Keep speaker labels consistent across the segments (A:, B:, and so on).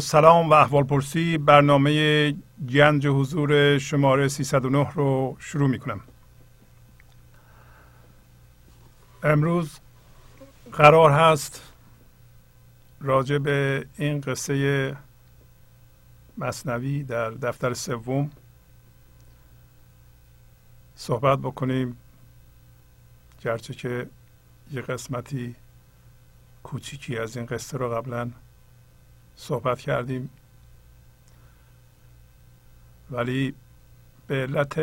A: سلام و احوال پرسی برنامه گنج حضور شماره 309 رو شروع می کنم امروز قرار هست راجع به این قصه مصنوی در دفتر سوم صحبت بکنیم گرچه که یه قسمتی کوچیکی از این قصه رو قبلا صحبت کردیم. ولی به علت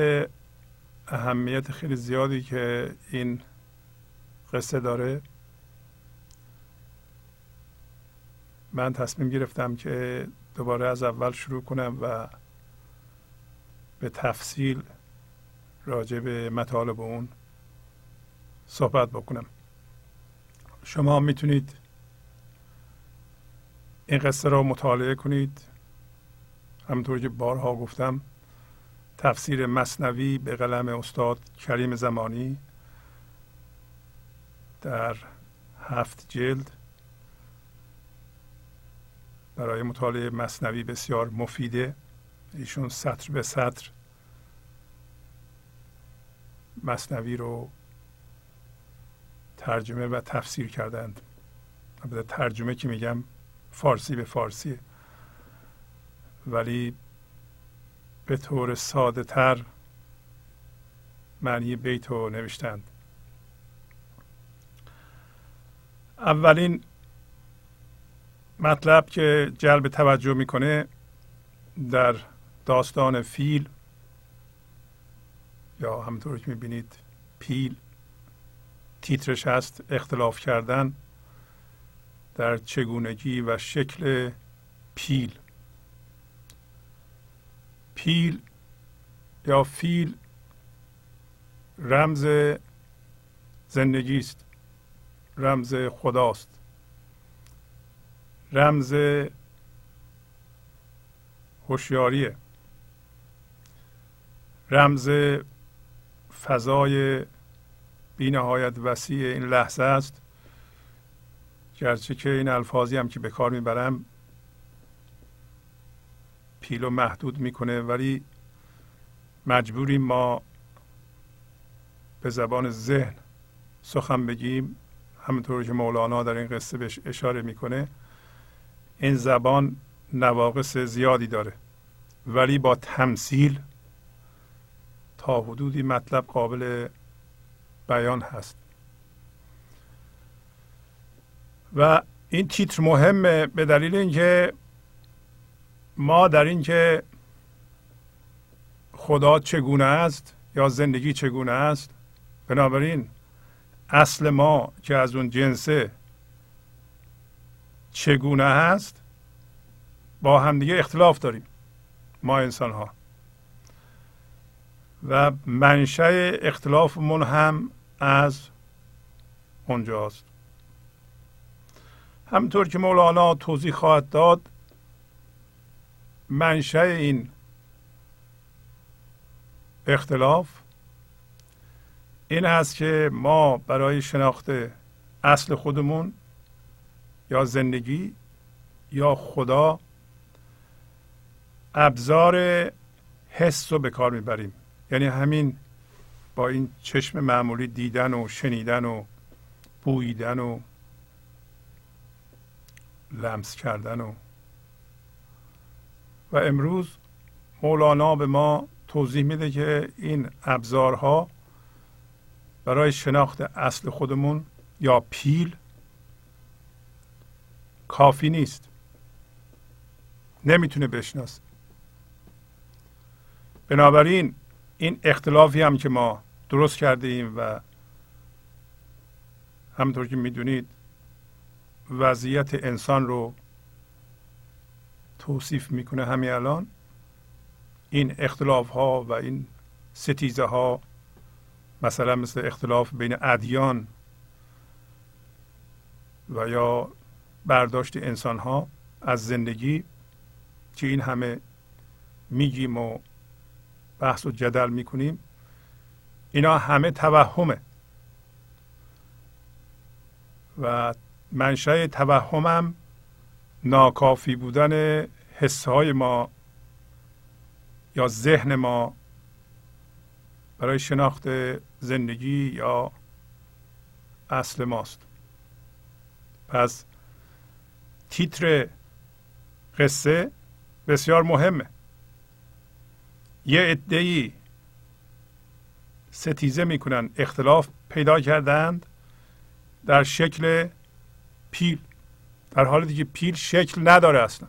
A: اهمیت خیلی زیادی که این قصه داره من تصمیم گرفتم که دوباره از اول شروع کنم و به تفصیل راجع به مطالب اون صحبت بکنم. شما می‌تونید این قصه را مطالعه کنید. همونطور که بارها گفتم تفسیر مصنوی به قلم استاد کریم زمانی در هفت جلد. برای مطالعه مصنوی بسیار مفیده. ایشون سطر به سطر مصنوی رو ترجمه و تفسیر کردند. ترجمه که میگم فارسی به فارسی. ولی به طور ساده تر معنی بیت رو نوشتند. اولین مطلب که جلب توجه می‌کنه در داستان فیل یا همطور که می‌بینید پیل تیترش هست اختلاف کردن. در چگونگی و شکل پیل. پیل یا فیل رمز زندگی است رمز خداست. رمز هوشیاریه. رمز فضای بینهایت وسیع این لحظه است گرچه که این الفاظی هم که به کار می‌برم پیلو محدود می‌کنه ولی مجبوریم ما به زبان ذهن سخن بگیم. همونطور که مولانا در این قصه بهش اشاره می‌کنه این زبان نواقص زیادی داره ولی با تمثیل تا حدودی مطلب قابل بیان هست. و این تیتر مهمه به دلیل اینکه ما در اینکه خدا چگونه است یا زندگی چگونه است بنابراین اصل ما که از اون جنسه چگونه هست با همدیگه اختلاف داریم ما انسان ها و منشأ اختلافمون هم از اونجاست. همطور که مولانا توضیح خواهد داد منشأ این اختلاف این هست که ما برای شناخت اصل خودمون یا زندگی یا خدا ابزار حس رو به کار می‌بریم. یعنی همین با این چشم معمولی دیدن و شنیدن و بوییدن و لمس کردن و و امروز مولانا به ما توضیح میده که این ابزارها برای شناخت اصل خودمون یا پیل کافی نیست. نمی‌تونه بشناسه. بنابراین این اختلافی هم که ما درست کرده ایم و همطور که می‌دونید وضعیت انسان رو توصیف می‌کنه همین الان. این اختلاف ها و این ستیزه ها مثلا مثل اختلاف بین ادیان و یا برداشت انسان ها از زندگی که این همه میگیم و بحث و جدل می‌کنیم اینا همه توهمه. و منشأ توهمم ناکافی بودن حسهای ما یا ذهن ما برای شناخت زندگی یا اصل ماست. پس تیتر قصه بسیار مهمه. یه عدهای ستیزه می‌کنن اختلاف پیدا کردند در شکل پیل در حالی که پیل شکل نداره اصلا.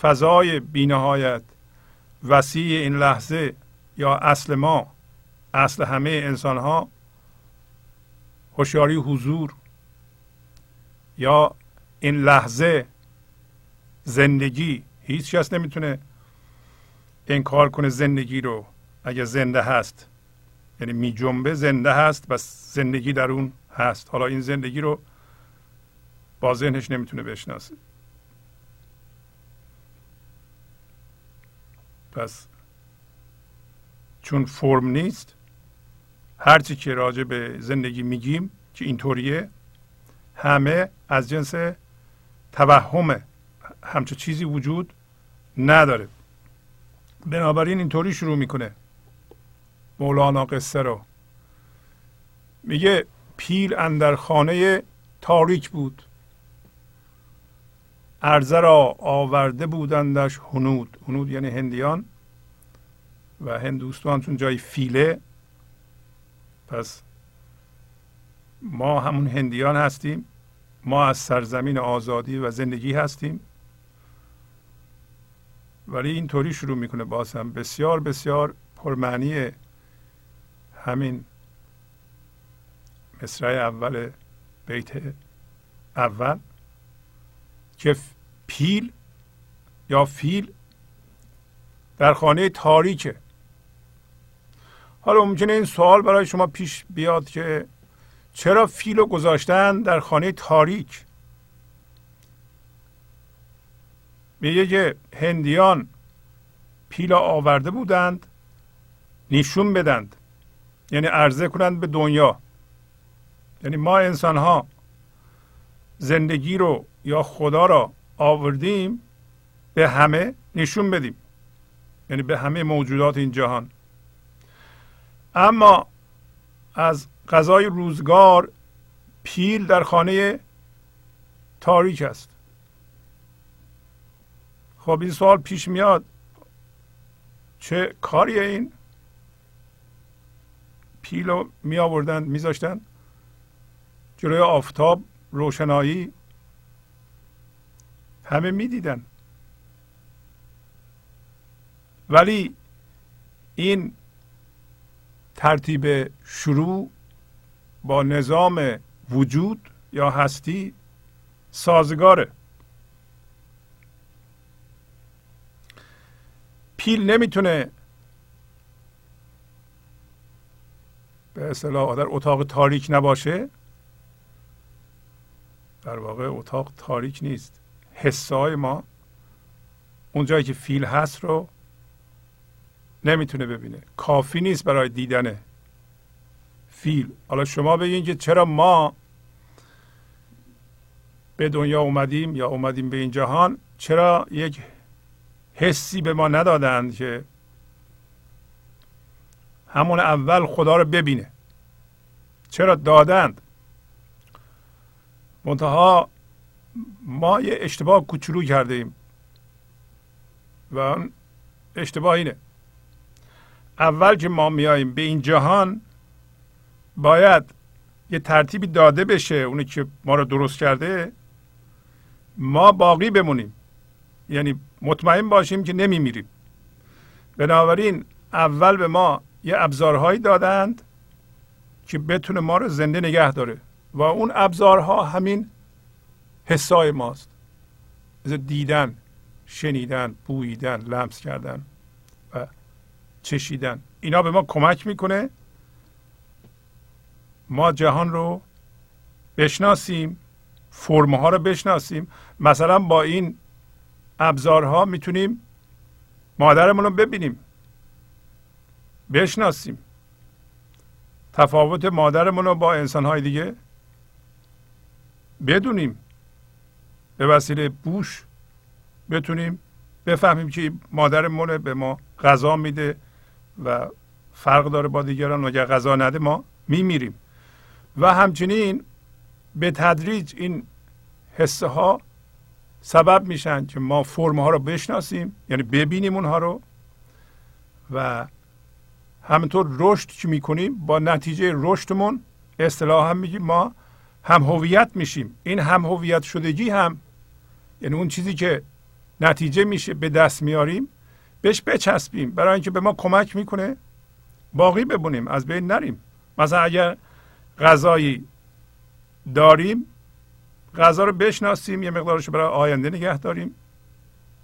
A: فضای بینهایت وسیع این لحظه یا اصل ما اصل همه انسان ها هوشیاری حضور یا این لحظه زندگی هیچ کس نمی‌تونه انکار کنه زندگی رو اگر زنده هست. یعنی می جنبه زنده هست و زندگی در اون هست. حالا این زندگی رو با ذهنش نمی‌تونه بشناسه. پس چون فرم نیست هرچی که راجع به زندگی میگیم که اینطوریه همه از جنس توهمه همچه چیزی وجود نداره. بنابراین اینطوری شروع می‌کنه. مولانا قصه رو. میگه پیل اندر خانه تاریک بود. ارزه را آورده بودندش هنود. هنود یعنی هندیان و هندوستان چون جای فیله. پس ما همون هندیان هستیم. ما از سرزمین آزادی و زندگی هستیم. ولی اینطوری شروع می‌کنه باز هم بسیار بسیار پرمعنی همین مصرع اول بیت اول. که پیل یا فیل در خانه تاریکه. حالا ممکنه این سوال برای شما پیش بیاد که چرا فیل رو گذاشتن در خانه تاریک؟ میگه که هندیان پیل آورده بودند نشون بدند یعنی عرضه کنند به دنیا. یعنی ما انسان ها زندگی رو یا خدا را آوردیم به همه نشون بدیم. یعنی به همه موجودات این جهان. اما از غذای روزگار پیل در خانه تاریک است. خب این سوال پیش میاد چه کاری این؟ پیل رو می آوردن میذاشتن جلوی آفتاب روشنایی. همه می‌دیدن. ولی این ترتیب شروع با نظام وجود یا هستی سازگاره. پیل نمی‌تونه به اصطلاح در اتاق تاریک نباشه. در واقع اتاق تاریک نیست. حسای ما اون جایی که فیل هست رو نمی‌تونه ببینه. کافی نیست برای دیدن فیل. حالا شما بگین که چرا ما به دنیا اومدیم یا اومدیم به این جهان چرا یک حسی به ما ندادند که همون اول خدا رو ببینه. چرا دادند؟ منتها ما یه اشتباه کوچولو کرده ایم. و اون اشتباه اینه. اول که ما میاییم به این جهان باید یه ترتیبی داده بشه اونی که ما رو درست کرده. ما باقی بمونیم. یعنی مطمئن باشیم که نمیمیریم. بنابراین اول به ما یه ابزارهایی دادند که بتونه ما رو زنده نگه داره. و اون ابزارها همین حسای ماست. مثل دیدن شنیدن بوییدن لمس کردن و چشیدن. اینا به ما کمک می‌کنه. ما جهان رو بشناسیم فرمها رو بشناسیم. مثلا با این ابزارها می‌تونیم مادرمون رو ببینیم. بشناسیم. تفاوت مادرمون رو با انسانهای دیگه بدونیم. به وسیله بوش بتونیم بفهمیم که مادرمون به ما غذا میده و فرق داره با دیگران. و اگر غذا نده ما میمیریم. و همچنین به تدریج این حسه ها سبب میشن که ما فرم ها رو بشناسیم یعنی ببینیم اونها رو و همینطور رشد که می‌کنیم؟ با نتیجه رشدمون اصطلاح هم میگیم ما هم هویت میشیم. این هم هویت شدگی هم یعنی اون چیزی که نتیجه میشه به دست میاریم بهش بچسبیم. برای اینکه به ما کمک می‌کنه باقی ببونیم از بین نریم. مثلا اگر غذایی داریم غذا رو بشناسیم یه مقدارش برای آینده نگه داریم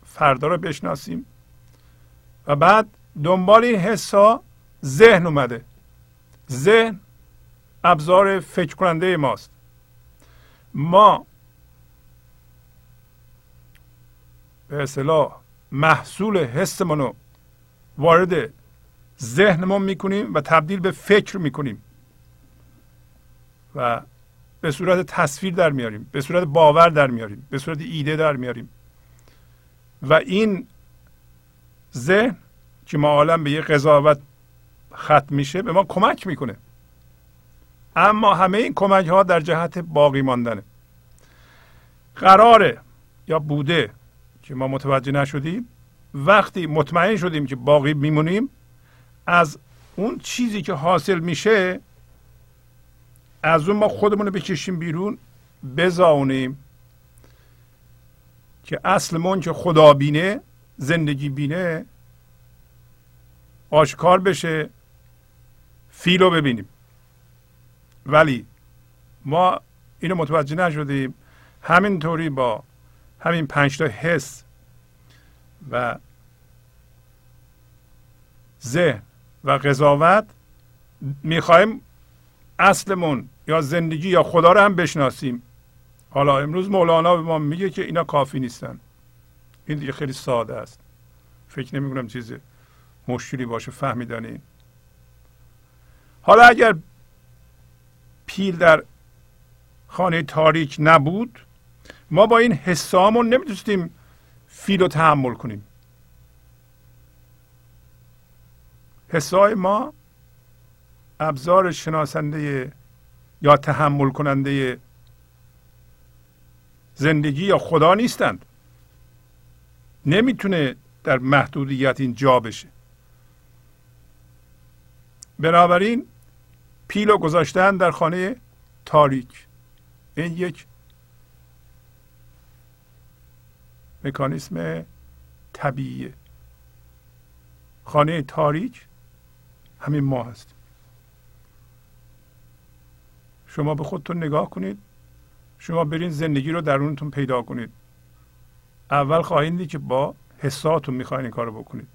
A: فردا رو بشناسیم. و بعد دنبال این حسا ذهن اومده. ذهن ابزار فکر کننده ماست. ما به اصطلاح محصول حسمون وارد ذهنمون می‌کنیم و تبدیل به فکر می‌کنیم. و به صورت تصویر در میاریم به صورت باور در میاریم به صورت ایده در میاریم. و این ذهن که ما عالم به یه قضاوت ختم میشه به ما کمک می‌کنه. اما همه این کمک ها در جهت باقی ماندنه. قراره یا بوده که ما متوجه نشدیم. وقتی مطمئن شدیم که باقی میمونیم از اون چیزی که حاصل میشه از اون ما خودمون رو بکشیم بیرون بزاونیم که اصل که خدا بینه زندگی بینه آشکار بشه فیل رو ببینیم. ولی ما اینو متوجه نشدیم. همینطوری با همین پنج تا حس و ذهن و قضاوت می‌خوایم اصلمون یا زندگی یا خدا رو هم بشناسیم. حالا امروز مولانا به ما میگه که اینا کافی نیستن. این دیگه خیلی ساده است. فکر نمی کنم چیز مشکلی باشه. فهمیدن این. حالا اگر پیل در خانه تاریک نبود ما با این حسامون نمی‌تونستیم فیل رو تحمل کنیم. حسای ما ابزار شناسنده یا تحمل کننده زندگی یا خدا نیستند. نمی‌تونه در محدودیت این جا بشه. بنابراین پیلو گذاشتن در خانه تاریک. این یک مکانیسم طبیعیه خانه تاریک همین ما هست شما به خودتون نگاه کنید. شما برین زندگی رو درونتون پیدا کنید. اول خواهید دید که با حساتون می‌خواین این کارو بکنید.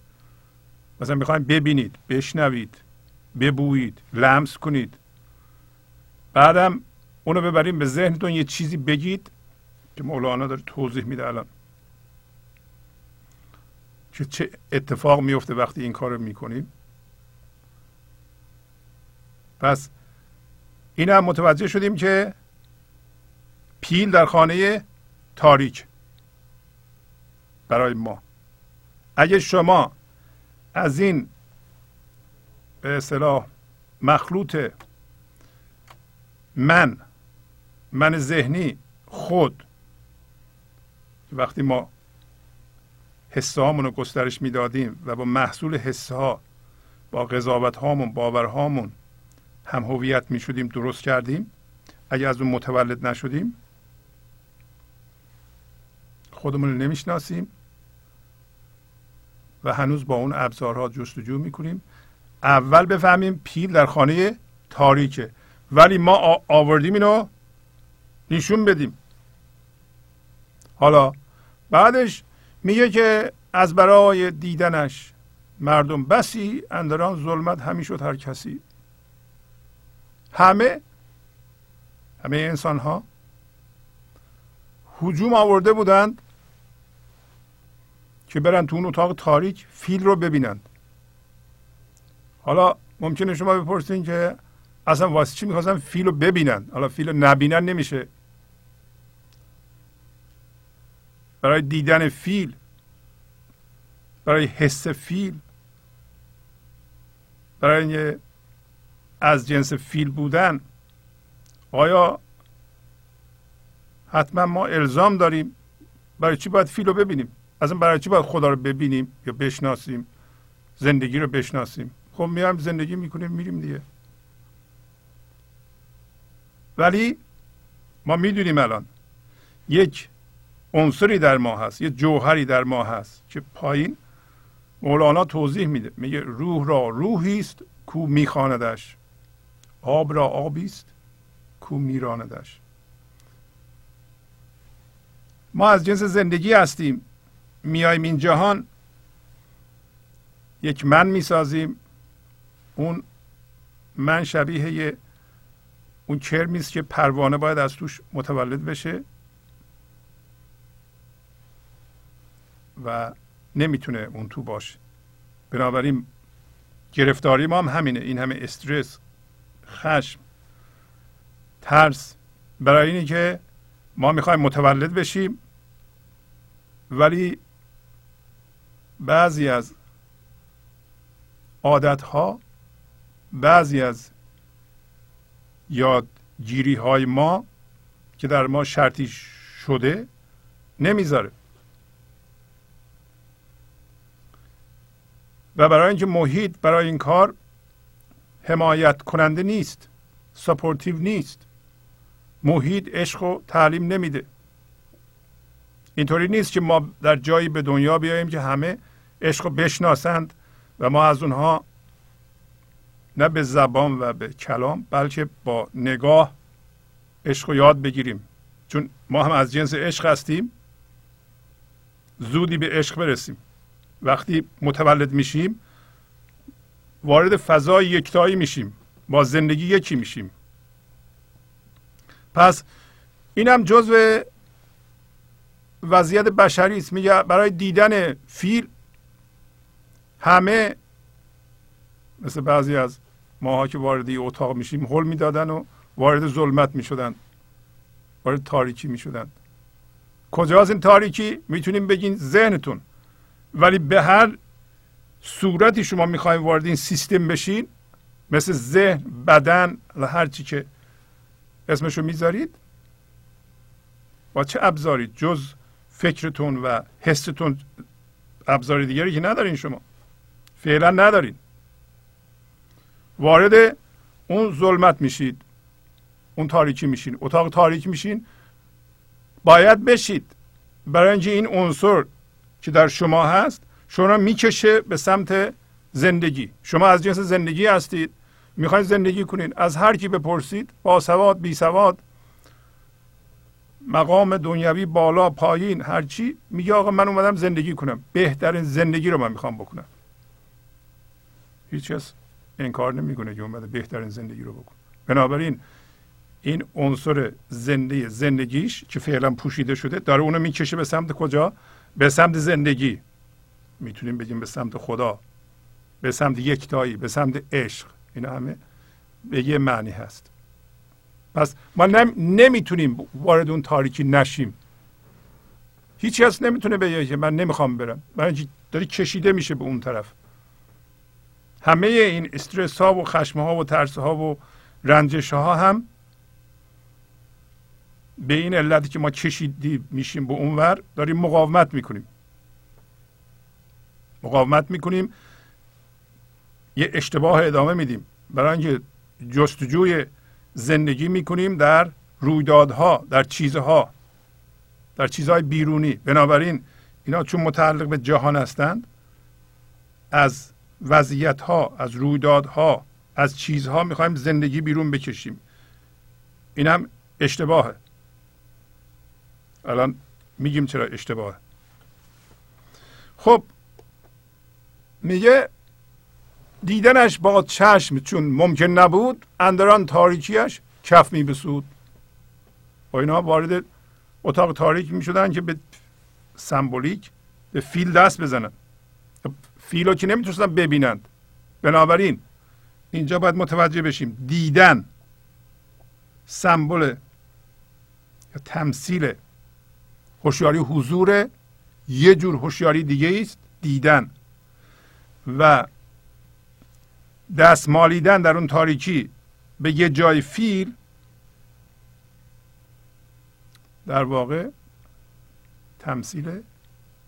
A: مثلا می‌خواین ببینید بشنوید ببویید لمس کنید. بعدم اونو ببریم به ذهنتون یه چیزی بگید که مولانا داره توضیح میده الان. که چه اتفاق میفته وقتی این کار رو می‌کنیم پس این هم متوجه شدیم که پیل در خانه تاریک برای ما. اگه شما از این به اصطلاح مخلوط من من ذهنی خود وقتی ما حسه رو گسترش می‌دادیم و با محصول حسه ها با قضاوت هامون باورهامون هم هویت می شدیم درست کردیم؟ اگر از اون متولد نشدیم؟ خودمون رو نمی‌شناسیم و هنوز با اون ابزارها جستجو می‌کنیم. اول بفهمیم پیل در خانه تاریکه ولی ما آوردیم اینو نشون بدیم. حالا بعدش میگه که از برای دیدنش مردم بسی اندران ظلمت همی شد هر کسی. همه همه انسان ها حجوم آورده بودند که برن تو اون اتاق تاریک فیل رو ببینند. حالا ممکنه شما بپرسین که اصلا واسه چی می‌خواستن فیل رو ببینن؟ حالا فیل رو نبینن نمیشه. برای دیدن فیل برای حس فیل برای از جنس فیل بودن. آیا حتما ما الزام داریم برای چی باید فیل رو ببینیم؟ اصلا برای چی باید خدا رو ببینیم یا بشناسیم؟ زندگی رو بشناسیم. خب میایم زندگی می‌کنیم میریم دیگه. ولی ما می‌دونیم الان یک عنصری در ما هست یک جوهری در ما هست که پایین مولانا توضیح میده. میگه روح را روحی است کو میخواندش آب را آبی است کو میراندش. ما از جنس زندگی هستیم میایم این جهان یک من می‌سازیم اون من شبیه یه اون کرمی است که پروانه باید از توش متولد بشه. و نمی‌تونه اون تو باشه. بنابراین گرفتاری ما هم همینه. این همه استرس خشم ترس برای اینه که ما می‌خوایم متولد بشیم. ولی بعضی از عادت ها بعضی از یادگیری های ما که در ما شرطی شده نمی‌ذاره. و برای اینکه محیط برای این کار حمایت کننده نیست سپورتیو نیست. محیط عشق و تعلیم نمیده. اینطوری نیست که ما در جایی به دنیا بیاییم که همه عشق رو بشناسند و ما از اونها نه به زبان و به کلام بلکه با نگاه عشق رو یاد بگیریم. چون ما هم از جنس عشق هستیم زودی به عشق برسیم. وقتی متولد میشیم وارد فضای یکتایی میشیم. با زندگی یکی میشیم. پس اینم جزو وضعیت بشری است. میگه برای دیدن فیل همه مثل بعضی از ماها که وارد اتاق میشیم حل می‌دادن و وارد ظلمت می‌شدن. وارد تاریکی می‌شدن. کجاست این تاریکی؟ می‌تونیم بگین ذهنتون. ولی به هر صورتی شما می‌خوایم وارد این سیستم بشین مثل ذهن بدن و هر چی که اسمشو می‌ذارید با چه ابزاری؟ جز فکرتون و حستون ابزار دیگری که ندارین شما. فعلا ندارین. وارد اون ظلمت میشید. اون تاریکی میشین. اتاق تاریک میشین. باید بشید. برای این عنصر که در شما هست شما می‌کشه به سمت زندگی. شما از جنس زندگی هستید. می‌خواید زندگی کنید. از هر کی بپرسید با سواد بی سواد مقام دنیوی بالا پایین هرچی میگه آقا من اومدم زندگی کنم. بهترین زندگی رو من می‌خوام بکنم. هیچ کس انکار نمی‌کنه که اومده بهترین زندگی رو بکنه. بنابراین این عنصر زنده زندگیش که فعلا پوشیده شده داره اونو می‌کشه به سمت کجا؟ به سمت زندگی. می‌تونیم بگیم به سمت خدا به سمت یکتایی به سمت عشق. اینا همه به یه معنی هست. پس ما نم... نمی‌تونیم وارد اون تاریکی نشیم. هیچ کس نمی‌تونه بگه که من نمی‌خوام برم. برای اینکه داری کشیده میشه به اون طرف. همه این استرس ها و خشم ها و ترس ها و رنجش ها هم به این علتی که ما کشیدی میشیم به اونور داریم مقاومت می‌کنیم. مقاومت می‌کنیم یه اشتباه ادامه میدیم. برای اینکه جستجوی زندگی می‌کنیم در رویدادها در چیزها در چیزهای بیرونی. بنابراین اینا چون متعلق به جهان هستند از وضعیت ها از رویدادها از چیزها می‌خوایم زندگی بیرون بکشیم. این هم اشتباهه. الان میگیم چرا اشتباهه. خب میگه دیدنش با چشم چون ممکن نبود اندران تاریکیش کف می بسود با اینا وارد اتاق تاریک می شدن که به سمبولیک به فیل دست بزنن. فیل که نمی‌تونستن ببینند. بنابراین اینجا باید متوجه بشیم دیدن سمبل یا تمثیل هوشیاری حضور یه جور هوشیاری دیگه است دیدن. و دست مالیدن در اون تاریکی به یه جای فیل در واقع تمثیل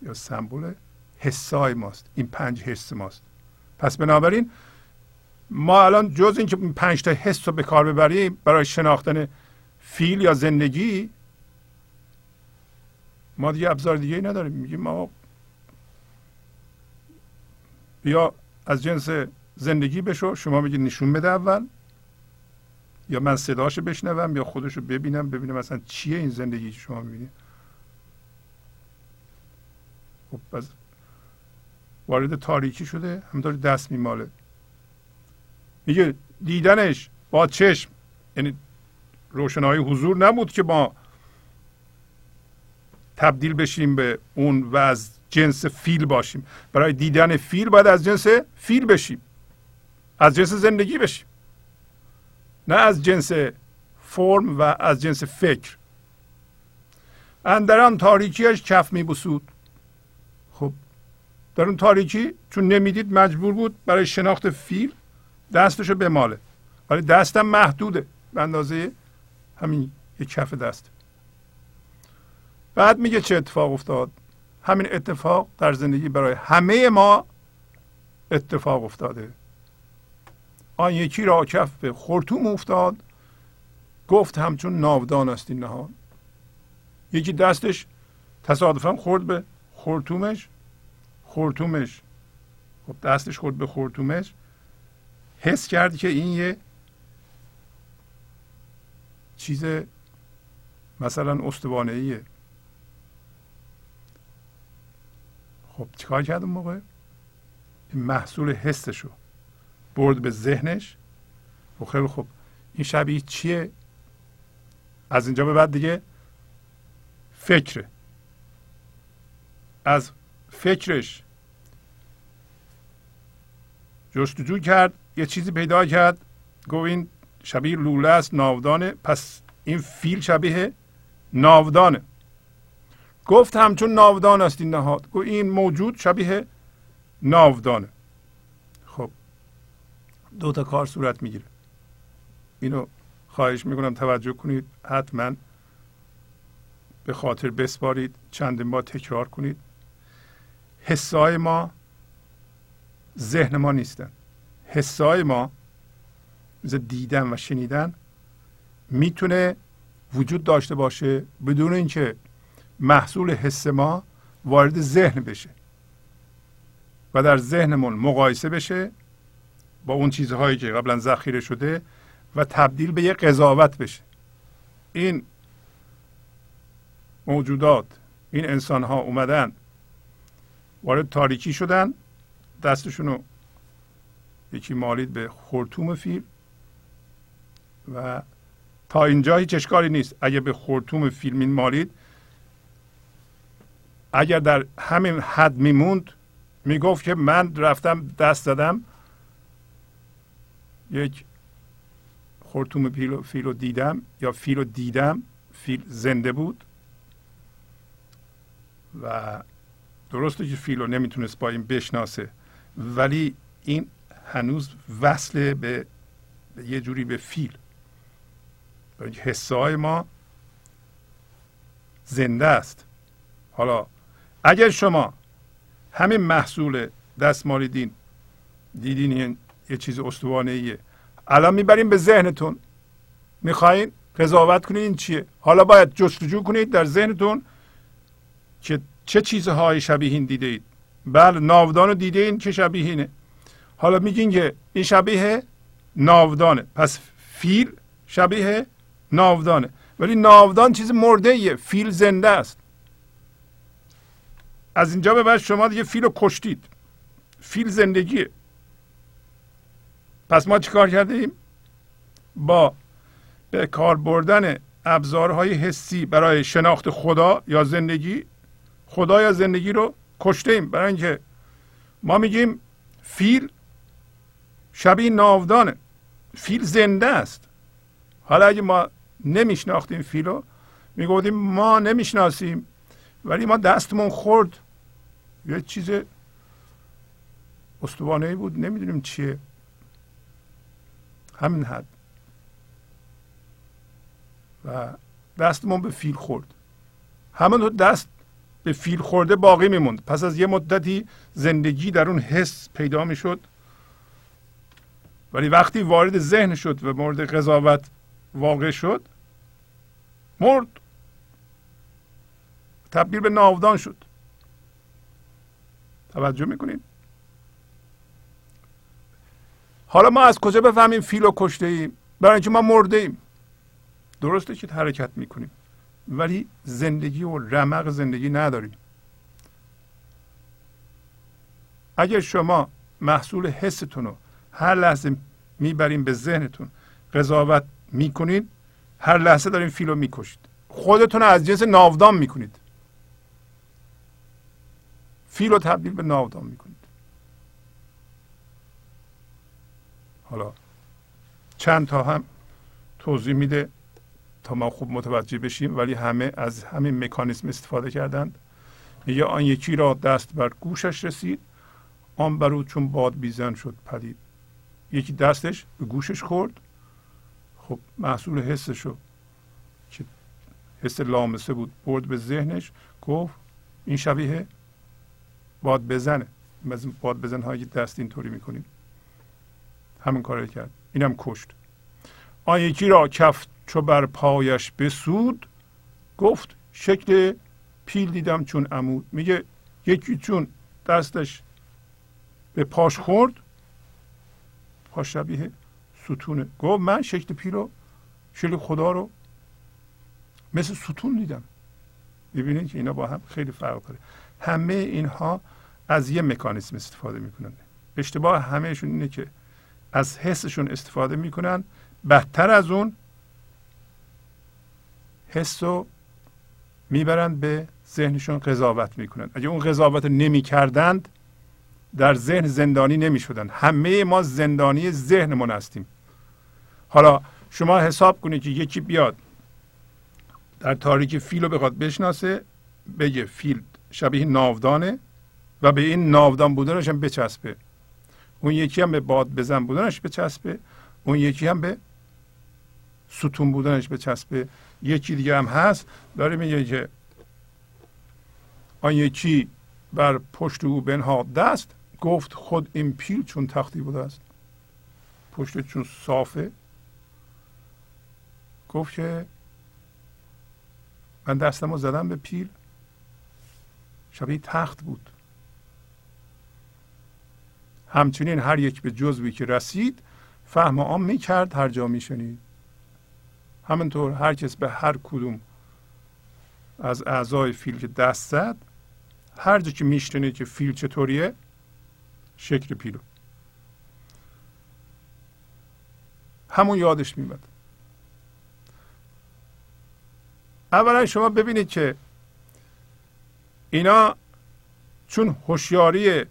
A: یا سمبل حسای ماست. این پنج حس ماست. پس بنابراین ما الان جز اینکه این پنج تا حس رو به کار ببریم برای شناختن فیل یا زندگی ما دیگه ابزار دیگه ای نداریم. میگیم ما بیا از جنس زندگی بشو. شما میگید نشون بده اول. یا من صداشو بشنوم یا خودشو ببینم ببینم مثلا چیه این زندگی که شما می‌بینید خب پس وارد تاریکی شده همطور دست میماله. میگه دیدنش با چشم. یعنی روشنایی حضور نبود که ما تبدیل بشیم به اون و از جنس فیل باشیم. برای دیدن فیل باید از جنس فیل بشیم. از جنس زندگی بشیم. نه از جنس فرم و از جنس فکر. اندران تاریکیش کف می بسود خب در اون تاریکی چون نمی‌دید مجبور بود برای شناخت فیل دستشو بماله. ولی دستم محدوده. به اندازه همین یک کف دست. بعد میگه چه اتفاق افتاد؟ همین اتفاق در زندگی برای همه ما اتفاق افتاده. آن یکی را کف به خورتوم افتاد گفت همچون ناودان است این نهان. یکی دستش تصادفا خورد به خورتومش خورتومش خب دستش خورد به خورتومش حس کرد که این یه چیز مثلا استوانه خب چیکار کرد اون موقع؟ محصول حسشو برد به ذهنش. و خب خیلی خوب. این شبیه چیه؟ از اینجا به بعد دیگه فکره. از فکرش جستجو کرد یه چیزی پیدا کرد. گو این شبیه لوله است ناودانه. پس این فیل شبیه ناودانه. گفت همچون ناودان است این نهاد. گو این موجود شبیه ناودانه. خب دو تا کار صورت می‌گیره. اینو خواهش می‌کنم توجه کنید. حتما به خاطر بسپارید. چندین بار تکرار کنید. حسای ما ذهن ما نیستن. حسای ما مثل دیدن و شنیدن می‌تونه وجود داشته باشه بدون اینکه محصول حس ما وارد ذهن بشه و در ذهنمون مقایسه بشه با اون چیزهایی که قبلا ذخیره شده و تبدیل به یه قضاوت بشه. این موجودات این انسان ها اومدن وارد تاریکی شدن دستشون یکی مالید به خورتوم فیل و تا اینجا هیچ اشکالی نیست. اگه به خورتوم فیلمین مالید اگر در همین حد میموند می‌گفت که من رفتم دست دادم یک خورتوم فیل فیل رو دیدم یا فیل رو دیدم فیل زنده بود. و درسته که فیل رو نمی‌تونست با این بشناسه ولی این هنوز وصله به, به یه جوری به فیل. حسه های ما زنده است. حالا اگر شما همین محصول دستمالیدین دیدین یه چیز استوانه ایه الان می‌بریم به ذهنتون. می‌خواین قضاوت کنید این چیه؟ حالا باید جستجو کنید در ذهنتون که چه چیزهای شبیهین دیده اید. بله ناودان رو دیده این که شبیهینه حالا میگین که این شبیه ناودانه. پس فیل شبیه ناودانه. ولی ناودان چیز مرده ایه. فیل زنده است. از اینجا به بعد شما دیگه فیل رو کشتید. فیل زندگیه. پس ما چیکار کردیم؟ با به کار بردن ابزارهای حسی برای شناخت خدا یا زندگی خدا یا زندگی رو کشته ایم برای اینکه ما میگیم فیل شبیه ناودانه. فیل زنده است. حالا اگه ما نمیشناختیم فیل رو می‌گفتیم ما نمی‌شناسیم ولی ما دستمون خورد. یه چیز استوانه بود نمی‌دونیم چیه. همین حد. و دستمون به فیل خورد. همون دست به فیل خورده باقی میموند. پس از یه مدتی زندگی در اون حس پیدا می‌شد. ولی وقتی وارد ذهن شد و مورد قضاوت واقع شد مرد. تبدیل به ناودان شد. توجه می‌کنیم حالا ما از کجا بفهمیم فیل رو کشته ایم؟ برای اینکه ما مرده ایم. درسته که حرکت می‌کنیم ولی زندگی و رمق زندگی نداریم. اگر شما محصول حستون رو هر لحظه می‌بریم به ذهنتون قضاوت می‌کنید هر لحظه داریم فیلو می‌کشید. خودتون از جنس ناودان می‌کنید. فیل رو تبدیل به ناودان می‌کنید. حالا چند تا هم توضیح میده تا ما خوب متوجه بشیم ولی همه از همین مکانیسم استفاده کردند. میگه آن یکی را دست بر گوشش رسید آن بر او چون باد بیزن شد پدید. یکی دستش به گوشش خورد. خب محصول حسش رو که حس لامسه بود برد به ذهنش گفت این شبیه باد بزنه. از باد بزن هایی دست اینطوری می‌کنیم. همین کار کرد. اینم کشت. آن یکی را کفت چو بر پایش بسود. گفت شکل پیل دیدم چون عمود. میگه یکی چون دستش به پاش خورد. پاش شبیه ستونه. گفت من شکل پیل رو شکل خدا رو مثل ستون دیدم. ببینید که اینا با هم خیلی فرق داره. همه اینها از یه مکانیسم استفاده می‌کنن. اشتباه همهشون اینه که از حسشون استفاده می‌کنن. بدتر از اون حس رو می‌برند به ذهنشون قضاوت می‌کنن. اگه اون قضاوت رو نمی‌کردند در ذهن زندانی نمی‌شدن. همه ما زندانی ذهنمون هستیم. حالا شما حساب کنید که یکی بیاد در تاریک فیل رو بخواد بشناسه بگه فیل شبیه ناودانه و به این ناودان بودنش هم بچسبه. اون یکی هم به باد بزن بودنش بچسبه. اون یکی هم به ستون بودنش به چسب یکی دیگه هم هست. داره میگه که آن یکی بر پشت او بنهاد دست گفت خود این پیل چون تختی بوده است. پشت چون صافه. گفت که من دستم رو زدم به پیل. شبیه تخت بود. همچنین هر یک به جزوی که رسید فهم آن می کرد هر جا می شنید همینطور هر کس به هر کدوم از اعضای فیل که دست زد هر جا که میشنه که فیل چطوریه شکل پیلو همون یادش میمد اولا شما ببینید که اینا چون هوشیاری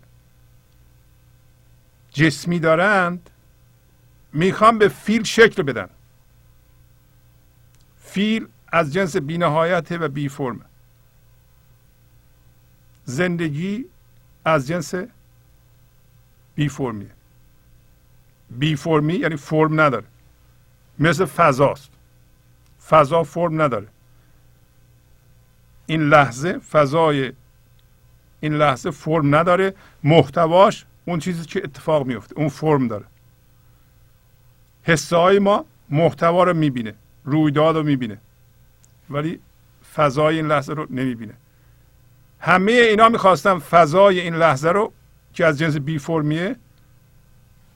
A: جسمی دارند می‌خوان به فیل شکل بدن. فیل از جنس بینهایت و بی فرم زندگی از جنس بی فرمیه بی فرمی یعنی فرم نداره. مثل فضاست. فضا فرم نداره. این لحظه فضای این لحظه فرم نداره. محتواش اون چیزی که اتفاق میفته اون فرم داره. حسه های ما محتوا رو می‌بینه رویداد رو می‌بینه ولی فضای این لحظه رو نمی‌بینه. همه اینا می‌خواستن فضای این لحظه رو که از جنس بی فرمیه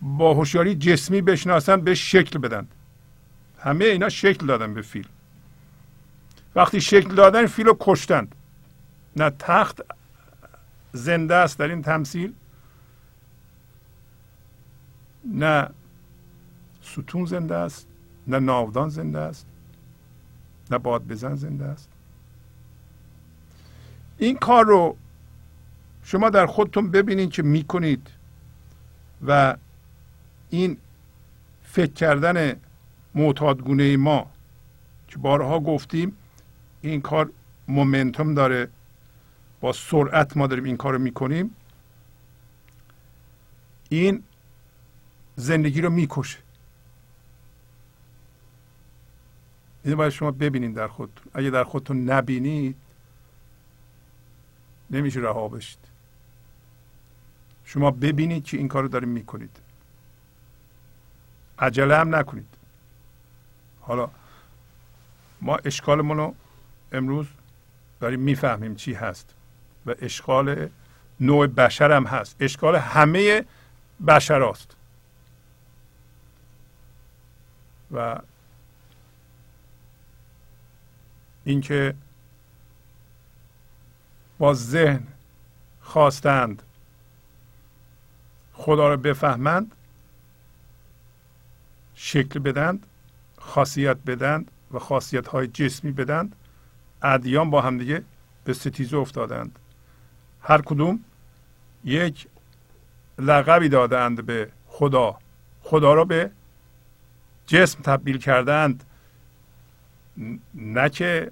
A: با هوشیاری جسمی بشناسن به شکل بدن. همه اینا شکل دادن به فیل وقتی شکل دادن فیل رو کشتند. نه تخت زنده است در این تمثیل نه ستون زنده است نه ناودان زنده است نه باد بزن زنده است. این کار رو شما در خودتون ببینید که می‌کنید و این فکر کردن معتادگونه ما که بارها گفتیم این کار مومنتوم داره. با سرعت ما داریم این کار رو می‌کنیم. این زندگی رو می‌کشه. اینو باید شما ببینید در خودتون. اگه در خودتون نبینید نمیشه رها بشید. شما ببینید که این کار رو داریم می‌کنید. عجله هم نکنید. حالا ما اشکالمون رو امروز داریم می‌فهمیم چی هست و اشکال نوع بشر هم هست. اشکال همه بشر است و اینکه با ذهن خواستند خدا را بفهمند شکل بدند خاصیت بدند و خاصیت های جسمی بدند ادیان با همدیگه به ستیزه افتادند. هر کدوم یک لقبی دادند به خدا. خدا را به جسم تبدیل کردند. نه که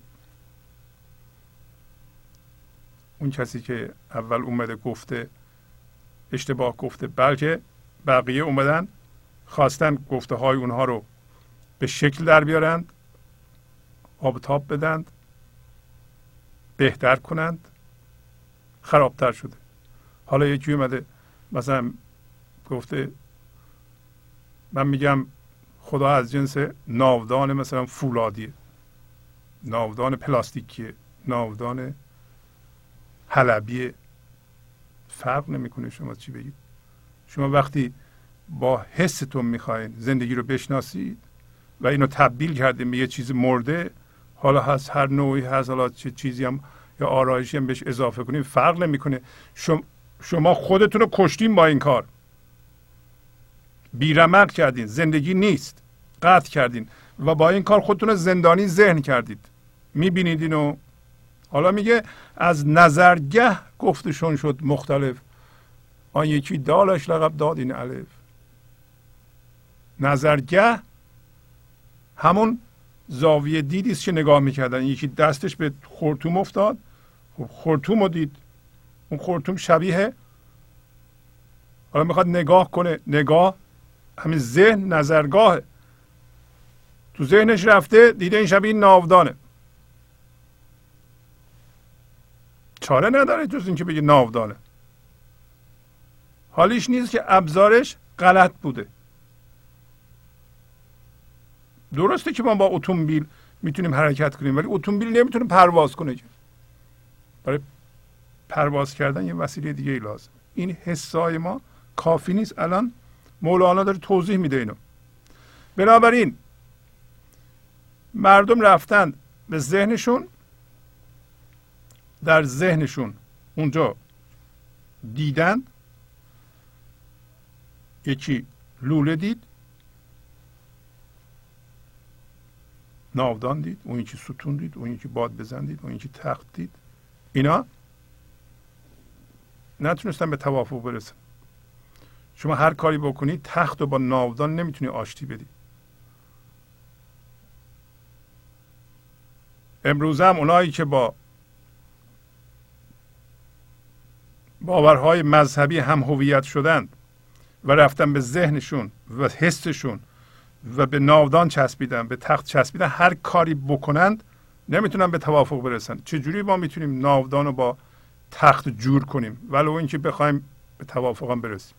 A: اون کسی که اول اومده گفته اشتباه گفته بلکه بقیه اومدن خواستن گفته های اونها رو به شکل در بیارند آبتاب بدند. بهتر کنند. خرابتر شده. حالا یکی اومده مثلا گفته من میگم خدا از جنس ناودان مثلا فولادیه. ناودان پلاستیکیه. ناودان حلبیه. فرق نمی‌کنه شما چی بگید. شما وقتی با حستون می‌خواین زندگی رو بشناسید و اینو تبدیل کردیم به یه چیز مرده حالا هست هر نوعی هست حالا چه چیزی هم یا آرایشی هم بهش اضافه کنیم. فرق نمی‌کنه. شما, شما خودتون رو کشتین با این کار. بیرمق کردین. زندگی نیست. قطع کردین. و با این کار خودتون رو زندانی ذهن کردید. می‌بینید اینو. حالا میگه از نظرگه گفتشون شد مختلف. آن یکی دالش لقب داد این الف. نظرگه همون زاویه دیدی که نگاه می‌کردن؟ یکی دستش به خورتوم افتاد. خب خورتوم رو دید. اون خورتوم شبیه حالا می‌خواد نگاه کنه. نگاه همین ذهن نظرگاهه. تو ذهنش رفته دیده این شبیه ناودانه. چاره نداره جز اینکه بگه ناودانه. حالیش نیست که ابزارش غلط بوده. درسته که ما با اتومبیل می‌تونیم حرکت کنیم ولی اتومبیل نمی‌تونه پرواز کنه برای پرواز کردن یه وسیله دیگه ای لازم این حسای ما کافی نیست. الان مولانا داره توضیح میده اینو. بنابراین مردم رفتن به ذهنشون در ذهنشون اونجا دیدن یکی لوله دید ناودان دید اون یکی ستون دید اون یکی باد بزن دید اون یکی تخت دید. اینا نتونستن به توافق برسن. شما هر کاری بکنید تخت و با ناودان نمی‌تونی آشتی بدی. امروز هم اونایی که با باورهای مذهبی هم هویت شدند و رفتن به ذهنشون و حسشون و به ناودان چسبیدن به تخت چسبیدن هر کاری بکنند نمی‌تونن به توافق برسن. چجوری ما می‌تونیم ناودان رو با تخت جور کنیم؟ ولو اینکه بخوایم به توافق هم برسیم.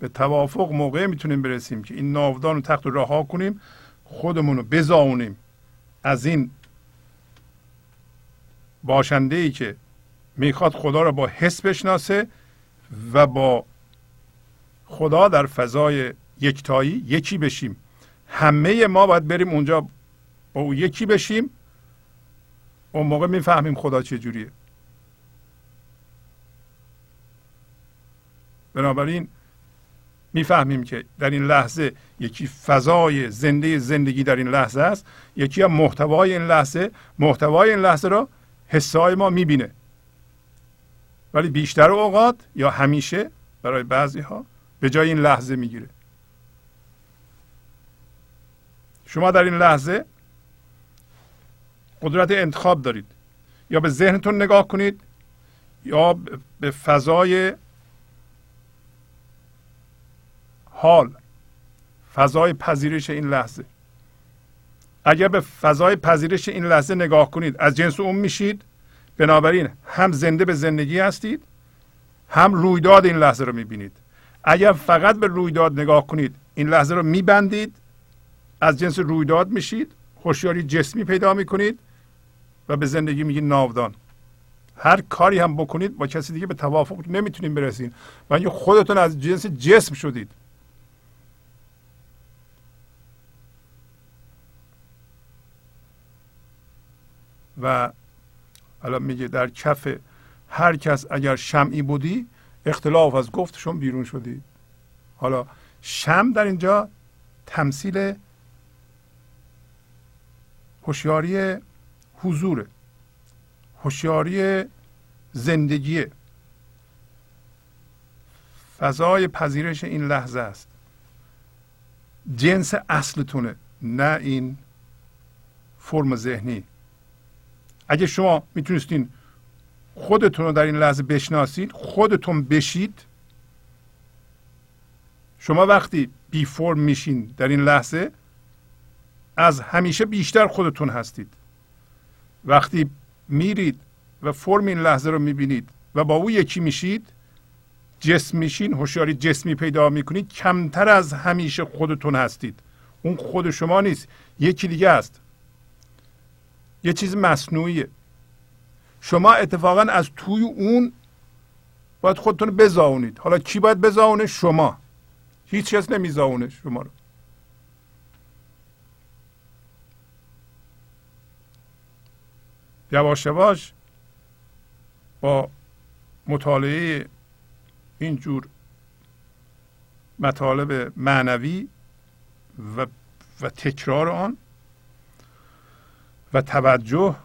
A: به توافق موقع می‌تونیم برسیم که این ناودان و تخت رو رها کنیم خودمون رو بزاونیم. از این باشنده ای که می‌خواد خدا رو با حس بشناسه و با خدا در فضای یکتایی یکی بشیم. همه ما باید بریم اونجا با او یکی بشیم. اون موقع می‌فهمیم خدا چه جوریه. بنابراین می‌فهمیم که در این لحظه یکی فضای زنده زندگی در این لحظه است. یکی هم محتوای این لحظه محتوای این لحظه را حسای ما می‌بینه. ولی بیشتر اوقات یا همیشه برای بعضی ها به جای این لحظه می‌گیره. شما در این لحظه قدرت انتخاب دارید. یا به ذهنتون نگاه کنید یا به فضای حال فضای پذیرش این لحظه. اگر به فضای پذیرش این لحظه نگاه کنید از جنس اون میشید. بنابراین هم زنده به زندگی هستید هم رویداد این لحظه رو می‌بینید. اگر فقط به رویداد نگاه کنید این لحظه رو میبندید. از جنس رویداد میشید هوشیاری جسمی پیدا می‌کنید و به زندگی میگید ناودان. هر کاری هم بکنید با کسی دیگه به توافق نمی‌تونید برسید و خودتون از جنس جسم شدید. و الان میگه در کف هر کس اگر شمعی بودی اختلاف از گفتشون بیرون شدی. حالا شم در اینجا تمثیل هوشیاری حضور هوشیاری زندگی فضای پذیرش این لحظه است. جنس اصلتونه نه این فرم ذهنی. اگه شما می‌تونستین خودتون رو در این لحظه بشناسید خودتون بشید شما وقتی بی فرم میشین در این لحظه از همیشه بیشتر خودتون هستید. وقتی میرید و فرم این لحظه رو می‌بینید و با او یکی میشید جسم میشین هوشیاری جسمی پیدا می‌کنید کمتر از همیشه خودتون هستید. اون خود شما نیست یکی دیگه است. یه چیز مصنوعیه. شما اتفاقا از توی اون باید خودتون بزاونید. حالا کی باید بزاونه؟ شما. هیچ کس نمیزاونه شما رو. یواش یواش با مطالعه اینجور مطالب معنوی و, و تکرار آن و توجه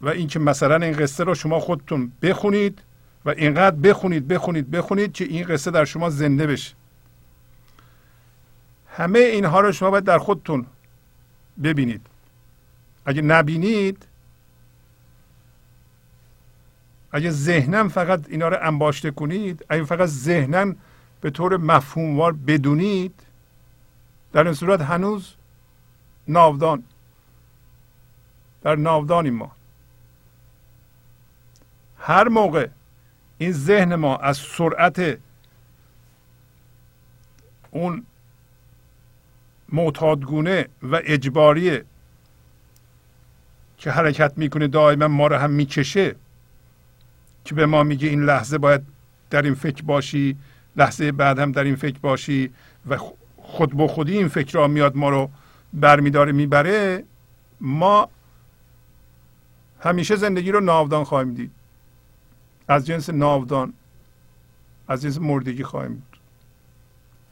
A: و اینکه مثلا این قصه رو شما خودتون بخونید و اینقدر بخونید بخونید بخونید که این قصه در شما زنده بشه. همه اینها رو شما باید در خودتون ببینید. اگه نبینید اگه ذهنم فقط اینا رو انباشته کنید اگه فقط ذهنم به طور مفهوموار بدونید در این صورت هنوز ناودان در ناودانی ما. هر موقع این ذهن ما از سرعت اون معتادگونه و اجباری که حرکت می‌کنه دائما ما رو هم می‌کشه که به ما میگه؟ این لحظه باید در این فکر باشی لحظه بعد هم در این فکر باشی و خود به خودی این فکر را میاد ما رو برمیداره می‌بره. ما همیشه زندگی رو ناودان خواهیم دید. از جنس ناودان از جنس مردگی خواهیم بود.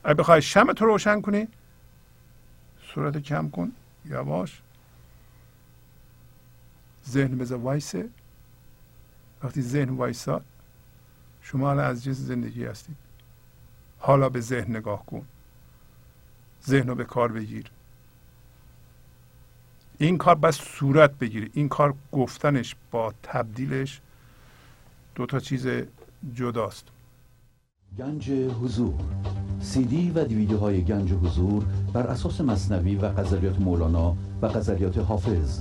A: اگه بخوای شم تو روشن کنی صورت کم کن یواش. ذهن بذار وایسه. وقتی ذهن وایساد شما الان از جنس زندگی هستید. حالا به ذهن نگاه کن. ذهن رو به کار بگیر. این کار بس صورت بگیره. این کار گفتنش با تبدیلش دو تا چیز جداست.
B: گنج حضور. سی دی و دیویدیو های گنج حضور بر اساس مصنوی و قذریات مولانا و قذریات حافظ.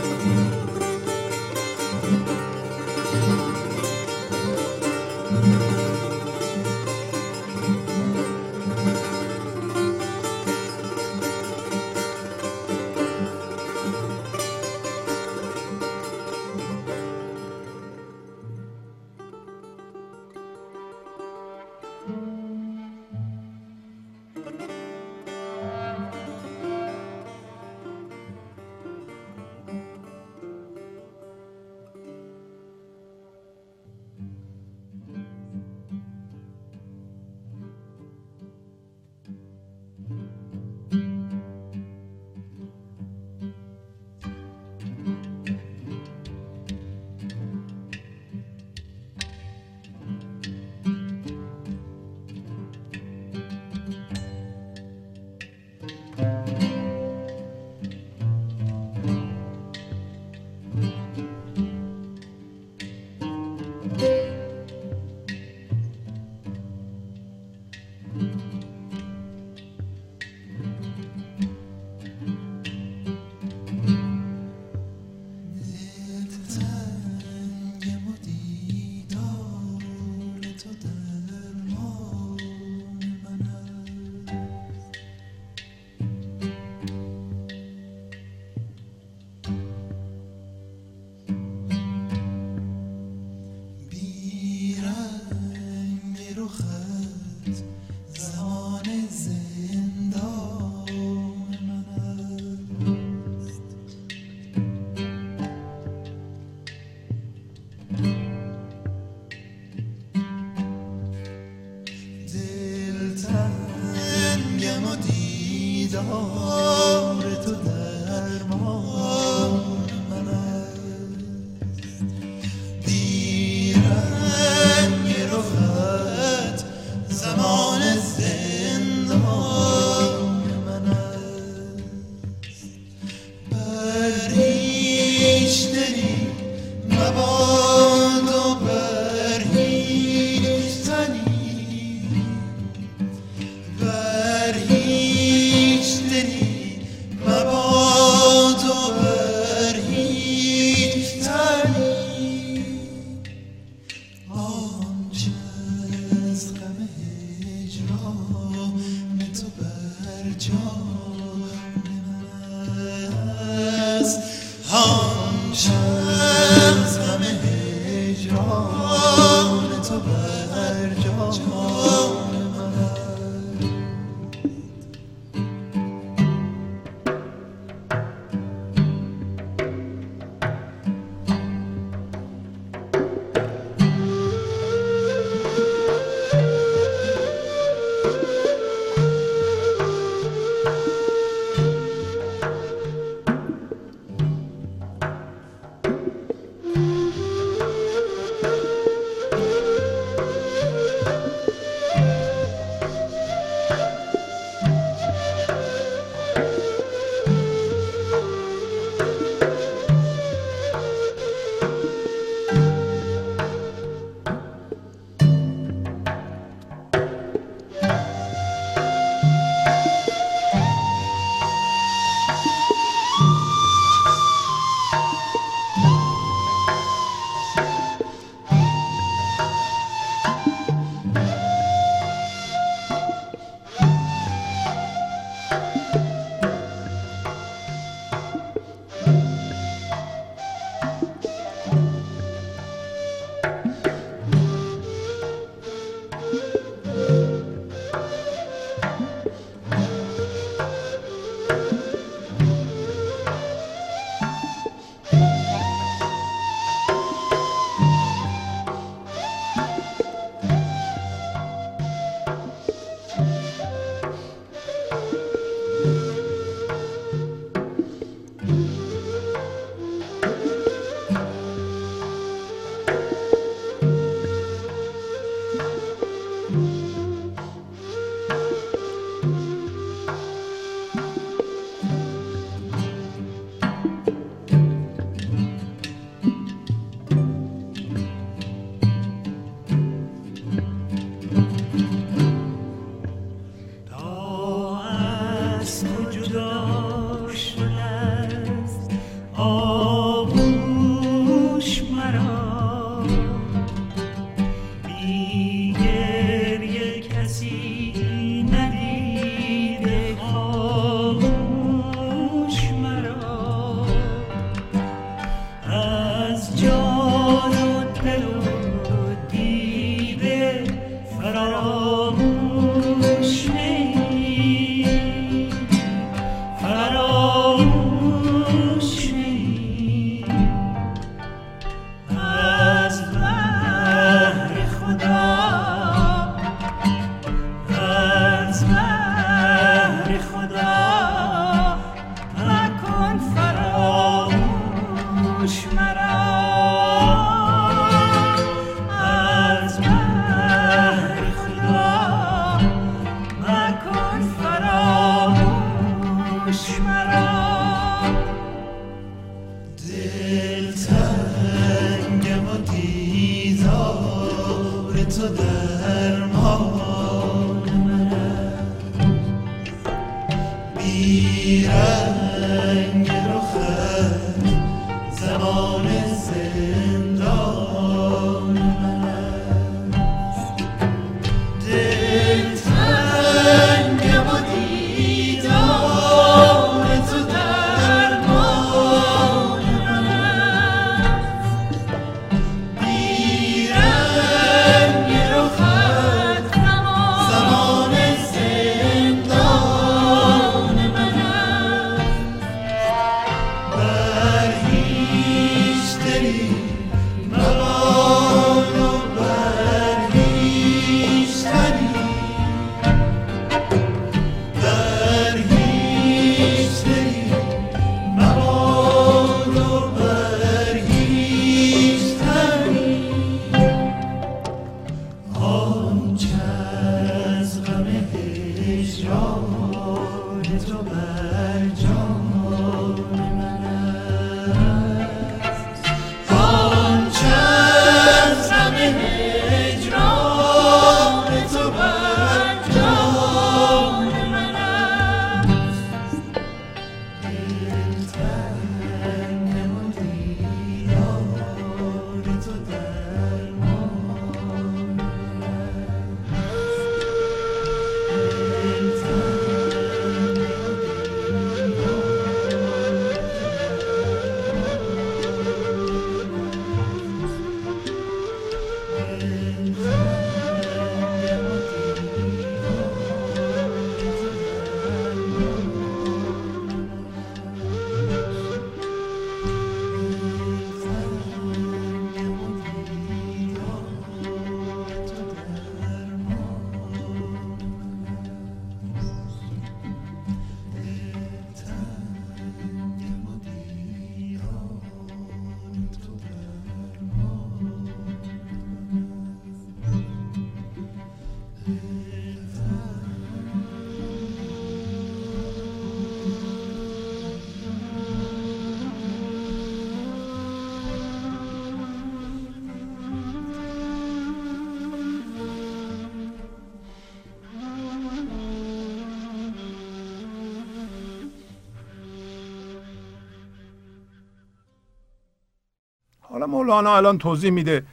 A: مولانا الان توضیح میده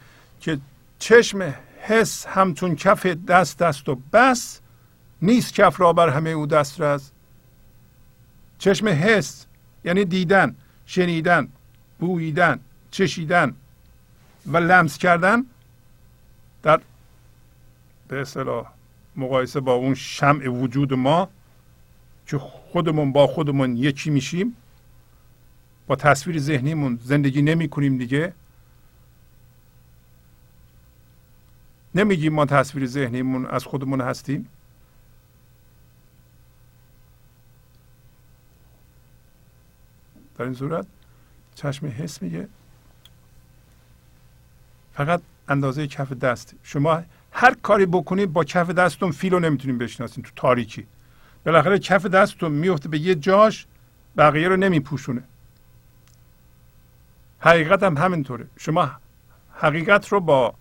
A: که چشم حس همچون کف دست دست و بس نیست کف را بر همه او دست رز چشم حس یعنی دیدن شنیدن بوییدن چشیدن و لمس کردن در به اصطلاح مقایسه با اون شمع وجود ما که خودمون با خودمون یکی میشیم با تصویر ذهنیمون زندگی نمی کنیم دیگه. نمیگیم ما تصویر ذهنیمون از خودمون هستیم؟ در این صورت چشم حس میگه. فقط اندازه کف دست. شما هر کاری بکنید با کف دستتون فیل رو نمی‌تونید بشناسید تو تاریکی. بالاخره کف دستتون میفته به یه جاش بقیه رو نمیپوشونه. حقیقت هم همینطوره. شما حقیقت رو با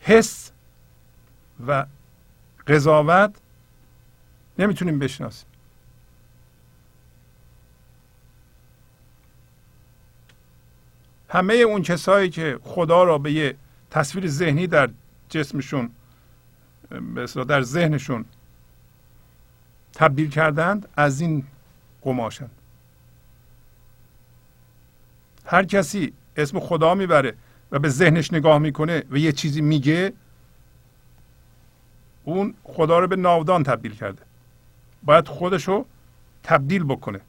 A: حس و قضاوت نمی‌تونیم بشناسیم. همه اون کسایی که خدا را به یه تصویر ذهنی در جسمشون در ذهنشون تبدیل کردند از این قماشند. هر کسی اسم خدا می‌بره و به ذهنش نگاه می‌کنه و یه چیزی میگه اون خدا رو به ناودان تبدیل کرده. باید خودشو تبدیل بکنه.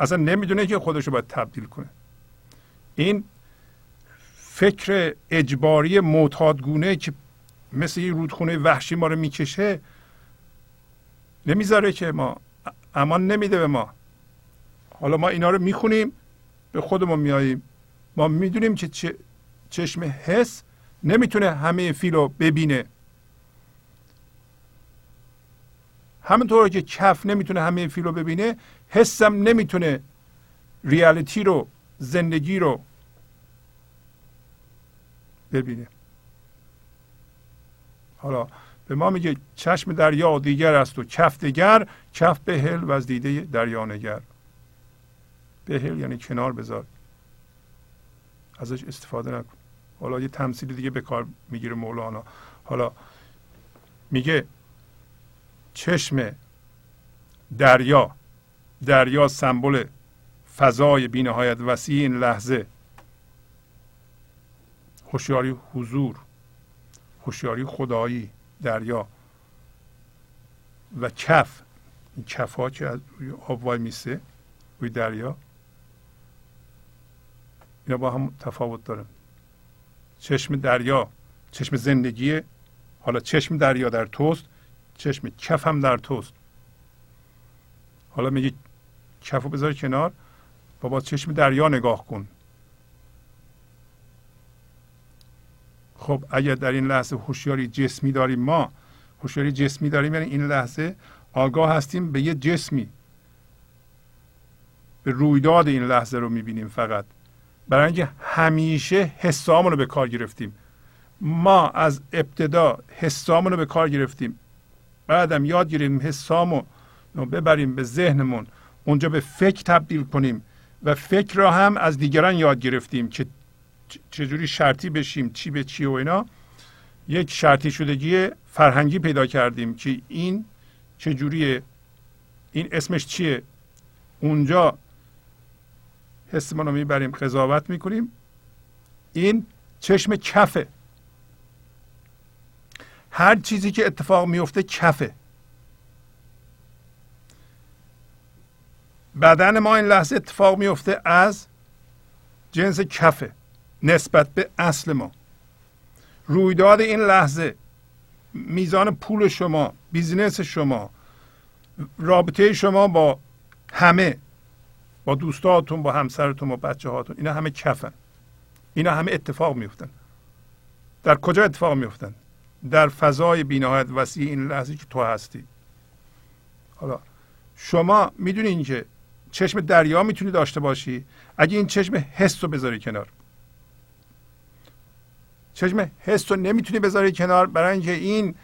A: اصلا نمی‌دونه که خودشو باید تبدیل کنه. این فکر اجباری معتادگونه که مثل یه رودخونه وحشی ما رو می‌کشه نمی‌ذاره که ما امان نمیده به ما. حالا ما اینا رو می‌خونیم به خودمون میاییم ما می‌دونیم که چه چشم حس نمی‌تونه همه فیل رو ببینه. همونطور که کف نمی‌تونه همه فیل رو ببینه حسم نمی‌تونه ریالیتی رو زندگی رو ببینه. حالا به ما میگه چشم دریا دیگر است و کف دیگر کف بهل و از دیده دریا نگر. بهل یعنی کنار بذار. ازش استفاده نکن. حالا یه تمثیل دیگه به کار می‌گیره مولانا. حالا میگه چشم دریا دریا سمبل فضای بینهایت وسیع این لحظه. هوشیاری حضور هوشیاری خدایی دریا. و کف این کف ها که از روی آب وای میسه روی دریا. اینا با هم تفاوت داره. چشم دریا چشم زندگی حالا چشم دریا در توست چشم کف هم در توست. حالا میگه کف رو بذار کنار با چشم دریا نگاه کن. خب اگر در این لحظه هوشیاری جسمی داریم ما هوشیاری جسمی داریم یعنی این لحظه آگاه هستیم به یه جسمی. به رویداد این لحظه رو می‌بینیم فقط. برای اینکه همیشه حسامون رو به کار گرفتیم. ما از ابتدا حسامون رو به کار گرفتیم. بعدم یاد گیریم حسامو ببریم به ذهنمون اونجا به فکر تبدیل کنیم و فکر را هم از دیگران یاد گرفتیم که چجوری شرطی بشیم چی به چی و اینا. یک شرطی شدگی فرهنگی پیدا کردیم که این چجوریه این اسمش چیه؟ اونجا حسمون رو می‌بریم قضاوت می‌کنیم. این چشم کفه. هر چیزی که اتفاق میفته کفه. بدن ما این لحظه اتفاق میفته از جنس کفه نسبت به اصل ما. رویداد این لحظه میزان پول شما بیزینس شما رابطه شما با همه با دوستاتون با همسرتون با بچه هاتون اینا همه کفن. اینا همه اتفاق میفتن در کجا اتفاق میفتن در فضای بینهایت وسیع این لحظه که تو هستی. حالا شما می‌دونین که چشم دریا می‌تونی داشته باشی؟ اگه این چشم حس رو بذاری کنار. چشم حس رو نمی‌تونی بذاری کنار برای اینکه این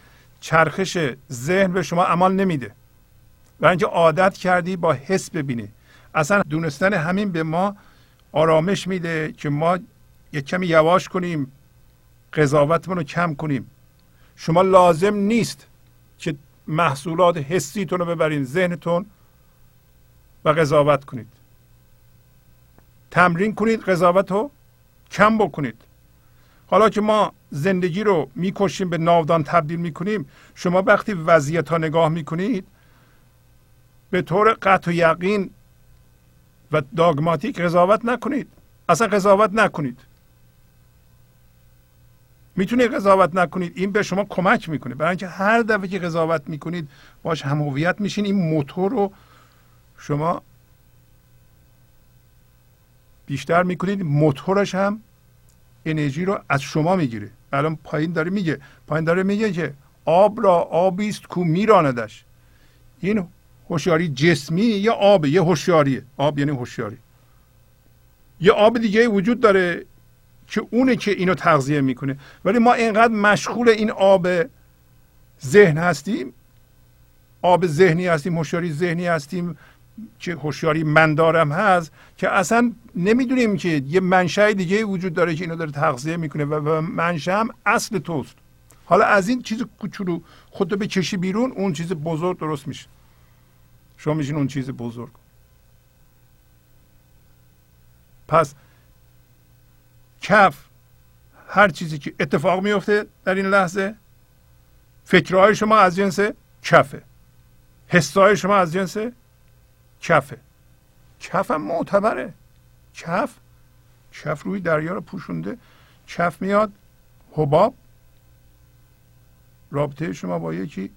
A: چرخش ذهن به شما عمل نمیده. برای اینکه عادت کردی با حس ببینی. اصلا دونستن همین به ما آرامش میده که ما یک کمی یواش کنیم قضاوتمون رو کم کنیم. شما لازم نیست که محصولات حسیتون رو ببرین ذهنتون و قضاوت کنید. تمرین کنید قضاوت رو کم بکنید. حالا که ما زندگی رو می‌کشیم به ناودان تبدیل می‌کنیم شما وقتی وضعیت ها نگاه می‌کنید به طور قطع و یقین و داگماتیک قضاوت نکنید. اصلا قضاوت نکنید. می‌تونید قضاوت نکنید. این به شما کمک می‌کنه. برای اینکه هر دفعه که قضاوت می‌کنید باش هم هویت میشین. این موتور رو شما بیشتر می‌کنید. موتورش هم انرژی رو از شما می‌گیره. الان پایین داره میگه. پایین داره میگه که آب را آبی است کو میراندش. این هوشیاری جسمی یا آب؟ یه هوشیاریه آب یعنی هوشیاری. یه آب دیگه وجود داره که اونه که اینو تغذیه می‌کنه. ولی ما اینقدر مشغول این آب ذهن هستیم. آب ذهنی هستیم هوشیاری ذهنی هستیم که هوشیاری مندارم هست که اصلا نمی‌دونیم که یه منشأ دیگه وجود داره که اینو داره تغذیه می‌کنه و منشأ هم اصل توست. حالا از این چیز کوچولو خودتو بکشی بیرون اون چیز بزرگ درست میشه. شما میشین اون چیز بزرگ. پس کف هر چیزی که اتفاق میفته در این لحظه فکرهای شما از جنس کفه. حسای شما از جنس کفه. کف هم معتبره. کف کف روی دریا رو پوشونده. کف میاد حباب. رابطه شما با یکی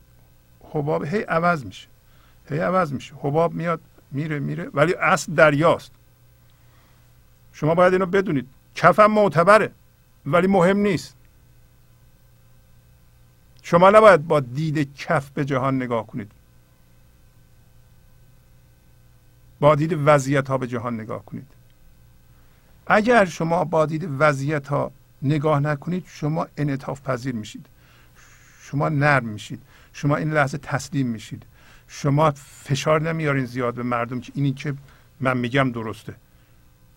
A: حباب هی عوض میشه. هی عوض میشه. حباب میاد میره میره. ولی اصل دریاست. شما باید اینو بدونید. کف هم معتبره ولی مهم نیست. شما نباید با دید کف به جهان نگاه کنید. با دید وضعیت ها به جهان نگاه کنید. اگر شما با دید وضعیت ها نگاه نکنید شما انعطاف پذیر میشید. شما نرم میشید. شما این لحظه تسلیم میشید. شما فشار نمیارین زیاد به مردم که اینی که من میگم درسته.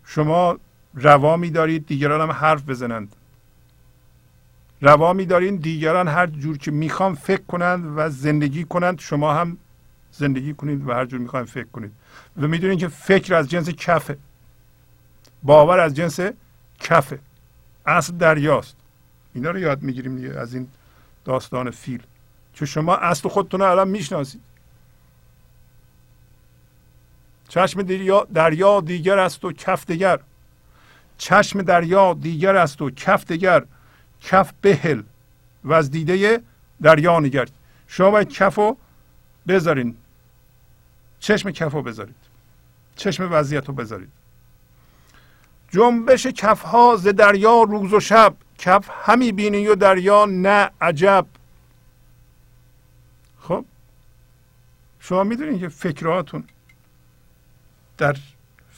A: شما روا میدارید دیگران هم حرف بزنند. روا میدارین دیگران هر جور که می‌خوان فکر کنند و زندگی کنند شما هم زندگی کنید و هر جور می‌خواین فکر کنید. و می‌دونید که فکر از جنس کفه. باور از جنس کفه. اصل دریاست. اینا رو یاد می‌گیریم دیگه از این داستان فیل. چون شما اصل خودتون رو الان می‌شناسید. چشم دریا, دریا دیگر است و کف دیگر چشم دریا دیگر است و کف دیگر کف بهل و از دیده دریا نگرد شما باید کف رو بذارین. چشم کف رو بذارید. چشم وضعیت رو بذارید. جنبش کف ها ز دریا روز و شب. کف همی بینی و دریا نه عجب. خب؟ شما می‌دونید که فکراتون در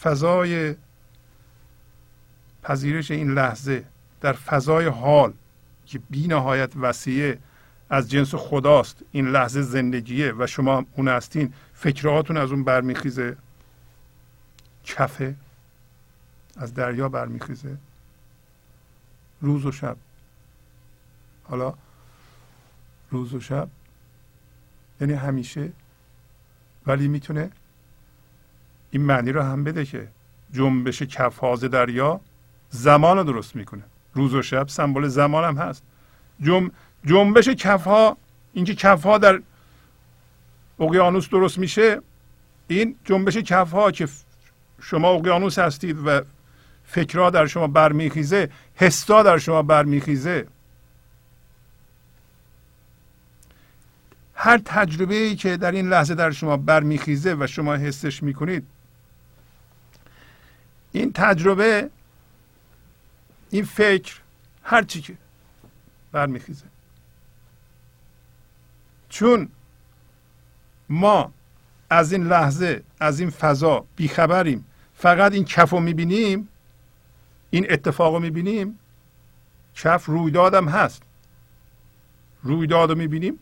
A: فضای پذیرش این لحظه در فضای حال که بی نهایت وسیعه از جنس خداست این لحظه زندگیه و شما اون هستین فکرهاتون از اون برمیخیزه کفه از دریا برمیخیزه روز و شب. حالا روز و شب یعنی همیشه ولی می‌تونه این معنی رو هم بده که جنبش کفاز دریا زمان رو درست می‌کنه. روز و شب سمبل زمان هم هست. جنب جنبش کفها اینکه کفها در اقیانوس درست میشه این جنبش کفها که شما اقیانوس هستید و فکرها در شما برمیخیزه حسا در شما برمیخیزه. هر تجربه ای که در این لحظه در شما برمیخیزه و شما حسش می‌کنید این تجربه این فکر هر چی که برمیخیزه. چون ما از این لحظه از این فضا بیخبریم فقط این کف رو می‌بینیم این اتفاق رو می‌بینیم کف رویدادم هست. رویداد رو می‌بینیم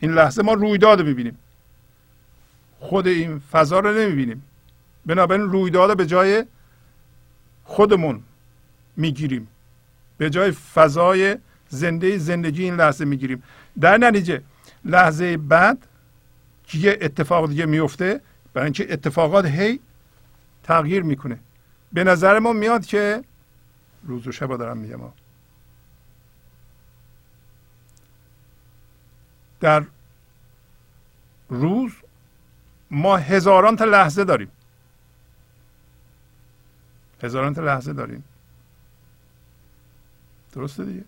A: این لحظه ما رویداد رو می‌بینیم. خود این فضا رو نمی‌بینیم. بنابراین رویداد به جای خودمون می‌گیریم. به جای فضای زنده زندگی این لحظه می‌گیریم. در نتیجه لحظه بعد که یه اتفاق دیگه میفته برای اینکه اتفاقات هی تغییر می‌کنه. به نظر ما میاد که روز و شب دارم میگم. در روز ما هزاران تا لحظه داریم. هزاران تا لحظه داریم. درسته دیگه.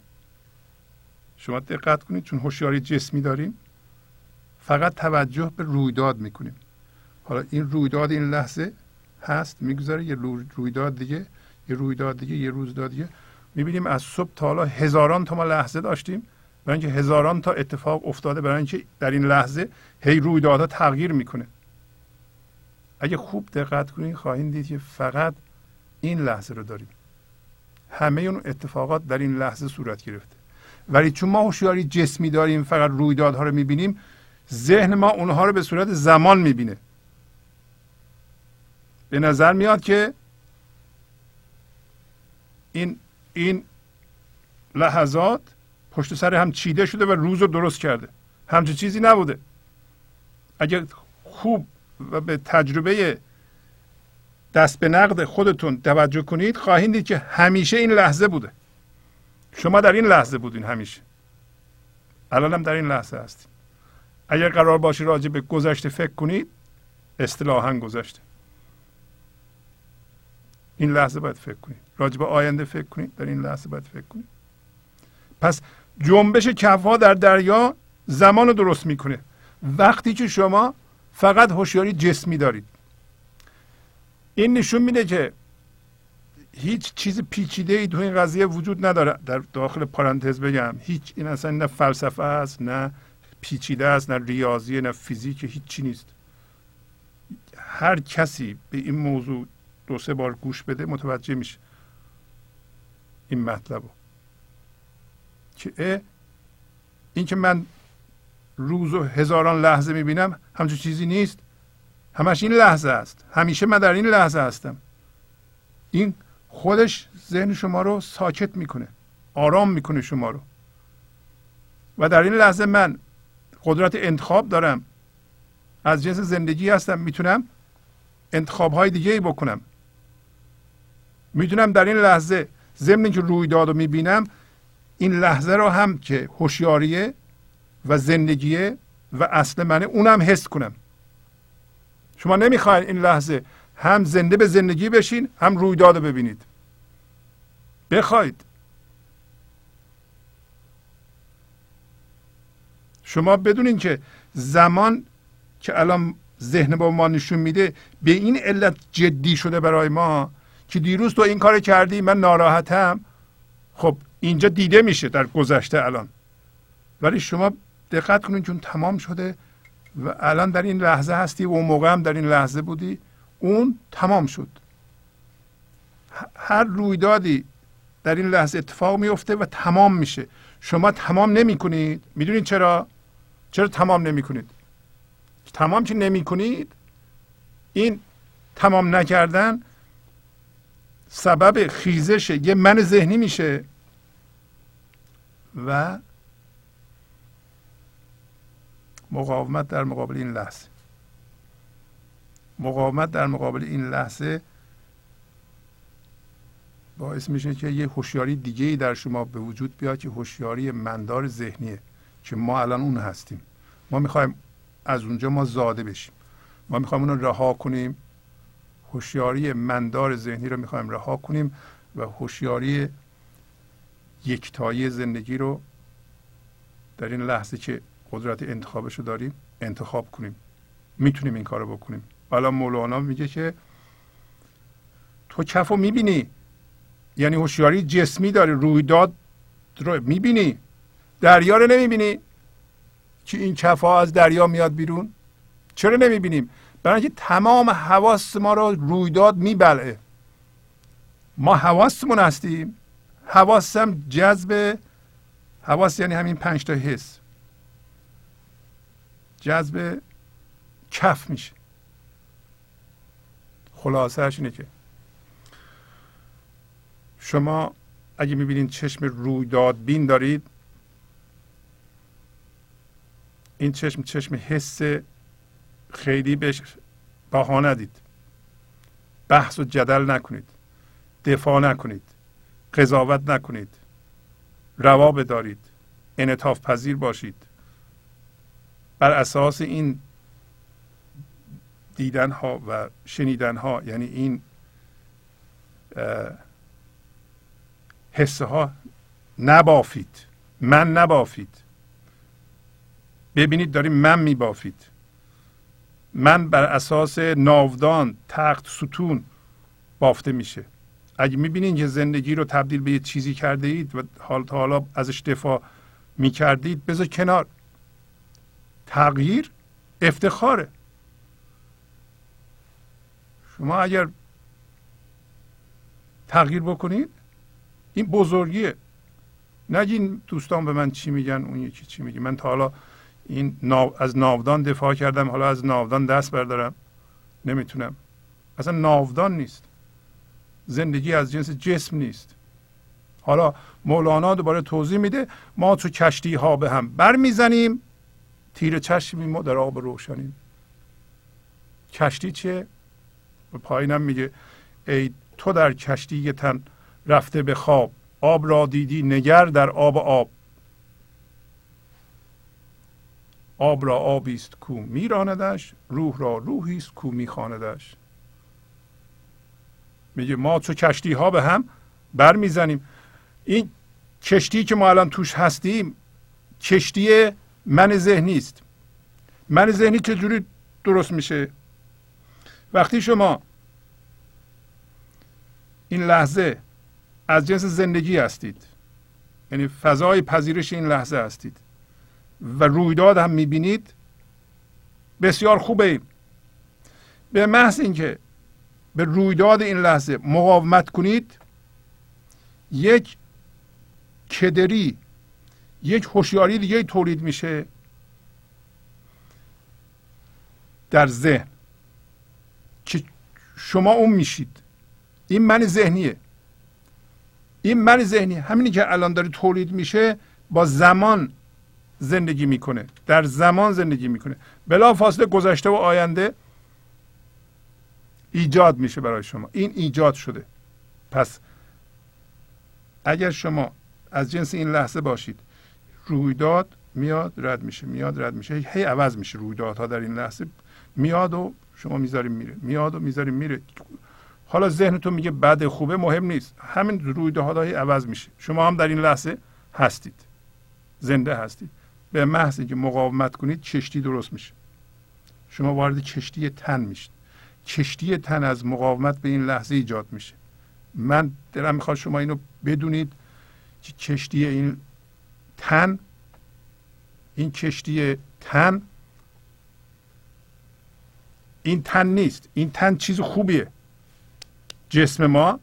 A: شما دقت کنید چون هوشیاری جسمی داریم فقط توجه به رویداد می‌کنیم. حالا این رویداد این لحظه هست می‌گذاره یه رویداد دیگه یه رویداد دیگه یه رویداد دیگه. می‌بینیم از صبح تا حالا هزاران تا ما لحظه داشتیم برای اینکه هزاران تا اتفاق افتاده برای اینکه در این لحظه هی رویدادها تغییر می‌کنه. اگه خوب دقت کنید خواهید دید که فقط این لحظه رو داریم. همه اون اتفاقات در این لحظه صورت گرفته. ولی چون ما هوشیاری جسمی داریم فقط رویدادها رو می‌بینیم ذهن ما اونها رو به صورت زمان می‌بینه. به نظر میاد که این این لحظات پشت سر هم چیده شده و روز رو درست کرده. همچه چیزی نبوده. اگر خوب و به تجربه دست به نقد خودتون توجه کنید خواهید دید که همیشه این لحظه بوده. شما در این لحظه بودین همیشه. الان هم در این لحظه هستید اگر قرار باشه راجع به گذشته فکر کنید اصطلاحا گذشته. این لحظه باید فکر کنید. راجع به آینده فکر کنید در این لحظه باید فکر کنید. پس جنبش کفها در دریا زمان رو درست می‌کنه. وقتی که شما فقط هوشیاری جسمی دارید. این نشون میده که هیچ چیز پیچیده ای تو این قضیه وجود نداره. در داخل پارانتز بگم هیچ این اصلا نه فلسفه است نه پیچیده است نه ریاضی نه فیزیک هیچی نیست. هر کسی به این موضوع دو سه بار گوش بده متوجه میشه این مطلب که این که من روز و هزاران لحظه می‌بینم همچون چیزی نیست. همش این لحظه است. همیشه من در این لحظه هستم. این خودش ذهن شما رو ساکت می‌کنه. آرام می‌کنه شما رو. و در این لحظه من قدرت انتخاب دارم. از جنس زندگی هستم می‌تونم انتخاب های دیگه ای بکنم. می‌دونم در این لحظه ضمن که رویداد رو می‌بینم این لحظه رو هم که هوشیاریه و زندگیه و اصل منه اونم حس کنم. شما نمی‌خواین این لحظه هم زنده به زندگی بشین هم رویداد رو ببینید. بخواید. شما بدونین که زمان که الان ذهن با ما نشون میده به این علت جدی شده برای ما که دیروز تو این کار کردی من ناراحتم. خب اینجا دیده میشه در گذشته الان. ولی شما دقت کنید چون تمام شده و الان در این لحظه هستی و اون موقع هم در این لحظه بودی. اون تمام شد. هر رویدادی در این لحظه اتفاق میفته و تمام میشه. شما تمام نمی کنید می‌دونید چرا؟ چرا تمام نمی کنید تمام که نمی کنید این تمام نکردن سبب خیزش. یه من ذهنی میشه و مقاومت در مقابل این لحظه. مقاومت در مقابل این لحظه باعث میشه که یه هوشیاری دیگه ای در شما به وجود بیاد که هوشیاری مندار ذهنیه که ما الان اون هستیم. ما می‌خوایم از اونجا ما زاده بشیم. ما می‌خوایم اون رو رها کنیم. هوشیاری مندار ذهنی رو می‌خوایم رها کنیم و هوشیاری یکتایی زندگی رو در این لحظه که قدرت انتخابش رو داریم انتخاب کنیم. می‌تونیم این کار رو بکنیم. حالا مولانا میگه که تو کف رو می‌بینی. یعنی هوشیاری جسمی داری رویداد رو می‌بینی. دریا رو نمی‌بینی. که این کف از دریا میاد بیرون؟ چرا نمی‌بینیم؟ برای اینکه تمام حواس ما رو رویداد میبلعه. ما حواسمون هستیم. حواس هم جذب حواس یعنی همین پنج تا حس. جذب کف میشه. خلاصهش اینه که شما اگه می‌بینید چشم رویداد بین دارید این چشم چشم حس خیلی بهش بها ندید. بحث و جدل نکنید. دفاع نکنید. قضاوت نکنید. روا بدارید. انعطاف پذیر باشید. بر اساس این دیدن ها و شنیدن ها یعنی این حسه ها نبافید. من نبافید. ببینید داریم من میبافید. من بر اساس ناودان تخت ستون بافته میشه. اگه می‌بینید که زندگی رو تبدیل به یه چیزی کرده اید و حال تا حالا ازش دفاع می‌کردید بذار کنار. تغییر افتخاره. شما اگر تغییر بکنید این بزرگیه. نگین دوستان به من چی میگن اون یکی چی میگه. من تا حالا این از ناودان دفاع کردم حالا از ناودان دست بردارم. نمی‌تونم. اصلا ناودان نیست. زندگی از جنس جسم نیست. حالا مولانا دوباره توضیح میده ما تو کشتی ها به هم بر می‌زنیم تیر چشمی ما در آب روشنیم کشتی چه به پایینم میگه ای تو در کشتی تن رفته به خواب آب را دیدی نگر در آب آب. آب را آبی است کو میراندش روح را روحی است کو میخواندش. میگه ما چو کشتی ها به هم بر می‌زنیم این کشتی که ما الان توش هستیم کشتی من ذهنی است من ذهنی چجوری درست میشه؟ وقتی شما این لحظه از جنس زندگی هستید یعنی فضای پذیرش این لحظه هستید و رویداد هم می‌بینید بسیار خوبه به محض اینکه به رویداد این لحظه مقاومت کنید یک کدری یک هوشیاری دیگه تولید میشه در ذهن. که شما اون میشید. این من ذهنیه. این من ذهنی همینی که الان داره تولید میشه با زمان زندگی می‌کنه. در زمان زندگی می‌کنه. بلا فاصله گذشته و آینده ایجاد میشه برای شما. این ایجاد شده. پس اگر شما از جنس این لحظه باشید رویداد میاد رد میشه میاد رد میشه. هی عوض میشه رویدادها در این لحظه. میاد و شما می‌ذاریم میره. میاد و می‌ذاریم میره. حالا ذهنتون میگه بد خوبه مهم نیست. همین رویدادهای عوض میشه. شما هم در این لحظه هستید. زنده هستید. به محض اینکه مقاومت کنید کشتی درست میشه. شما وارد کشتی تن میشید. کشتی تن از مقاومت به این لحظه ایجاد میشه. من دلم می‌خواد شما اینو بدونید که کشتی این تن این کشتی تن. این تن نیست. این تن چیز خوبیه. جسم ما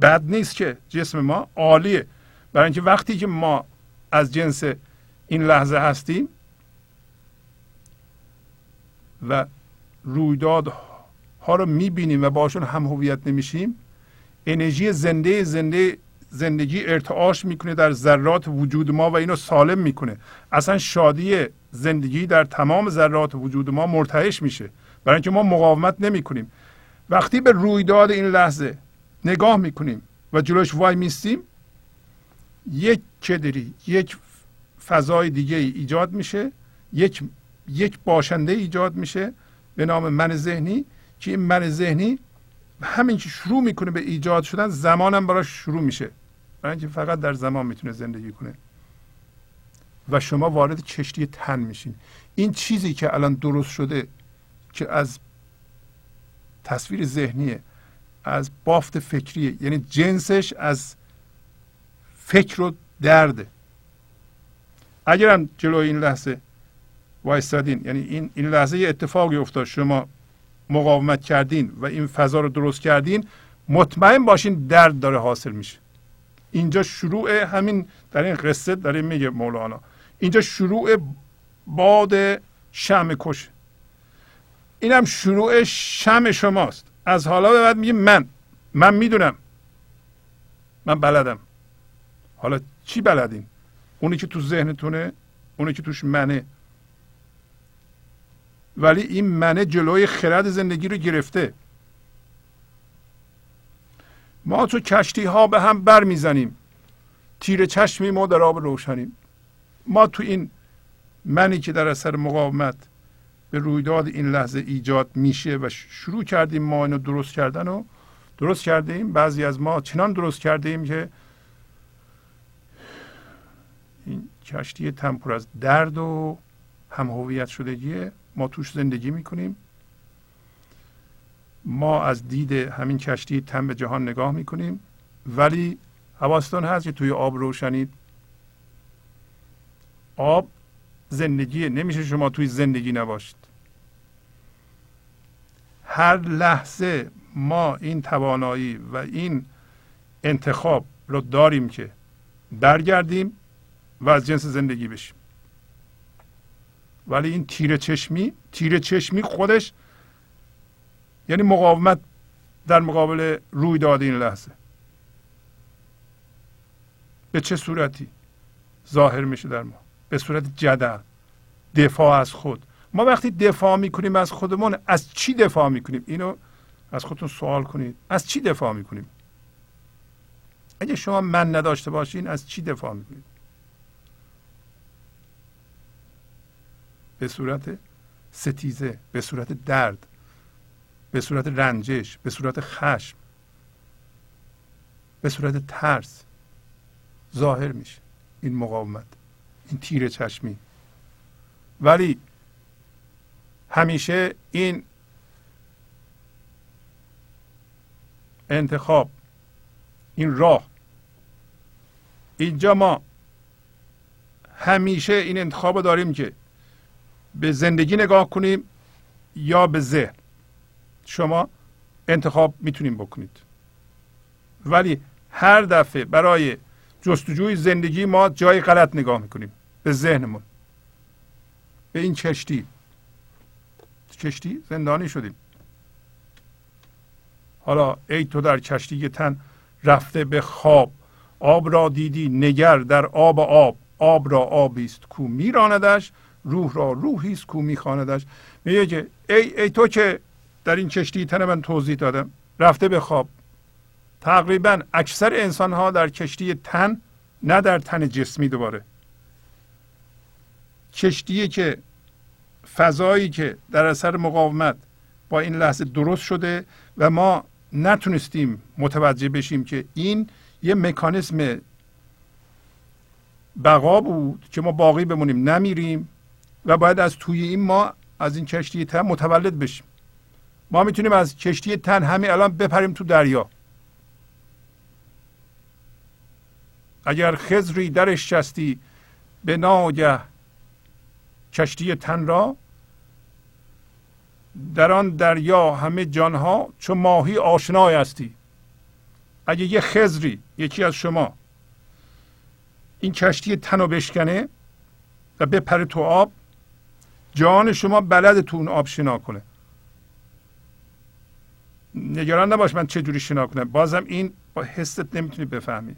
A: بد نیست که. جسم ما عالیه. برای اینکه وقتی که ما از جنس این لحظه هستیم و رویداد ها رو می‌بینیم و باشون هم هویت نمیشیم انرژی زنده زنده زندگی ارتعاش می‌کنه در ذرات وجود ما و اینو سالم می‌کنه. اصلا شادی زندگی در تمام ذرات وجود ما مرتعش میشه. برای اینکه ما مقاومت نمی کنیم وقتی به رویداد این لحظه نگاه می‌کنیم و جلوش وای میستیم یک کدری یک فضای دیگه ای ایجاد میشه. یک یک باشنده ایجاد میشه به نام من ذهنی که این من ذهنی همین که شروع می‌کنه به ایجاد شدن زمانم براش شروع میشه. برای اینکه فقط در زمان می‌تونه زندگی کنه. و شما وارد کشتی تن میشین. این چیزی که الان درست شده که از تصویر ذهنیه از بافت فکریه یعنی جنسش از فکر و درده اگرم جلوی این لحظه وایستادین یعنی این این لحظه یه اتفاقی افتاد. شما مقاومت کردین و این فضا رو درست کردین مطمئن باشین درد داره حاصل میشه. اینجا شروع همین در این قصه داره میگه مولانا. اینجا شروع باد شم کش. اینم شروع شم شماست. از حالا به بعد میگه من. من می‌دونم. من بلدم. حالا چی بلدین؟ اونی که تو ذهنتونه اونی که توش منه. ولی این منه جلوی خرد زندگی رو گرفته. ما تو کشتی ها به هم بر می‌زنیم. تیر چشمی ما در آب روشنیم. ما تو این منی که در اثر مقاومت به رویداد این لحظه ایجاد میشه و شروع کردیم ما اینو درست کردن و درست کردیم. بعضی از ما چنان درست کردیم که این کشتی تمپور از درد و هم هویت شدگیه. ما توش زندگی می‌کنیم. ما از دید همین کشتی تن به جهان نگاه می‌کنیم. ولی حواستان هست که توی آب روشنید. آب زندگیه نمیشه شما توی زندگی نباشید. هر لحظه ما این توانایی و این انتخاب رو داریم که برگردیم و از جنس زندگی بشیم. ولی این تیره چشمی تیره چشمی خودش یعنی مقاومت در مقابل رویداد این لحظه. به چه صورتی ظاهر میشه در ما؟ به صورت جدل دفاع از خود. ما وقتی دفاع می‌کنیم از خودمون از چی دفاع می‌کنیم؟ اینو از خودتون سوال کنید. از چی دفاع می‌کنیم؟ اگه شما من نداشته باشین از چی دفاع می‌کنید؟ به صورت ستیزه به صورت درد. به صورت رنجش به صورت خشم به صورت ترس ظاهر میشه. این مقاومت این تیر چشمی. ولی همیشه این انتخاب این راه. اینجا ما همیشه این انتخاب داریم که به زندگی نگاه کنیم یا به ذهن شما انتخاب می‌تونیم بکنید. ولی هر دفعه برای جستجوی زندگی ما جای غلط نگاه می‌کنیم. به ذهنمون. به این کشتی. کشتی زندانی شدیم. حالا ای تو در کشتی تن رفته به خواب. آب را دیدی نگر در آب آب. آب را آبی است کو میراندش. روح را روحی است کو میخواندش. میگه که ای ای تو که در این کشتی تن من توضیح دادم. رفته به خواب. تقریبا اکثر انسان ها در کشتی تن نه در تن جسمی دوباره. کشتی که فضایی که در اثر مقاومت با این لحظه درست شده و ما نتونستیم متوجه بشیم که این یه مکانیسم بقا بود که ما باقی بمونیم نمیریم و باید از توی این ما از این کشتی تن متولد بشیم. ما می‌تونیم از کشتی تن همین الان بپریم تو دریا. اگر خزری درش شستی به ناگه کشتی تن را در آن دریا همه جانها چون ماهی آشنای هستی. اگه یه خزری یکی از شما این کشتی تن رو بشکنه و بپره تو آب جان شما بلد تو اون آب شنا کنه. نگران نباش من چه جوری شنا کنم. بازم این با حست نمی‌تونی بفهمی.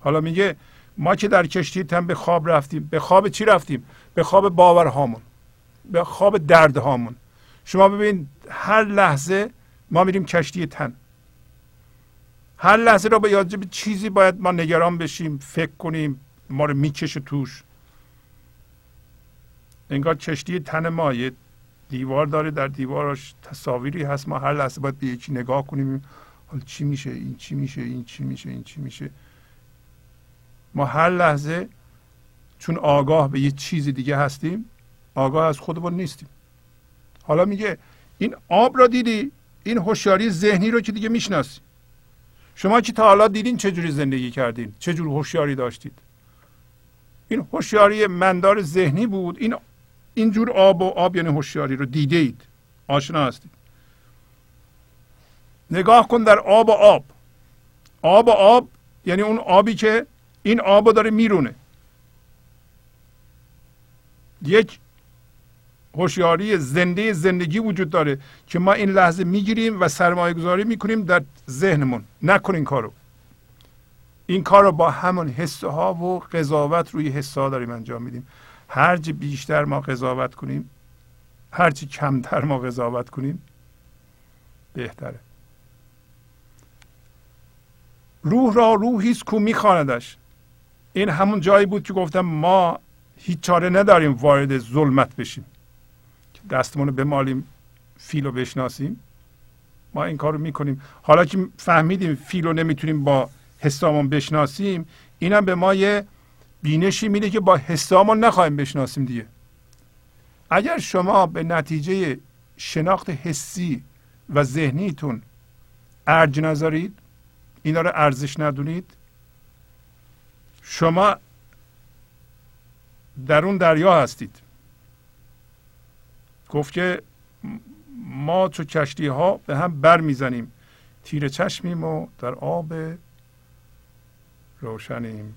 A: حالا میگه ما که در کشتی تن به خواب رفتیم. به خواب چی رفتیم؟ به خواب باورهامون به خواب دردهامون شما ببین هر لحظه ما میریم کشتی تن. هر لحظه را به یاد چیزی باید ما نگران بشیم فکر کنیم ما رو می‌کشه توش. انگار کشتی تن ما یه دیوار داره در دیوارش تصاویری هست. ما هر لحظه باید به یکی نگاه کنیم حالا چی میشه این چی میشه این چی میشه این چی میشه. ما هر لحظه چون آگاه به یه چیز دیگه هستیم آگاه از خودمون نیستیم. حالا میگه این آب را دیدی؟ این هوشیاری ذهنی رو که دیگه می‌شناسی. شما که تا حالا دیدین چه جوری زندگی کردین؟ چه جور هوشیاری داشتید؟ این هوشیاری مندار ذهنی بود. این اینجور آب و آب یعنی هوشیاری رو دیده اید. آشنا هستید. نگاه کن در آب و آب. آب و آب یعنی اون آبی که این آب رو داره میرونه. یک هوشیاری زنده زندگی وجود داره که ما این لحظه می‌گیریم و سرمایه گذاری می‌کنیم در ذهنمون. نکن این کارو. این کار رو با همون حس ها و قضاوت روی حس ها داریم انجام میدیم. هرچی بیشتر ما قضاوت کنیم هرچی کمتر ما قضاوت کنیم بهتره. روح را روحی است کو میخواندش. این همون جایی بود که گفتم ما هیچ چاره نداریم وارد ظلمت بشیم. دستمون رو بمالیم فیل رو بشناسیم. ما این کار رو می‌کنیم. حالا که فهمیدیم فیل رو نمی‌تونیم با حسامون بشناسیم اینم به ما یه بینشی میده که با حسامون نخواهیم بشناسیم دیگه. اگر شما به نتیجه شناخت حسی و ذهنیتون ارج نذارید اینا رو ارزش ندونید شما در اون دریا هستید. گفت که ما چو کشتی ها به هم بر می‌زنیم تیر چشمیم و در آب روشنیم.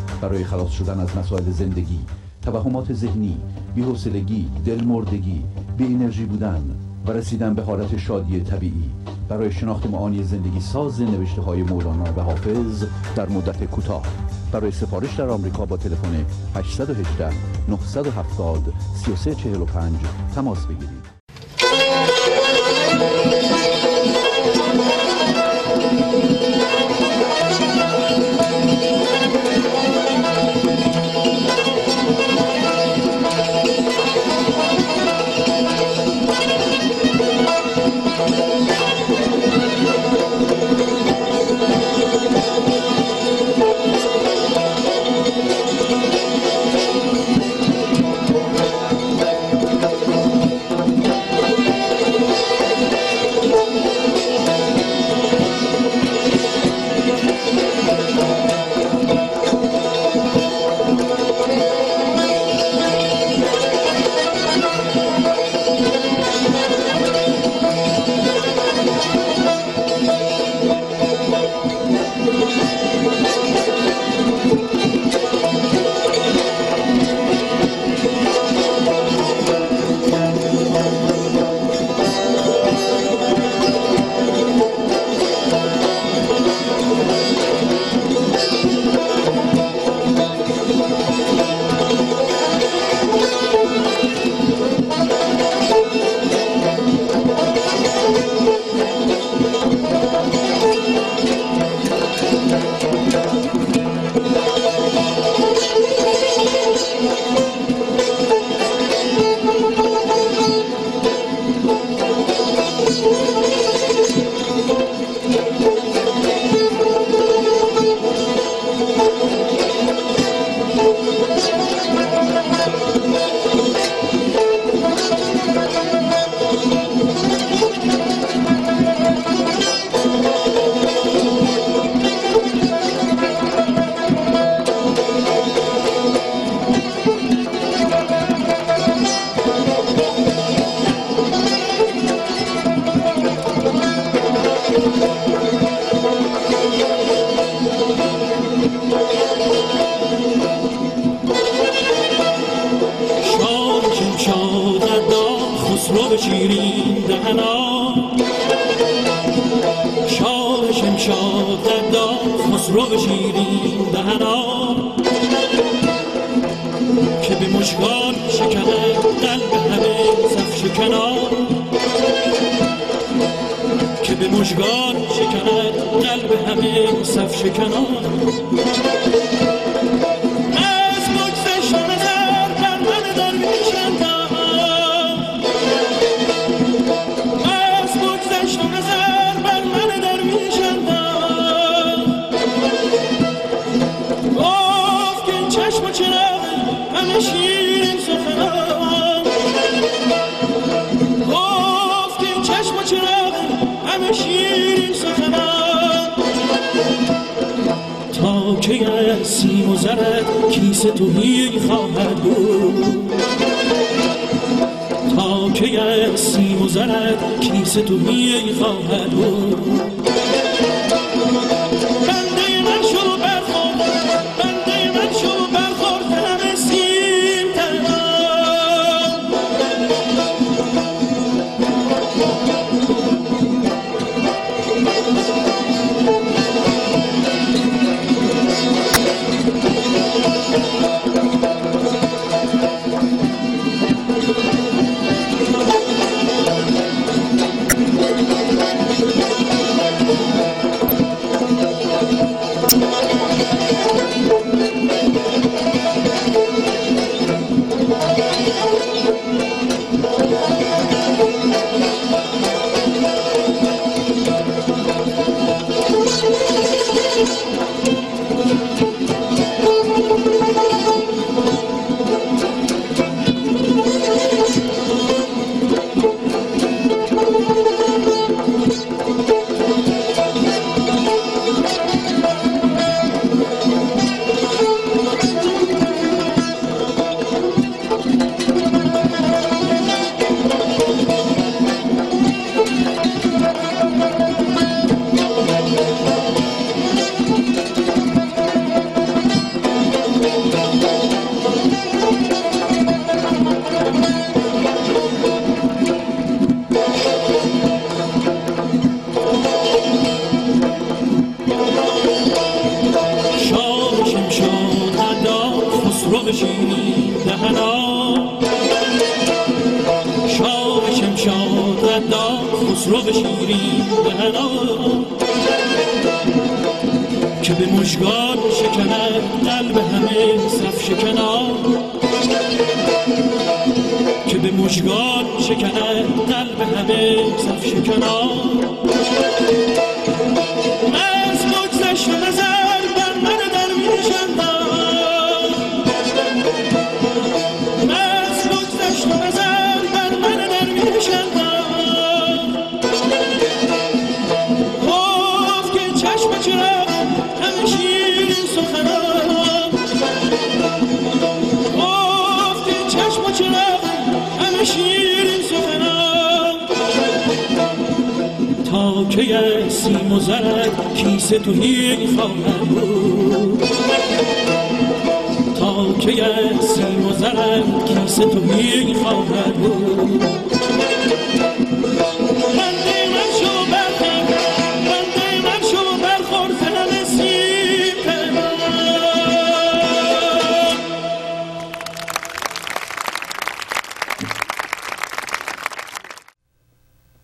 B: برای خلاص شدن از مسائل زندگی توهمات ذهنی بی‌حوصلگی دلمردگی بی انرژی بودن و رسیدن به حالت شادی طبیعی. برای شناخت معانی زندگی ساز نوشته های مولانا و حافظ در مدت کوتاه. برای سفارش در آمریکا با تلفن 818 970 3345 تماس بگیرید.
C: که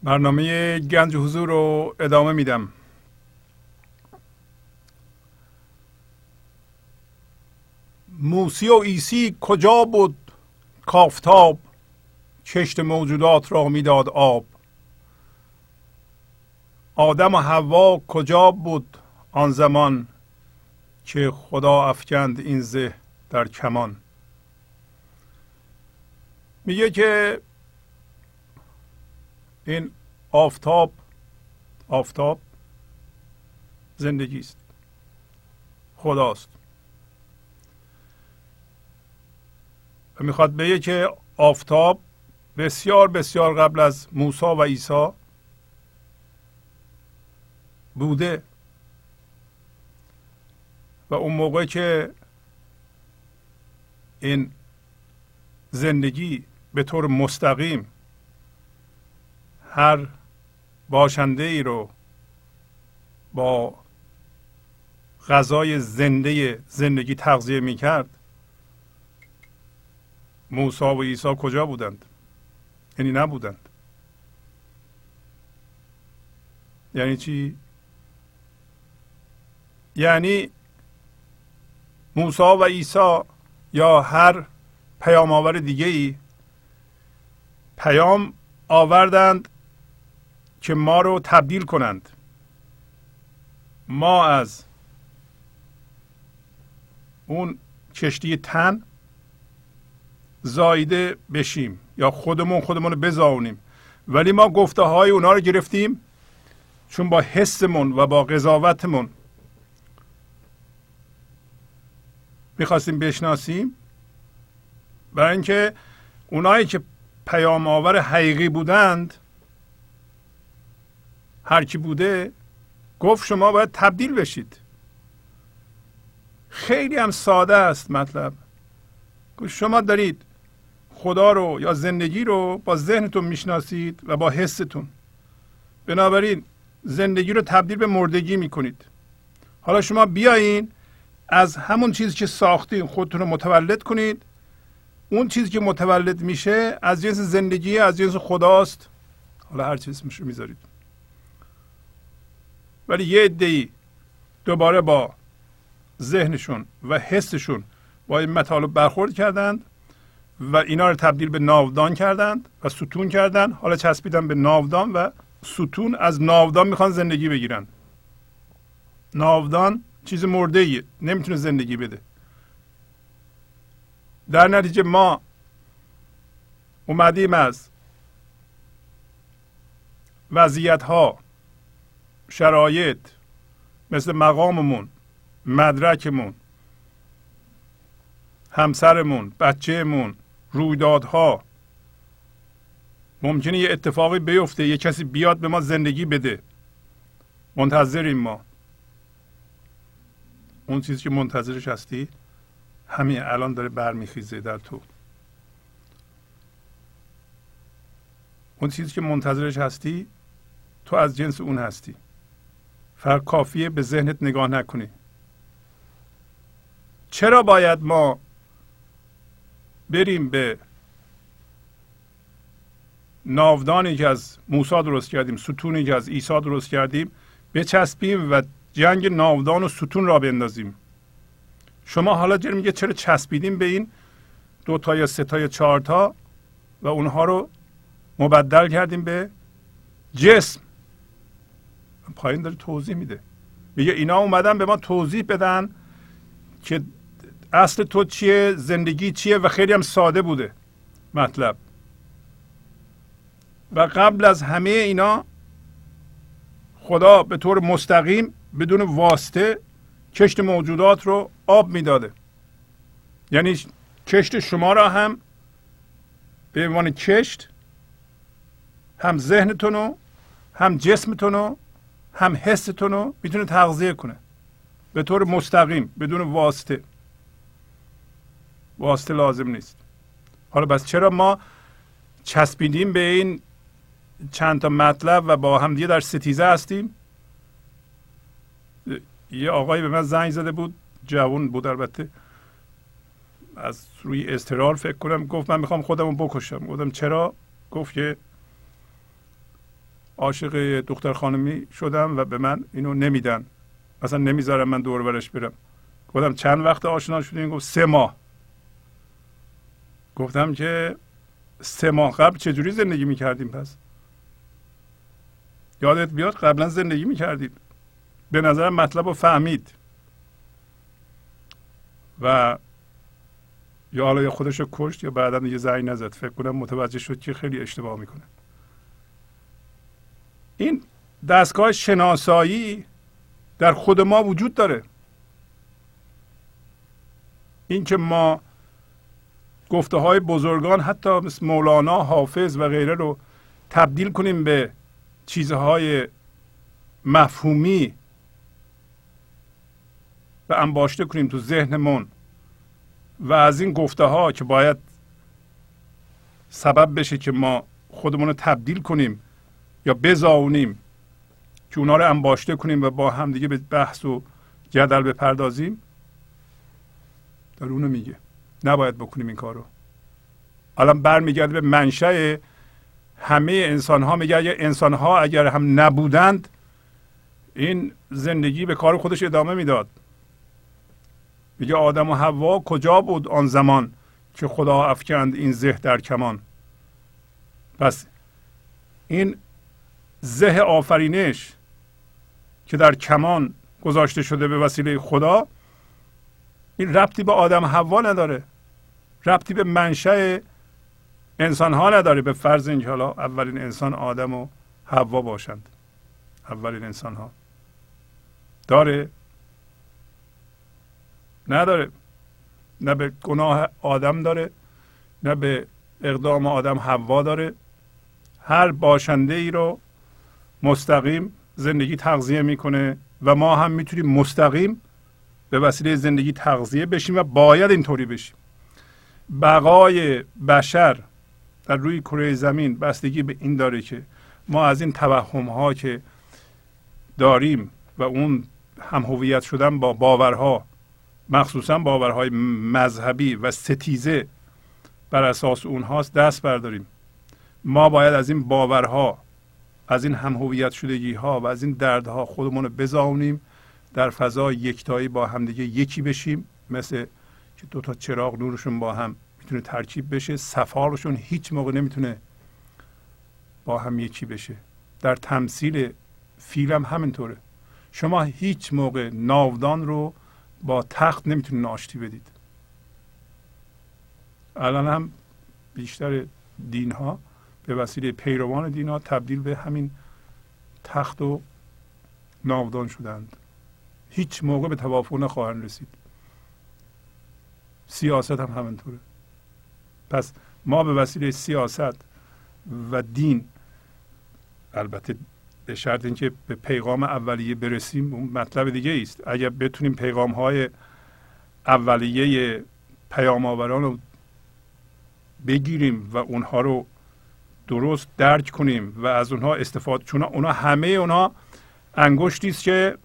A: برنامه گنج حضور رو ادامه میدم. موسی و ایسی کجا بود؟ کافتاب. کشت موجودات را می‌داد آب. آدم و حوا کجا بود آن زمان که خدا افکند این زه در کمان؟ میگه که این آفتاب آفتاب زندگی است خداست. و می‌خواد بگه که آفتاب بسیار بسیار قبل از موسی و عیسی بوده. و اون موقع که این زندگی به طور مستقیم هر باشنده ای رو با غذای زندگی تغذیه می کرد موسا و عیسی کجا بودند؟ یعنی نبودند. یعنی چی؟ یعنی موسا و عیسی یا هر پیام آور دیگه ای پیام آوردند که ما رو تبدیل کنند. ما از اون کشتی تن زایده بشیم یا خودمون خودمون رو بزاونیم. ولی ما گفته های اونا رو گرفتیم چون با حسمون و با قضاوتمون می‌خواستیم بشناسیم برای اینکه اونایی که پیام آور حقیقی بودند هر کی بوده گفت شما باید تبدیل بشید. خیلی هم ساده است مطلب. شما دارید خدا رو یا زندگی رو با ذهنتون می‌شناسید و با حستون. بنابراین زندگی رو تبدیل به مردگی می‌کنید. حالا شما بیاین از همون چیزی که ساختین خودتون رو متولد کنید. اون چیزی که متولد میشه از جنس زندگی از جنس خداست. حالا هر چیز میشه می‌ذارید. ولی یه عده دوباره با ذهنشون و حسشون با این مطالب برخورد کردند و اینا رو تبدیل به ناودان کردند و ستون کردند. حالا چسبیدن به ناودان و ستون از ناودان می‌خوان زندگی بگیرن. ناودان چیز مرده ایه نمی‌تونه زندگی بده. در نتیجه ما اومدیم از وضعیت ها شرایط مثل مقاممون مدرکمون همسرمون بچهمون رویدادها. ممکنه یه اتفاقی بیفته یه کسی بیاد به ما زندگی بده. منتظریم ما. اون چیزی که منتظرش هستی همین الان داره برمیخیزه در تو. اون چیزی که منتظرش هستی تو از جنس اون هستی. فقط کافیه به ذهنت نگاه نکنی. چرا باید ما بریم به ناودانی که از موسی درست کردیم ستونی که از عیسی درست کردیم بچسبیم و جنگ ناودان و ستون را بندازیم؟ شما حالا جر میگه چرا چسبیدیم به این دو تا یا سه تا یا چهار تا و اونها رو مبدل کردیم به جسم؟ پایین داره توضیح میده. میگه اینا اومدن به ما توضیح بدن که اصل تو چیه زندگی چیه و خیلی هم ساده بوده مطلب. و قبل از همه اینا خدا به طور مستقیم بدون واسطه کشت موجودات رو آب می‌داده. یعنی کشت شما را هم به عنوان کشت هم ذهنتون رو هم جسمتون رو هم حستون رو می‌تونه تغذیه کنه. به طور مستقیم بدون واسطه. واسطه لازم نیست. حالا بس چرا ما چسبیدیم به این چند تا مطلب و با هم دیگه در ستیزه هستیم؟ یه آقایی به من زنگ زده بود جوان بود البته. از روی استرار فکر کنم گفت من می‌خوام خودم رو بکشم. گفتم چرا؟ گفت که عاشق دختر خانمی شدم و به من اینو نمیدن. اصلا نمی‌ذارم من دور برش برم. گفتم چند وقت آشنا شدیم گفت سه ماه. گفتم که سه ماه قبل چجوری زندگی می‌کردیم پس؟ یادت بیاد قبلا زندگی می‌کردید به نظر مطلب رو فهمید. و یا حالا یا خودش رو کشت یا بعدا یه زنگ نزد. فکر کنم متوجه شد که خیلی اشتباه می‌کنه. این دستگاه شناسایی در خود ما وجود داره. اینکه ما گفته های بزرگان حتی مثل مولانا حافظ و غیره رو تبدیل کنیم به چیزهای مفهومی و انباشته کنیم تو ذهنمون. و از این گفته ها که باید سبب بشه که ما خودمون رو تبدیل کنیم یا بزاونیم که اونا رو انباشته کنیم و با همدیگه به بحث و جدل بپردازیم؟ در اونو میگه. نباید بکنیم این کارو. الان برمیگرده به منشأ همه انسان ها میگه اگر انسان ها اگر هم نبودند این زندگی به کار خودش ادامه می‌داد. میگه آدم و حوا کجا بود آن زمان که خدا افکند این زه در کمان؟ پس این زه آفرینش که در کمان گذاشته شده به وسیله خدا این ربطی به آدم حوا نداره ربطی به منشأ انسان ها نداره به فرض اینکه حالا اولین انسان آدم و حوا باشند اولین انسان ها داره؟ نداره. نه به گناه آدم داره نه به اقدام آدم حوا داره. هر باشنده ای رو مستقیم زندگی تغذیه می‌کنه و ما هم می‌تونیم مستقیم به وسیله زندگی تغذیه بشیم و باید اینطوری بشیم. بقای بشر در روی کره زمین بستگی به این داره که ما از این توهم ها که داریم و اون هم هویت شدن با باورها مخصوصا باورهای مذهبی و ستیزه بر اساس اونهاست دست برداریم. ما باید از این باورها از این هم هویت شدگی ها و از این دردها خودمون رو بزاونیم در فضا یکتایی با همدیگه یکی بشیم مثل که دو تا چراغ نورشون با هم می‌تونه ترکیب بشه صفارشون هیچ موقع نمی‌تونه با هم یکی بشه. در تمثیل فیلم همینطوره. شما هیچ موقع ناودان رو با تخت نمی‌تونید آشتی بدید. الان هم بیشتر دین ها به وسیله پیروان دین ها تبدیل به همین تخت و ناودان شدند. هیچ موقع به توافق نخواهند رسید. سیاست هم همینطوره. پس ما به وسیله سیاست و دین البته به شرط اینکه به پیغام اولیه برسیم اون مطلب دیگه است اگر بتونیم پیغام های اولیه پیام آوران رو بگیریم و اونها رو درست درک کنیم و از اونها استفاده چون اونها همه اونها انگشتی است که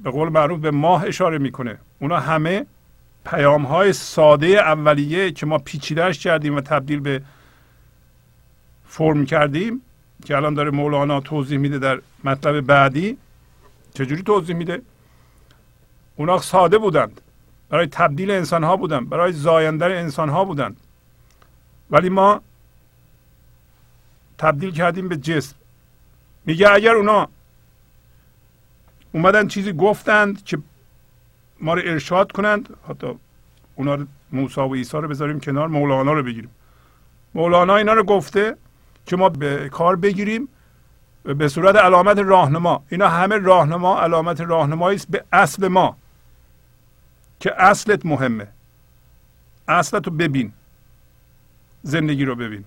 A: به قول معروف به ماه اشاره می‌کنه. اونا همه پیام های ساده اولیه که ما پیچیدهش کردیم و تبدیل به فرم کردیم که الان داره مولانا توضیح میده در مطلب بعدی. چجوری توضیح میده؟ اونا ساده بودند. برای تبدیل انسان ها بودند. برای زایندن انسان ها بودند. ولی ما تبدیل کردیم به جسم. میگه اگر اونا اومدن چیزی گفتند که ما رو ارشاد کنند حتی اونا رو موسی و عیسی رو بذاریم کنار مولانا رو بگیریم. مولانا اینا رو گفته که ما به کار بگیریم به صورت علامت راهنما. اینا همه راهنما علامت راهنمایی است به اصل ما که اصلت مهمه. اصلت رو ببین. زندگی رو ببین.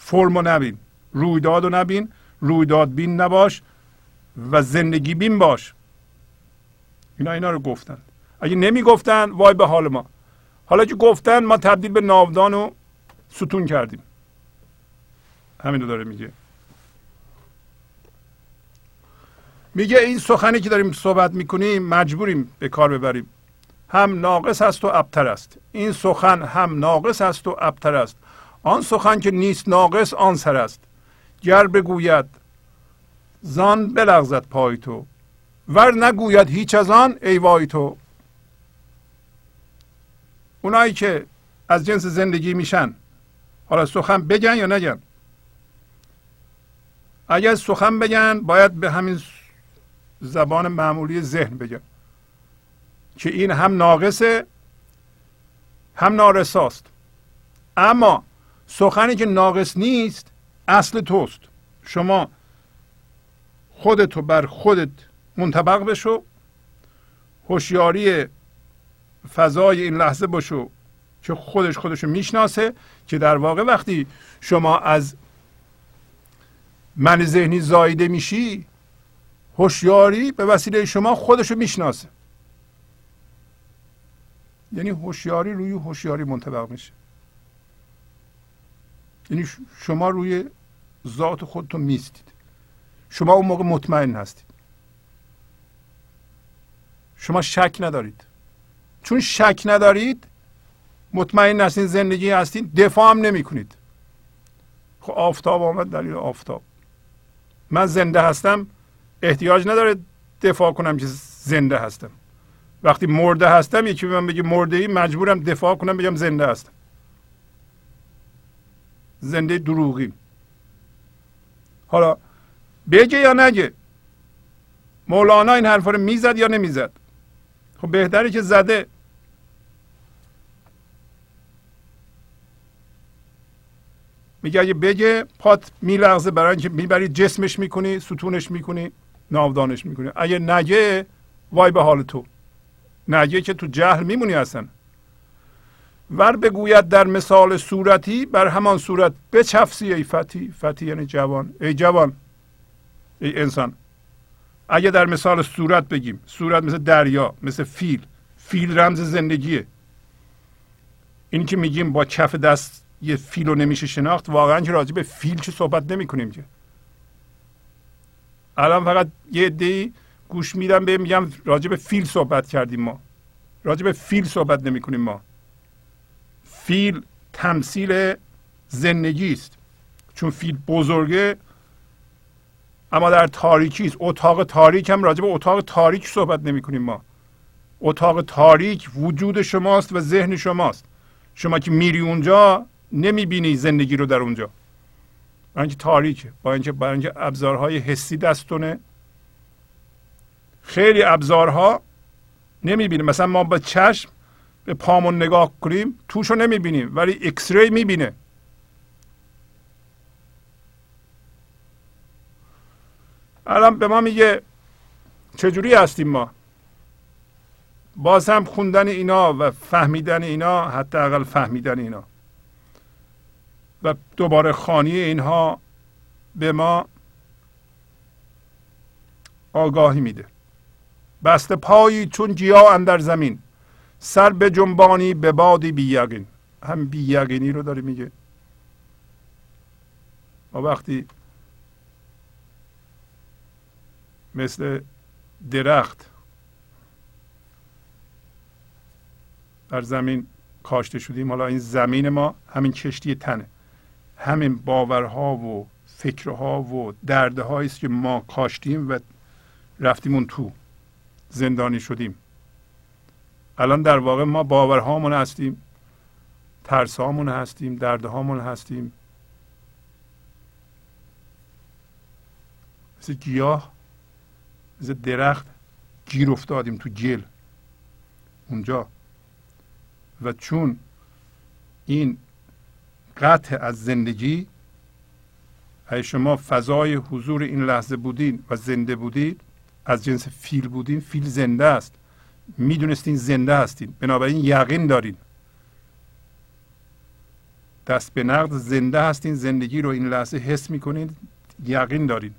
A: فرم رو نبین. رویداد رو نبین. رویداد بین نباش و زندگی بین باش. اینا اینا رو گفتن. اگه نمی گفتن وای به حال ما. حالا که گفتن ما تبدیل به ناودان و ستون کردیم. همین رو داره میگه. میگه این سخنی که داریم صحبت می‌کنیم مجبوریم به کار ببریم. هم ناقص است و ابتر است. این سخن هم ناقص است و ابتر است. آن سخن که نیست ناقص آن سر است. گر بگوید زان بلغزد پای تو ور نگوید هیچ از آن ای وای تو. اونایی که از جنس زندگی میشن حالا سخن بگن یا نگن؟ اگر سخن بگن باید به همین زبان معمولی ذهن بگن که این هم ناقصه هم نارساست. اما سخنی که ناقص نیست اصل توست. شما خودتو بر خودت منطبق بشو هوشیاری فضای این لحظه باشو که خودش خودشو می‌شناسه که در واقع وقتی شما از من ذهنی زایده میشی هوشیاری به وسیله شما خودشو می‌شناسه. یعنی هوشیاری روی هوشیاری منطبق میشه. یعنی شما روی ذات خودتون میستید. شما اون موقع مطمئن هستید. شما شک ندارید. چون شک ندارید مطمئن هستین زندگی هستین دفاع هم نمی کنید خب آفتاب آمد دلیل آفتاب. من زنده هستم احتیاج نداره دفاع کنم که زنده هستم. وقتی مرده هستم یکی به من بگه مرده ای مجبورم دفاع کنم بگم زنده هستم. زنده دروغی حالا بگه یا نگه مولانا این حرفا رو می‌زد یا نمی‌زد؟ خب بهتره که زده. میگه اگه بگه پات میلغزه برای اینکه می‌بری جسمش می‌کنی ستونش می‌کنی ناودانش می‌کنی. اگه نگه وای به حال تو. نگه که تو جهل میمونی اصلا. ور بگوید در مثال صورتی بر همان صورت بچفسی ای فتی فتی یعنی جوان. ای جوان ای انسان. اگه در مثال صورت بگیم صورت مثل دریا مثل فیل. فیل رمز زندگیه. این که میگیم با کف دست یه فیل رو نمیشه شناخت واقعا که راجع به فیل چه صحبت نمی کنیم که. الان فقط یه عده‌ای گوش میدم به میگم راجع به فیل صحبت کردیم ما. راجع به فیل صحبت نمی کنیم ما. فیل تمثیل زندگی است. چون فیل بزرگه اما در تاریکی است. اتاق تاریک هم راجع به اتاق تاریک صحبت نمی کنیم ما. اتاق تاریک وجود شماست و ذهن شماست. شما که میری اونجا نمی بینی زندگی رو در اونجا. با اینکه تاریکه با اینکه با اینکه ابزارهای حسی دستونه. خیلی ابزارها نمی‌بینیم مثلا ما با چشم به پامون نگاه کنیم توش رو نمی‌بینیم ولی X-ray می‌بینه. الان به ما میگه چجوری هستیم ما؟ باز هم خوندن اینا و فهمیدن اینا حتی اقل فهمیدن اینا. و دوباره خانی اینها به ما آگاهی میده. بسته پایی چون گیا اندر زمین. سر به جنبانی به بادی بی هم بی رو داره میگه. و وقتی مثل درخت در زمین کاشته شدیم حالا این زمین ما همین کشتی تنه. همین باورها و فکرها و دردهایی است که ما کاشتیم و رفتیم اون تو. زندانی شدیم. الان در واقع ما باورهامون هستیم ترسهامون هستیم دردهامون هستیم. مثل گیاه مثل درخت گیر افتادیم تو گل اونجا. و چون این قطع از زندگی اگه شما فضای حضور این لحظه بودین و زنده بودید از جنس فیل بودین فیل زنده است. می‌دونستین زنده هستین. بنابراین یقین دارین. دست به نقد زنده هستین. زندگی رو این لحظه حس می‌کنین. یقین دارین.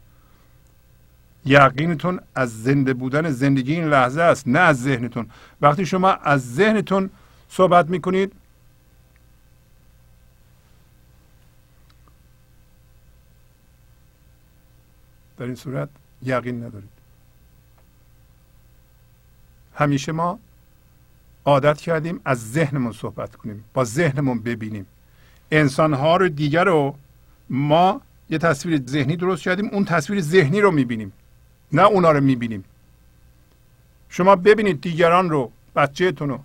A: یقینتون از زنده بودن زندگی این لحظه است نه از ذهنتون. وقتی شما از ذهنتون صحبت می‌کنید در این صورت یقین ندارید. همیشه ما عادت کردیم از ذهنمون صحبت کنیم با ذهنمون ببینیم. انسانها رو دیگر رو ما یه تصویر ذهنی درست کردیم اون تصویر ذهنی رو می‌بینیم. نه اونا رو می‌بینیم. شما ببینید دیگران رو بچهتون رو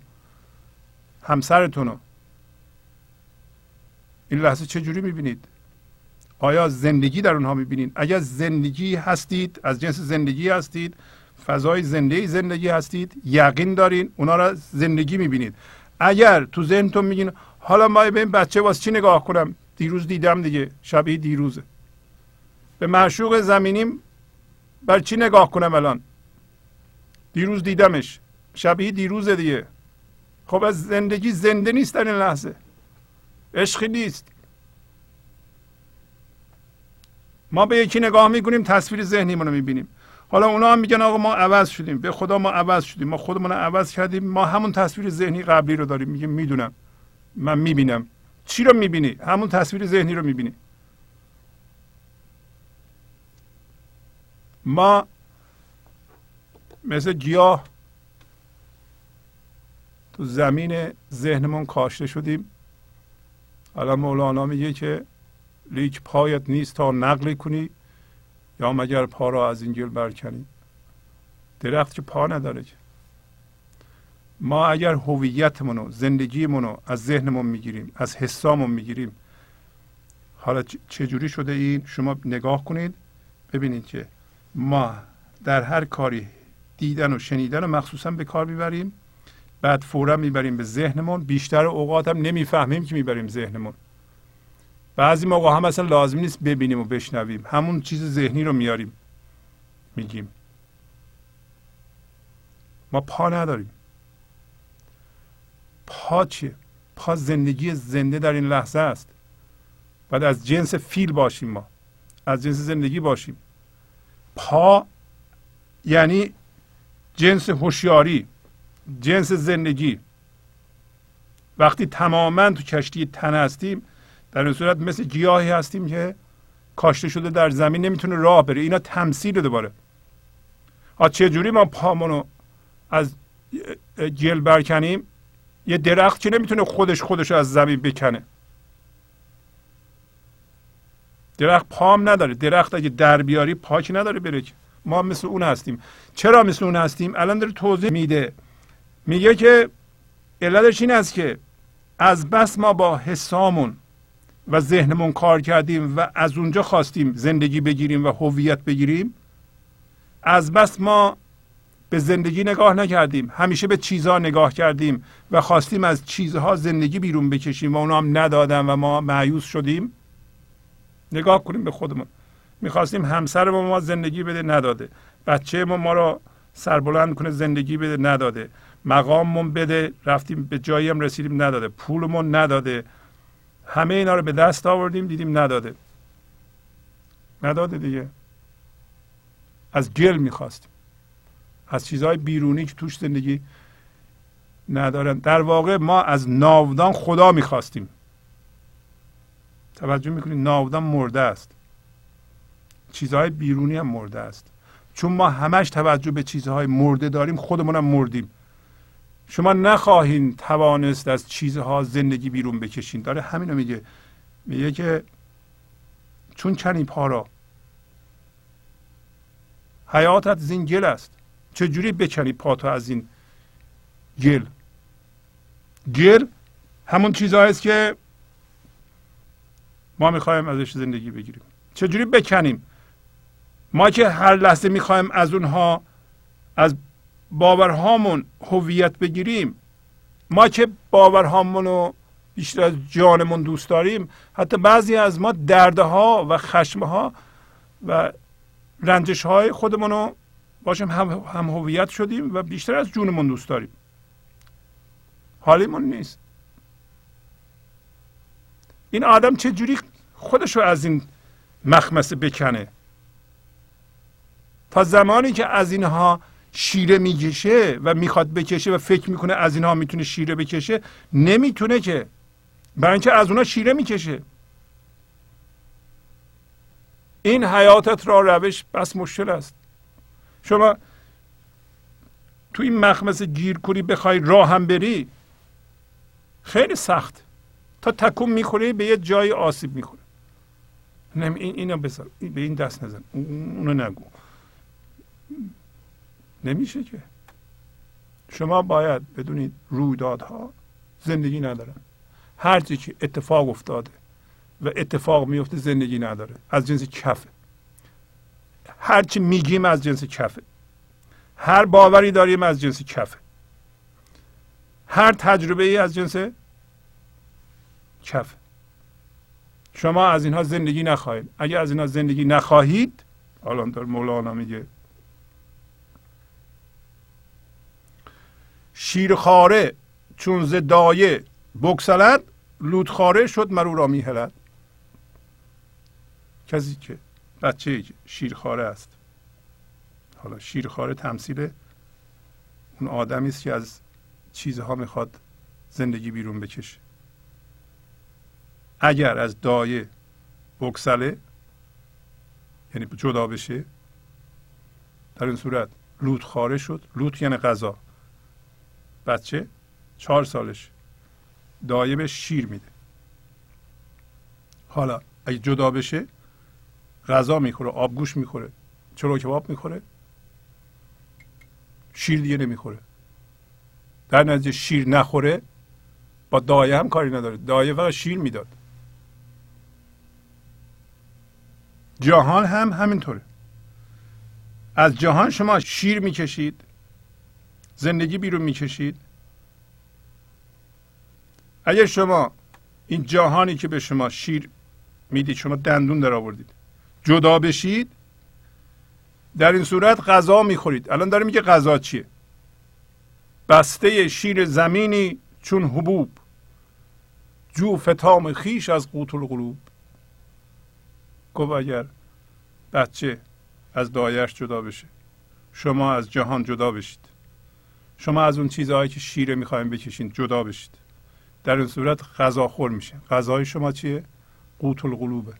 A: همسرتون رو. این لحظه چجوری می‌بینید؟ آیا زندگی در اونها می‌بینید؟ اگر زندگی هستید از جنس زندگی هستید فضای زنده زندگی هستید یقین دارین اونا را زندگی می‌بینید. اگر تو ذهنتون میگین حالا ما به این بچه واسه چی نگاه کنم؟ دیروز دیدم دیگه شبیه دیروزه. به معشوق زمینیم بر چی نگاه کنم الان؟ دیروز دیدمش شبیه دیروزه دیگه. خب از زندگی زنده نیست در این لحظه. عشقی نیست. ما به یکی نگاه می‌کنیم تصویر ذهنی رو می‌بینیم. حالا اونا هم میگن آقا ما عوض شدیم. به خدا ما عوض شدیم. ما خودمون عوض کردیم. ما همون تصویر ذهنی قبلی رو داریم. میگه می‌دونم. من می‌بینم. چی رو می‌بینی؟ همون تصویر ذهنی رو می‌بینی. ما مثل گیاه تو زمین ذهنمون کاشته شدیم. حالا مولانا میگه که لیک پایت نیست تا نقلی کنی. یا مگر پا را از این گل برکنی؟ درخت که پا نداره که. ما اگر هویتمون و زندگیمون رو از ذهنمون می‌گیریم از حسامون می‌گیریم حالا چجوری شده این؟ شما نگاه کنید ببینید که ما در هر کاری دیدن و شنیدن و مخصوصا به کار می‌بریم بعد فورا می‌بریم به ذهنمون بیشتر اوقات هم نمی‌فهمیم که می‌بریم ذهنمون. بعضی موقع هم اصلا لازم نیست ببینیم و بشنویم. همون چیز ذهنی رو میاریم. میگیم. ما پا نداریم. پا چیه؟ پا زندگی زنده در این لحظه است. بعد از جنس فیل باشیم ما. از جنس زندگی باشیم. پا یعنی جنس هوشیاری جنس زندگی. وقتی تماما تو کشتی تن هستیم در این صورت مثل گیاهی هستیم که کاشته شده در زمین نمی‌تونه راه بره. اینا تمثیل دوباره. ها چه جوری ما پامونو از گل برکنیم؟ یه درخت که نمی‌تونه خودش خودش از زمین بکنه. درخت پام نداره. درخت اگه در بیاری پاک نداره بره ما مثل اون هستیم. چرا مثل اون هستیم؟ الان داره توضیح میده. میگه که علتش این است که از بس ما با حسامون و ذهنمون کار کردیم و از اونجا خواستیم زندگی بگیریم و هویت بگیریم. از بس ما به زندگی نگاه نکردیم. همیشه به چیزها نگاه کردیم و خواستیم از چیزها زندگی بیرون بکشیم و اونا هم ندادن و ما معیوس شدیم. نگاه کنیم به خودمون. می‌خواستیم همسر ما, ما زندگی بده نداده. بچه ما ما را سربلند کنه زندگی بده نداده. مقاممون بده رفتیم به جایی هم رسیدیم نداده. پولمون نداده. همه اینا رو به دست آوردیم دیدیم نداده. نداده دیگه. از گل می‌خواستیم. از چیزهای بیرونی که توش زندگی ندارن. در واقع ما از ناودان خدا می‌خواستیم. توجه می‌کنید ناودان مرده است. چیزهای بیرونی هم مرده است. چون ما همش توجه به چیزهای مرده داریم خودمونم مردیم. شما نخواهید توانست از چیزها زندگی بیرون بکشین. داره همینو میگه. میگه که چون چنی پا را حیاتت از این گل است چجوری بکنی پاتو از این گل؟ گل همون چیزهایی است که ما می‌خوایم ازش زندگی بگیریم. چجوری بکنیم؟ ما که هر لحظه می‌خوایم از اونها از باورهامون هویت بگیریم. ما که باورهامون رو بیشتر از جانمون دوست داریم؟ حتی بعضی از ما دردها و خشمها و رنجش های خودمون رو باشیم هم, هم هویت شدیم و بیشتر از جونمون دوست داریم. حالیمون نیست. این آدم چه جوری خودش رو از این مخمسه بکنه؟ تا زمانی که از اینها شیره می‌کشه و می‌خواد بکشه و فکر می‌کنه از اینها می‌تونه شیره بکشه نمی‌تونه که. برای اینکه از اونها شیره می‌کشه. این حیاتت را روش بس مشکل است. شما تو این مخمس گیر کنی بخوای راه هم بری خیلی سخت. تا تکون می‌خوره به یه جای آسیب می‌خوره. نمی این اینو بذار. به این دست نزن. اونو نگو. نمیشه که. شما باید بدونید رویدادها زندگی ندارن. هر چی که اتفاق افتاده و اتفاق میفته زندگی نداره. از جنس کفه. هر چی میگیم از جنس کفه. هر باوری داریم از جنس کفه. هر تجربه ای از جنس کفه. شما از اینها زندگی نخواهید. اگر از اینها زندگی نخواهید حالا در مولانا میگه شیرخاره چون ز دایه بکسلد لودخاره شد مرو را میهلد کسی که بچه شیرخاره است. حالا شیرخواره تمثیل اون آدمی است که از چیزها می‌خواد زندگی بیرون بکشه. اگر از دایه بکسله یعنی جدا بشه در این صورت لوت خاره شد. لوت یعنی غذا. بچه چهار سالش دایه به شیر میده. حالا اگه جدا بشه غذا می‌خوره آبگوش می‌خوره چرا کباب می‌خوره؟ شیر دیگه نمی‌خوره. در نتیجه شیر نخوره با دایه هم کاری نداره. دایه فقط شیر می‌داد. جهان هم همینطوره. از جهان شما شیر می‌کشید زندگی بیرون می‌کشید؟ اگر شما این جهانی که به شما شیر می‌دید شما دندون در آوردید جدا بشید در این صورت غذا می‌خورید. الان داره میگه غذا چیه؟ بسته شیر زمینی چون حبوب جو فتام خیش از قوت القلوب. گفت اگر بچه از دایش جدا بشه شما از جهان جدا بشید. شما از اون چیزهایی که شیره می‌خوایم بکشین جدا بشید. در این صورت غذا خور میشه. غذای شما چیه؟ قوت القلوبه.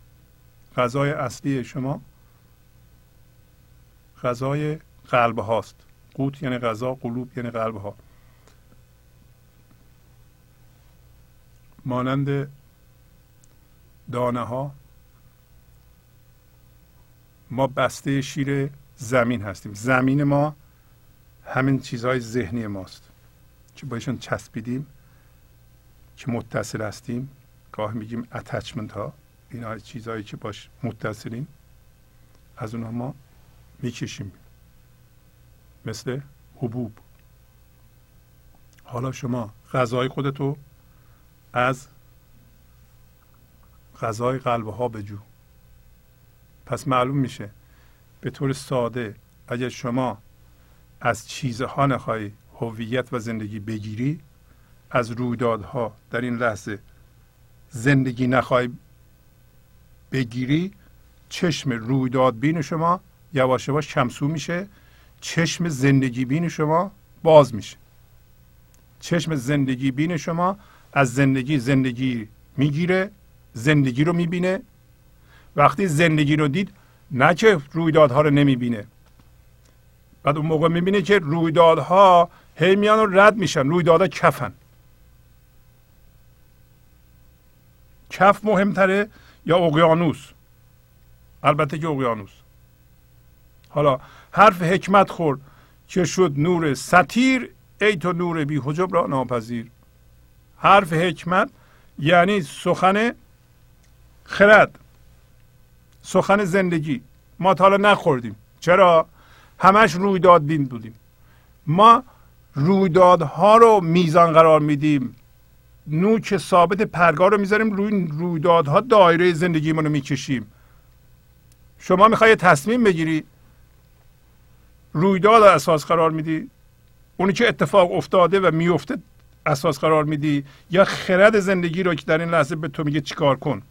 A: غذای اصلی شما غذای قلب هاست قوت یعنی غذا قلوب یعنی قلب ها مانند دانه ها ما بسته شیر زمین هستیم. زمین ما همین چیزهای ذهنی ماست. که بایشون چسبیدیم که متصل هستیم. گاه میگیم اتچمنت ها. اینا چیزهایی که باش متصلیم. از اونها ما می‌کشیم. مثل حبوب. حالا شما غذای خودتو از غذای قلب ها بجو. پس معلوم میشه. به طور ساده اگر شما از چیزها نخواهی هویت و زندگی بگیری از رویدادها در این لحظه زندگی نخواهی بگیری چشم رویداد بین شما یواش یواش کمسو میشه چشم زندگی بین شما باز میشه. چشم زندگی بین شما از زندگی زندگی می‌گیره زندگی رو می‌بینه. وقتی زندگی رو دید نه که رویدادها رو نمی‌بینه. بعد اون موقع می‌بینه که رویدادها هی میان رد میشن. رویدادها کفن. کف مهمتره یا اقیانوس؟ البته که اقیانوس. حالا حرف حکمت خورد که شد نور ستیر ای تو نور بی حجب را ناپذیر. حرف حکمت یعنی سخن خرد. سخن زندگی. ما تا حالا نخوردیم. چرا؟ همش رویداد بین بودیم. ما رویدادها رو میزان قرار میدیم. نوک ثابت پرگار رو می‌ذاریم روی رویدادها دایره زندگیمون رو می‌کشیم. شما می‌خوای تصمیم بگیری؟ رویداد اساس قرار میدی؟ اونی که اتفاق افتاده و میفته اساس قرار میدی؟ یا خرد زندگی رو که در این لحظه به تو میگه چیکار کن؟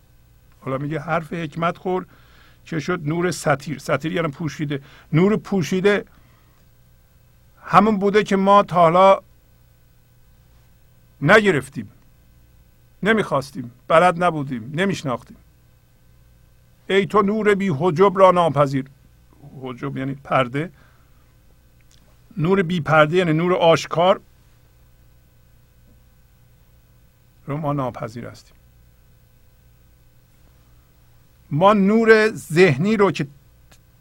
A: حالا میگه حرف حکمت خور. که شد؟ نور سطیر. سطیر یعنی پوشیده. نور پوشیده همون بوده که ما تا حالا نگرفتیم. نمی‌خواستیم. بلد نبودیم. نمیشناختیم. ای تو نور بی حجب را ناپذیر. حجب یعنی پرده. نور بی پرده یعنی نور آشکار. رو ما ناپذیر هستیم. ما نور ذهنی رو که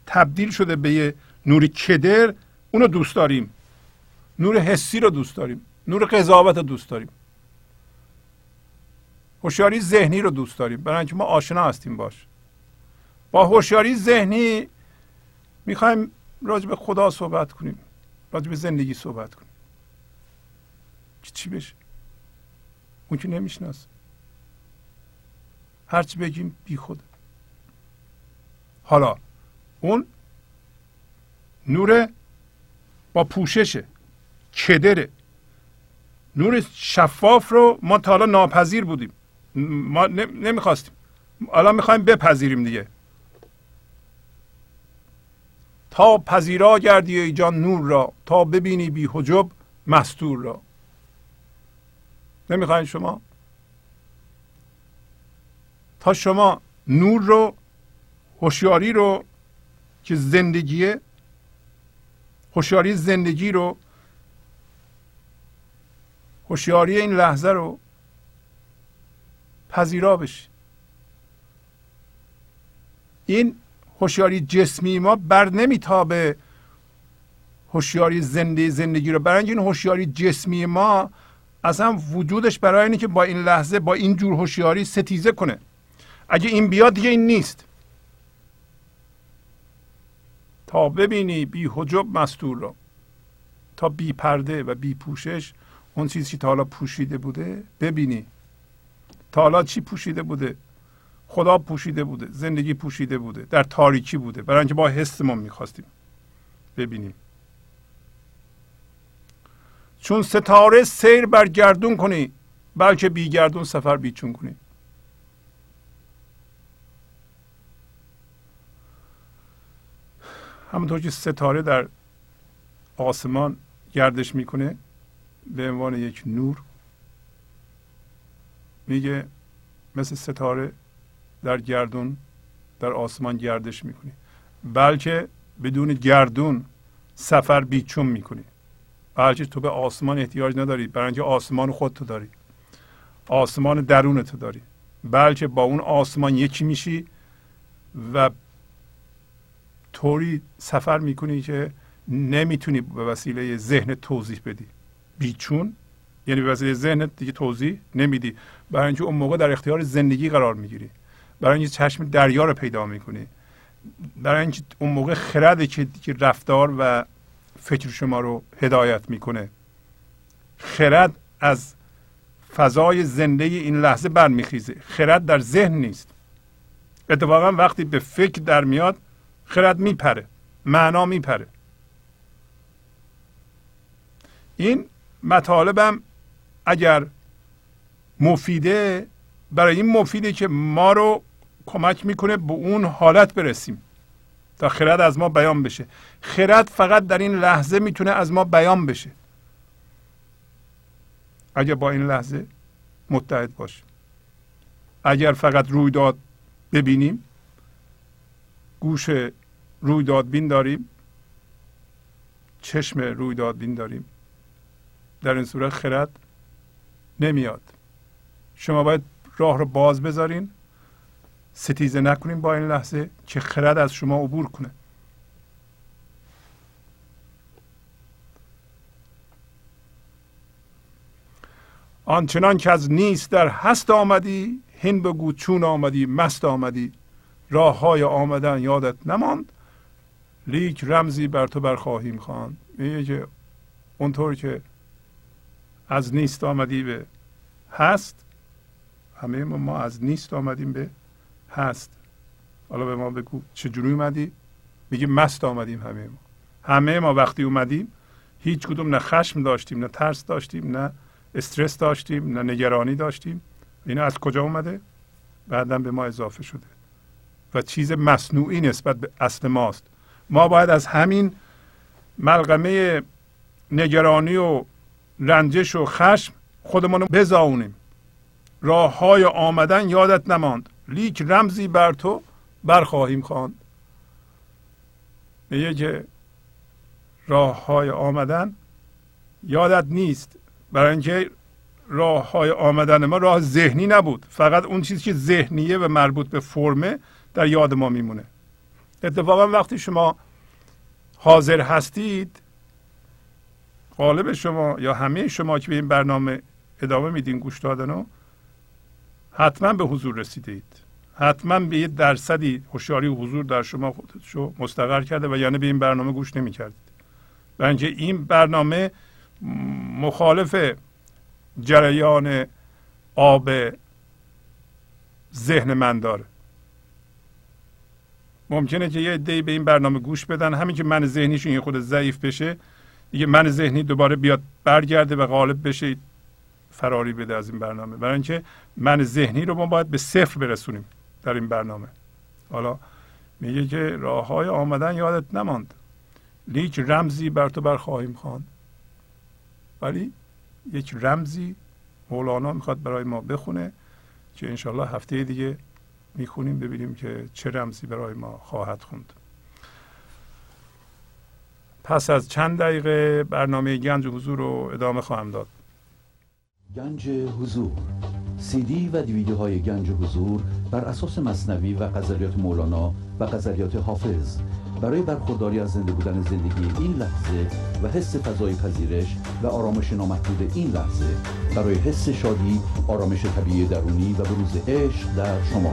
A: تبدیل شده به یه نور کدر اونو دوست داریم. نور حسی رو دوست داریم. نور قضاوت رو دوست داریم. هوشیاری ذهنی رو دوست داریم. برای اینکه ما آشنا هستیم باش. با هوشیاری ذهنی می‌خوایم راجع به خدا صحبت کنیم. راجع به زندگی صحبت کنیم. چی بشه؟ اون که نمیشناس هرچی بگیم بی خود حالا اون نور با پوششه کدره نور شفاف رو ما تا حالا ناپذیر بودیم. ما نمی‌خواستیم. حالا می‌خوایم بپذیریم دیگه. تا پذیرا گردی ای جان نور را تا ببینی بی حجب مستور را. نمی‌خواین شما؟ تا شما نور رو هوشیاری رو که زندگیه هوشیاری زندگی رو هوشیاری این لحظه رو پذیرا بشی. این هوشیاری جسمی ما بر نمیتابه هوشیاری زنده زندگی رو. برای این هوشیاری جسمی ما اصلا وجودش برای اینه که با این لحظه با این جور هوشیاری ستیزه کنه. اگه این بیاد دیگه این نیست. تا ببینی بی حجب مستور را. تا بی پرده و بی پوشش اون چیزی که تا حالا پوشیده بوده ببینی. تا حالا چی پوشیده بوده؟ خدا پوشیده بوده زندگی پوشیده بوده در تاریکی بوده برای اینکه با حسمون می‌خواستیم. ببینیم. چون ستاره سیر بر گردون کنی بلکه بی گردون سفر بیچون کنی. همونطور که ستاره در آسمان گردش می‌کنه به عنوان یک نور میگه مثل ستاره در گردون در آسمان گردش می‌کنی بلکه بدون گردون سفر بیچون می‌کنی بلکه تو به آسمان احتیاج نداری برای آسمان خود تو داری. آسمان درون تو داری. بلکه با اون آسمان یکی میشی و طوری سفر می‌کنی که نمی‌تونی به وسیله ذهن توضیح بدی. بیچون یعنی به وسیله ذهن دیگه توضیح نمیدی. برای اینکه اون موقع در اختیار زندگی قرار می‌گیری. برای اینکه چشم دریا رو پیدا می‌کنی. برای اینکه اون موقع خرده که رفتار و فکر شما رو هدایت می‌کنه. خرد از فضای زنده این لحظه برمیخیزه. خرد در ذهن نیست. اتفاقا وقتی به فکر در میاد خرد میپره معنا میپره. این مطالبم اگر مفیده برای این مفیده که ما رو کمک می‌کنه به اون حالت برسیم تا خرد از ما بیان بشه. خرد فقط در این لحظه می‌تونه از ما بیان بشه. اگر با این لحظه متحد باشیم. اگر فقط رویداد ببینیم گوش رویداد بین داریم. چشم رویداد بین داریم. در این صورت خرد نمیاد. شما باید راه رو باز بذارین. ستیزه نکنیم با این لحظه که خرد از شما عبور کنه. آنچنان که از نیست در هست آمدی هین بگو چون آمدی مست آمدی. راه های آمدن یادت نماند. لیک رمزی بر تو برخواهیم خواند. میگه که اونطور که از نیست آمدی به هست همه ما, ما از نیست آمدیم به هست. حالا به ما بگو چجوری اومدی؟ میگه مست آمدیم همه ما. همه ما وقتی اومدیم هیچ کدوم نه خشم داشتیم نه ترس داشتیم نه استرس داشتیم نه نگرانی داشتیم. اینا از کجا اومده؟ بعدا به ما اضافه شده. و چیز مصنوعی نسبت به اصل ماست. ما باید از همین ملغمه نگرانی و رنجش و خشم خودمون رو بزاونیم. راه های آمدن یادت نماند. لیک رمزی بر تو برخواهیم خواند. میگه که راه های آمدن یادت نیست. برای اینکه راه های آمدن ما راه ذهنی نبود. فقط اون چیزی که ذهنیه و مربوط به فرمه در یاد ما میمونه. اتفاقا وقتی شما حاضر هستید غالب شما یا همه شما که به این برنامه ادامه میدین گوش دادن حتما به حضور رسیدید. حتما به یه درصدی هوشیاری و حضور در شما خودشو مستقر کرده و یعنی به این برنامه گوش نمی‌کردید. و این برنامه مخالف جریان آب ذهن من داره. ممکنه که یه عده‌ای به این برنامه گوش بدن. همین که من ذهنیشون یه خود ضعیف بشه دیگه من ذهنی دوباره بیاد برگرده و غالب بشه فراری بده از این برنامه. برای اینکه من ذهنی رو ما باید به صفر برسونیم در این برنامه. حالا میگه که راه های آمدن یادت نماند. لیک رمزی بر تو بر خواهیم خواند. ولی یک رمزی مولانا می‌خواد برای ما بخونه که انشالله هفته دیگه می‌خونیم ببینیم که چه رمزی برای ما خواهد خوند. پس از چند دقیقه برنامه گنج حضور رو ادامه خواهم داد.
B: گنج حضور سی دی و دیویدیو های گنج حضور بر اساس مصنوی و غزلیات مولانا و غزلیات حافظ. برای برخورداری از زنده بودن زندگی این لحظه و حس فضای پذیرش و آرامش نامحدود این لحظه برای حس شادی آرامش طبیعی درونی و بروز عشق در شما.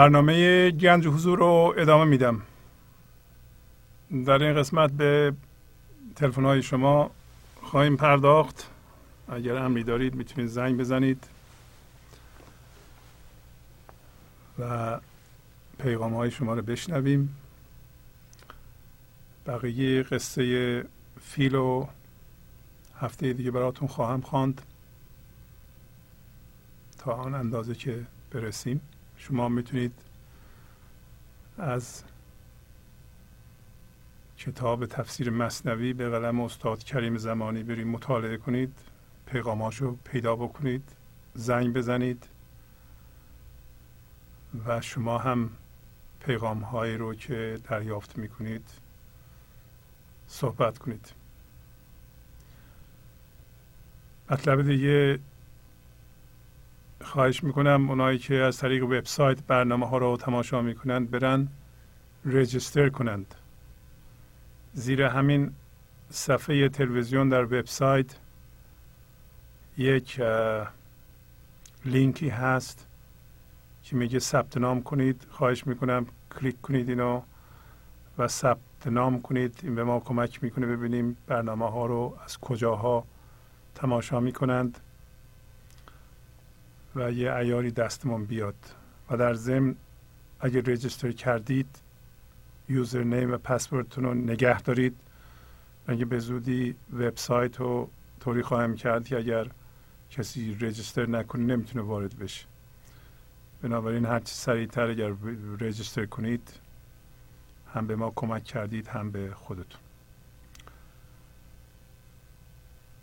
A: برنامه گنج حضور رو ادامه میدم. در این قسمت به تلفن های شما خواهیم پرداخت. اگر امری دارید می‌تونید زنگ بزنید و پیغام های شما رو بشنویم. بقیه قصه فیل و هفته دیگه براتون خواهم خواند. تا آن اندازه که برسیم. شما می‌تونید از کتاب تفسیر مصنوی به قلم استاد کریم زمانی برید مطالعه کنید پیغاماشو پیدا بکنید زنگ بزنید و شما هم پیغام هایی رو که دریافت می‌کنید صحبت کنید. مطلب دیگه خواهش می‌کنم اونایی که از طریق وبسایت برنامه ها رو تماشا می‌کنند برن رجیستر کنند. زیر همین صفحه تلویزیون در وبسایت یک لینکی هست که میگه ثبت نام کنید. خواهش می‌کنم کلیک کنید اینو و ثبت نام کنید. این به ما کمک می‌کنه ببینیم برنامه ها رو از کجاها تماشا می‌کنند. و یه ایاری دستمون بیاد. و در ضمن اگر رجیستر کردید یوزر نیم و پسوردتون رو نگه دارید. اگه به زودی وبسایت رو طوری خواهم کرد که اگر کسی رجیستر نکنه نمی‌تونه وارد بشه. بنابراین هرچی سریعتر اگر رجیستر کنید هم به ما کمک کردید هم به خودتون.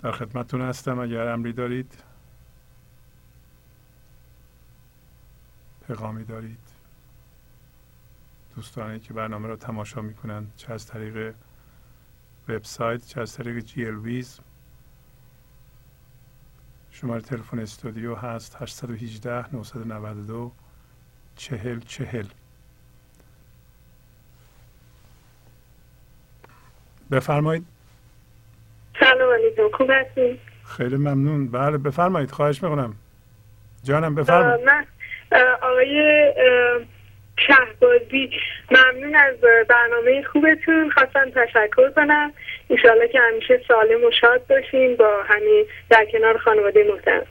A: در خدمتتون هستم. اگر امری دارید پیغامی دارید. دوستانی که برنامه رو تماشا می‌کنند چه از طریق وبسایت چه از طریق جی ال ویز شماره تلفن استودیو هست 818 992 چهل چهل. بفرمایید.
D: سلام علیکم. خوب هستید
A: خیلی ممنون. بله بفرمایید. خواهش می‌کنم. جانم بفرمایید.
D: من آقای شهبازی. ممنون از برنامه خوبتون. خواستم تشکر کنم. انشاءالله که همیشه سالم و شاد باشیم با همین در کنار خانواده محترم.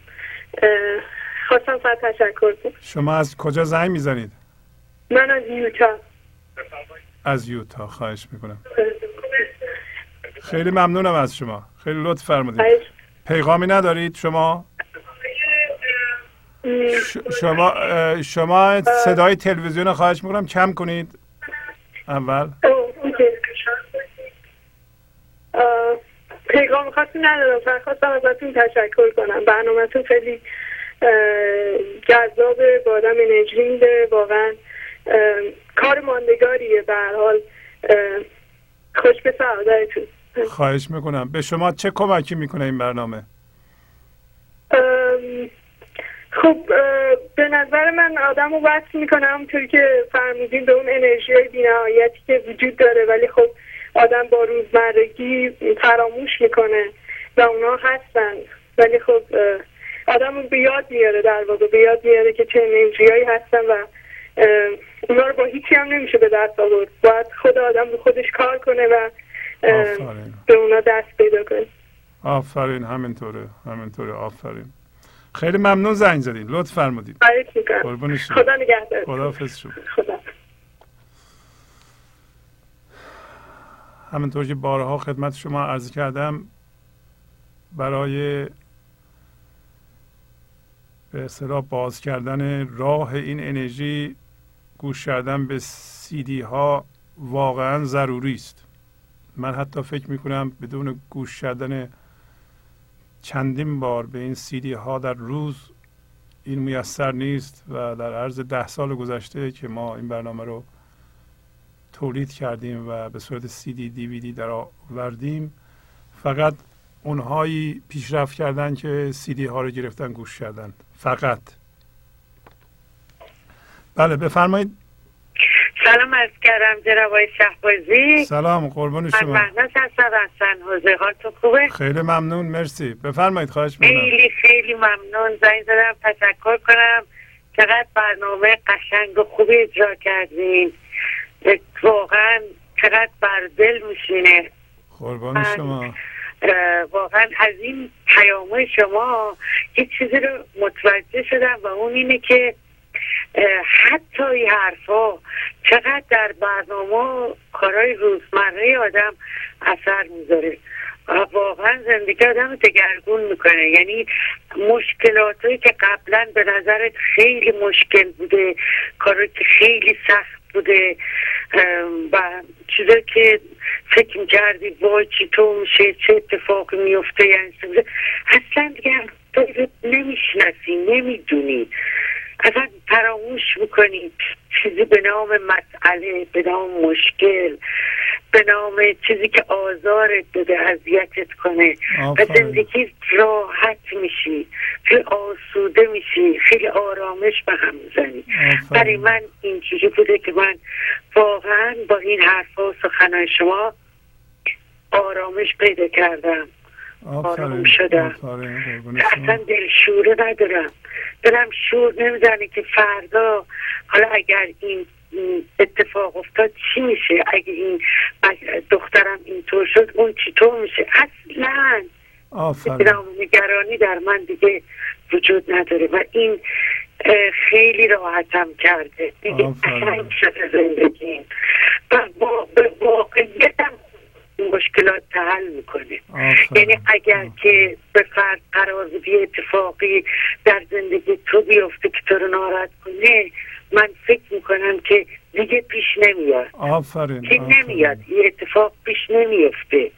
D: خواستم فقط تشکر کنم.
A: شما از کجا زنگ می‌زنید؟
D: من از یوتا.
A: از یوتا. خواهش می‌کنم. خیلی ممنونم از شما. خیلی لطف فرمودید. پیغامی ندارید شما؟ شما شما صدای تلویزیون خواهش می‌کنم کم کنید. اول.
D: پیغام خاصی ندارم. فقط خواستم ازتون تشکر کنم. برنامهتون خیلی جذابه با آدم انرژی میده واقعا کار ماندگاریه به حال. خوش به سعادتتون.
A: خواهش می‌کنم. به شما چه کمکی می‌کنه این برنامه؟
D: خب به نظر من آدم رو وصل می‌کنه که فرمودین به اون انرژی های بینهایتی که وجود داره. ولی خب آدم با روزمرگی فراموش می‌کنه و اونا هستن. ولی خب آدم رو به یاد میاره در واقع به یاد میاره که چه انرژی هایی هستن و اونا رو با هیچی هم نمیشه به دست آورد. باید خود آدم به خودش کار کنه و به اونا دست پیدا کنه.
A: آفرین. همینطوره. همینطوره. آفرین. خیلی ممنون زنگ زدین. لطف فرمودید
D: خدا نگهدار.
A: خدا خدا. همینطور که بارها خدمت شما عرض کردم برای به اصطلاح باز کردن راه این انرژی گوش کردن به سیدی ها واقعا ضروری است. من حتی فکر می کنم بدون گوش کردن چندین بار به این سیدی ها در روز این میسر نیست و در عرض ده سال گذشته که ما این برنامه رو تولید کردیم و به صورت سی دی دی وی دی در آوردیم فقط اونهایی پیشرفت کردن که سی دی ها رو گرفتن گوش کردن. فقط. بله بفرمایید.
E: سلام از کردم جناب شهبازی.
A: سلام قربان شما.
E: من مهناز هستم از سن حوزه حالتون خوبه؟
A: خیلی ممنون مرسی. بفرمایید خواهش می‌کنم.
E: خیلی خیلی ممنون. زنگ زدم تشکر کنم. چقدر برنامه قشنگ و خوبی اجرا کردین. واقعا چقدر بر دل میشینه.
A: قربان شما.
E: واقعا از این پیامه شما یه چیزی رو متوجه شدم و اون اینه که حتی این حرفا چقدر در برنامه کارهای روزمره آدم اثر می‌ذاره. واقعا زندگی آدم دگرگون می‌کنه. یعنی مشکلاتی که قبلا به نظرت خیلی مشکل بوده کاری که خیلی سخت بوده و چیزا که فکر می‌کردی وای تو میشه چه اتفاقی میفته یعنی اصلا دیگه نمی‌شناسی نمی‌دونی. اصلا فراموش می‌کنی. چیزی به نام مسئله به نام مشکل به نام چیزی که آزارت بده اذیتت کنه. و زندگی راحت میشی. خیلی آسوده میشی. خیلی آرامش به هم می‌زنی. برای من اینجوری بوده که من واقعا با این حرفا و سخنهای شما آرامش پیدا کردم. آرام شدم. اصلا دلشوره ندارم. دلم شور نمی‌زنه که فردا حالا اگر این اتفاق افتاد چی میشه؟ اگه این دخترم اینطور شد اون چطور میشه؟ اصلا. نگرانی در من دیگه وجود نداره و این خیلی راحتم کرده. دیگه قشنگ شده زندگی و با واقعیتم مشکلات تحل می‌کنه یعنی اگر که به فرد قرار بودی اتفاقی در زندگی تو بیفته که تو رو ناراحت کنه من فکر می‌کنم که دیگه پیش نمیاد.
A: آفرین
E: که نمیاد. یه اتفاق پیش نمیفته.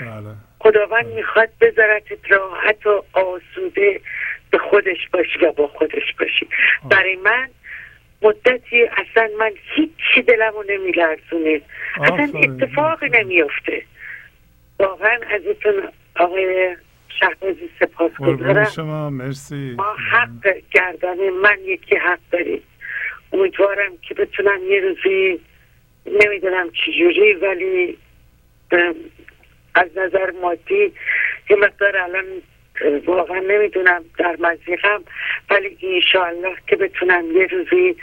A: بله.
E: خداوند می‌خواد بذارت راحت و آسوده به خودش باشی و با خودش باشی. برای من مدتی اصلا من هیچی دلمو نمیلرزونه اصلا اتفاقی نمیفته واقعا ازتون آقای شهبازی سپاس گذارم.
A: شما مرسی.
E: ما حق گردن من یکی حق دارید امیدوارم که بتونم یه روزی نمی‌دونم چجوری ولی از نظر مادی یه مقدار الان واقعا نمی‌دونم در مزیقم ولی انشاءالله که بتونم یه روزی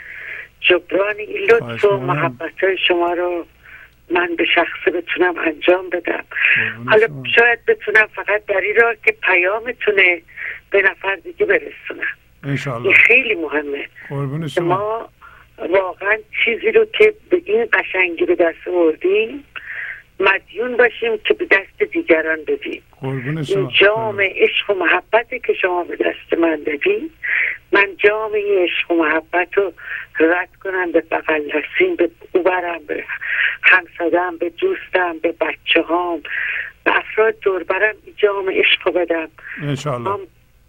E: جبران این لطف و محبت شما رو من به شخصه بتونم انجام بدم. حالا شاید بتونم فقط در این راه که پیامتونه به نفر دیگه برسونم.
A: این
E: خیلی مهمه. ما واقعا چیزی رو که به این قشنگی به دست آوردیم مدیون باشیم که به دست دیگران بدیم. این جام عشق و محبتی که شما به دست من بدیم من جام این عشق و محبت رو رد کنم به بغل دستیم به اوبرم به همسادم به دوستم به بچه هام به افراد دور برم جام عشق رو بدم.
A: انشالله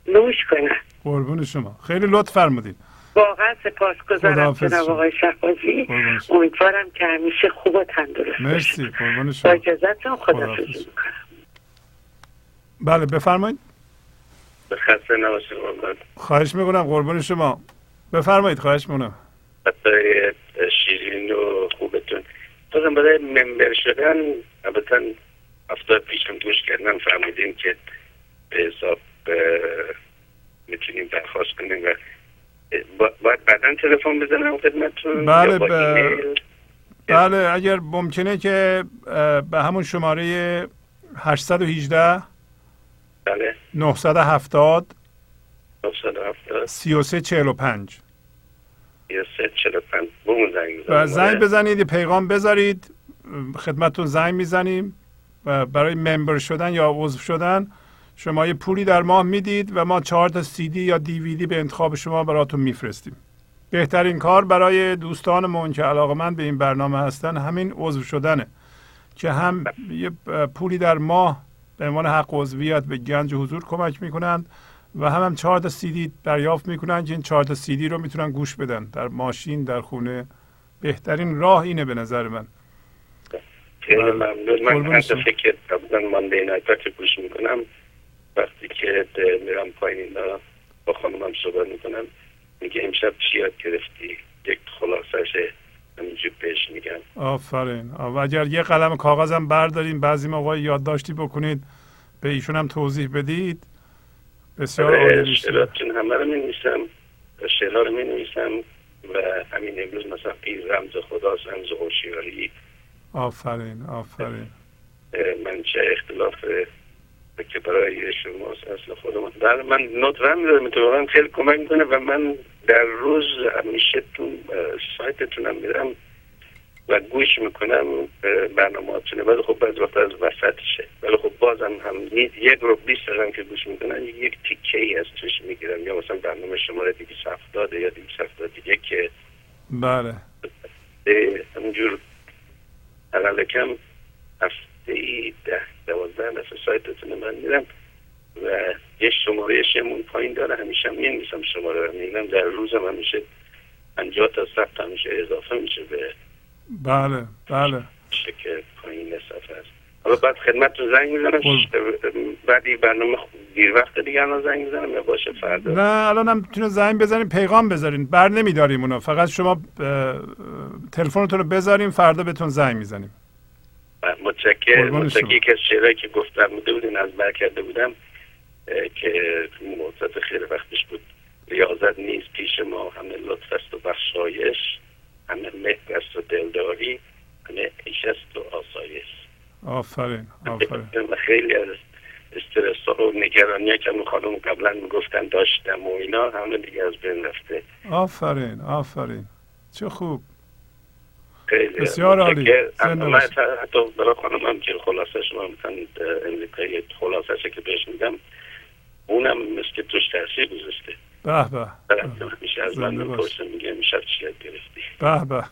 E: نوش کنم.
A: قربون شما. خیلی لطف فرمودید
E: واقعا سپاس گذارم جناب آقای شخبازی امیدوارم که همیشه خوب و تندرست
A: مرسی. قربان شما. با
E: اجازتون خدا
A: بله بفرمایید.
F: خسته نباشید
A: خواهش می‌کنم قربان شما. بفرمایید خواهش می‌کنم.
F: شیرین و خوبتون. تازم برای ممبر شدن البته هفته پیشم گوش کردم فهمیدیم که به حساب می‌تونیم درخواست کنیم و باید بعدا تلفن بزنم خدمتتون
A: بله بله اگر ممکنه که به همون شماره 818
F: بله.
A: 970
F: 970
A: 33 45
F: 33 45 بمون زنگ
A: بزنید زنگ بزنید پیغام بذارید. خدمتتون زنگ می‌زنیم. و برای ممبر شدن یا عضو شدن شما یه پولی در ماه می‌دید و ما چهار تا سی دی یا دیویدی به انتخاب شما براتون میفرستیم. بهترین کار برای دوستانمون که علاقمند به این برنامه هستن همین عضو شدنه که هم یه پولی در ماه به عنوان حق عضویت به گنج حضور کمک می‌کنند و هم هم چهار تا سی دریافت می‌کنن که این چهار تا سی رو می‌تونن گوش بدن. در ماشین در خونه. بهترین راه اینه به نظر من.
F: خیلی ممنون. من هر که مانده گوش می‌کنم. وقتی که میرم پایین با خانمم صحبت می‌کنم میگه امشب چی یاد گرفتی؟ یک خلاصش همینجور بهش میگم.
A: آفرین. و اگر یه قلم کاغذم بردارین بعضی موقع یادداشتی بکنید به ایشون هم توضیح بدید. بسیار عالی میشه
F: همه رو می شعرها رو می نویسم و همین امروز مثلا این رمز خداست رمز هوشیاری.
A: آفرین آفرین.
F: من چه اختلاف که برای شما اصل خودمان بله من نوت رم میدارم تو خیلی کمک می‌کنه و من در روز همیشه تو سایتتونم میرم و گوش می‌کنم برنامه هاتونه ولی خب بعض وقت از وسطشه ولی خب بازم هم یک رو بیست دقیقه که گوش می‌کنم یک تیکه ای از توش می‌گیرم. یا مثلا برنامه شماره دیگه هفتاده یا دیگه هفتاد دیگه که
A: بله
F: همینجور. اقل کم هفته ای ده دوازده دفعه سایتتون من میرم و یه شماره شمون پایین داره. همیشه هم میشم شماره رو. میگم در روزم همیشه پنجاه تا ثبت همیشه اضافه میشه به
A: بله بله.
F: که پایین صفحه است حالا بعد خدمتتون زنگ می‌زنم.
A: خب.
F: بعدی برنامه دیر وقت دیگه الان زنگ می‌زنم یا باشه فردا؟
A: نه الان هم می‌تونه زنگ بزنین پیغام بذارین بر نمیداریم اونو. فقط شما اه، تلفنتون رو بذارین فردا بهتون زنگ می‌زنیم.
F: متشکر متشکر. یکی از شعرهایی که گفت فرموده بودین از بر کرده بودم که مدت خیلی وقتش بود. ریاضت نیست پیش ما همه لطف است و بخشایش همه مهر است و دلداری همه عیش است و آسایش.
A: آفرین آفرین.
F: خیلی از استرس ها و نگرانی که خانم قبلا می‌گفتن داشتم و اینا همه دیگه از بین رفته.
A: آفرین آفرین. چه خوب.
F: خیلی.
A: بسیار عالی.
F: من. حتی برای خانمم که خلاصه شما مثلا امریکایی خلاصه که بهش میدم اونم مثل که توش تاثیر گذاشته.
A: به به.
F: میشه از من. می‌پرسه میگه میشه چی یاد گرفتی؟
A: به به.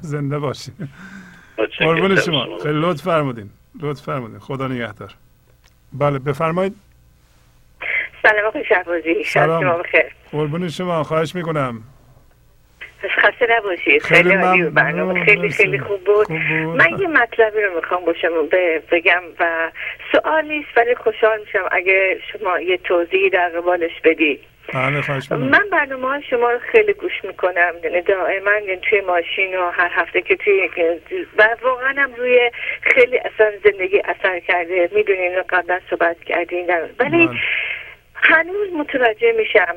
A: زنده باشی. قربون شما. خیلی لطف فرمودین. لطف فرمودین. خدا نگهدار. بله بفرمایید.
G: سلام آقای شهبازی. شب
A: سلام.
G: شما بخیر.
A: قربون شما. خواهش می‌کنم.
G: خسته نباشید
A: خیلی
G: خیلی عالی برنامه خیلی. خیلی خوب بود. من یه مطلبی رو می‌خوام با شما ب- بگم و سوال نیست ولی خوشحال میشم اگه شما یه توضیحی در قبالش بدید
A: بله
G: من برنامه های شما رو خیلی گوش می‌کنم. یعنی دائما توی ماشین و هر هفته که توی و واقعا هم روی خیلی اصلا زندگی اثر کرده. می‌دونین قبلا صحبت کردین. ولی
A: بله.
G: هنوز متوجه میشم.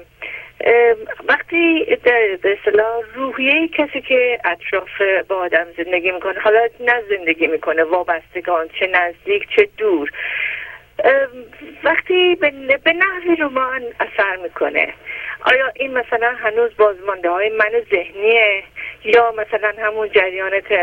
G: وقتی در اصطلاح روحیه کسی که اطراف با آدم زندگی می‌کنه حالا نه زندگی می‌کنه وابستگان چه نزدیک چه دور وقتی به, نحوی رمان اثر می‌کنه. آیا این مثلا هنوز بازمانده های من ذهنیه؟ یا مثلا همون جریانات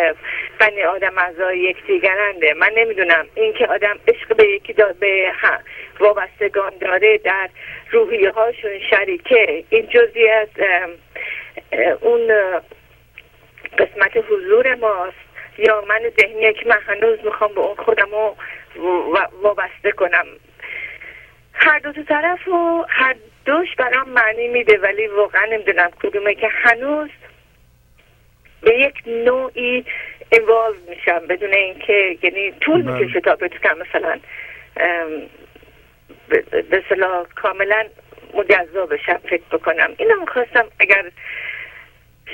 G: بنی آدم اعضای یکدیگرنده؟ من نمی‌دونم. این که آدم عشق به یکی دا به هم وابستگان داره در روحیه هاشون شریکه. این جزی از اون قسمت حضور ماست. یا من ذهنیه که من هنوز می‌خوام به اون خودم رو وابسته کنم. هر دو طرف و هر دوش برام معنی میده ولی واقعا نمی‌دونم کدومه که هنوز به یک نوعی اینوالو میشم بدون اینکه یعنی طول. می‌کشه تا بتونم مثلا به اصطلاح کاملا مجزا بشم فکر بکنم. اینو می‌خواستم اگر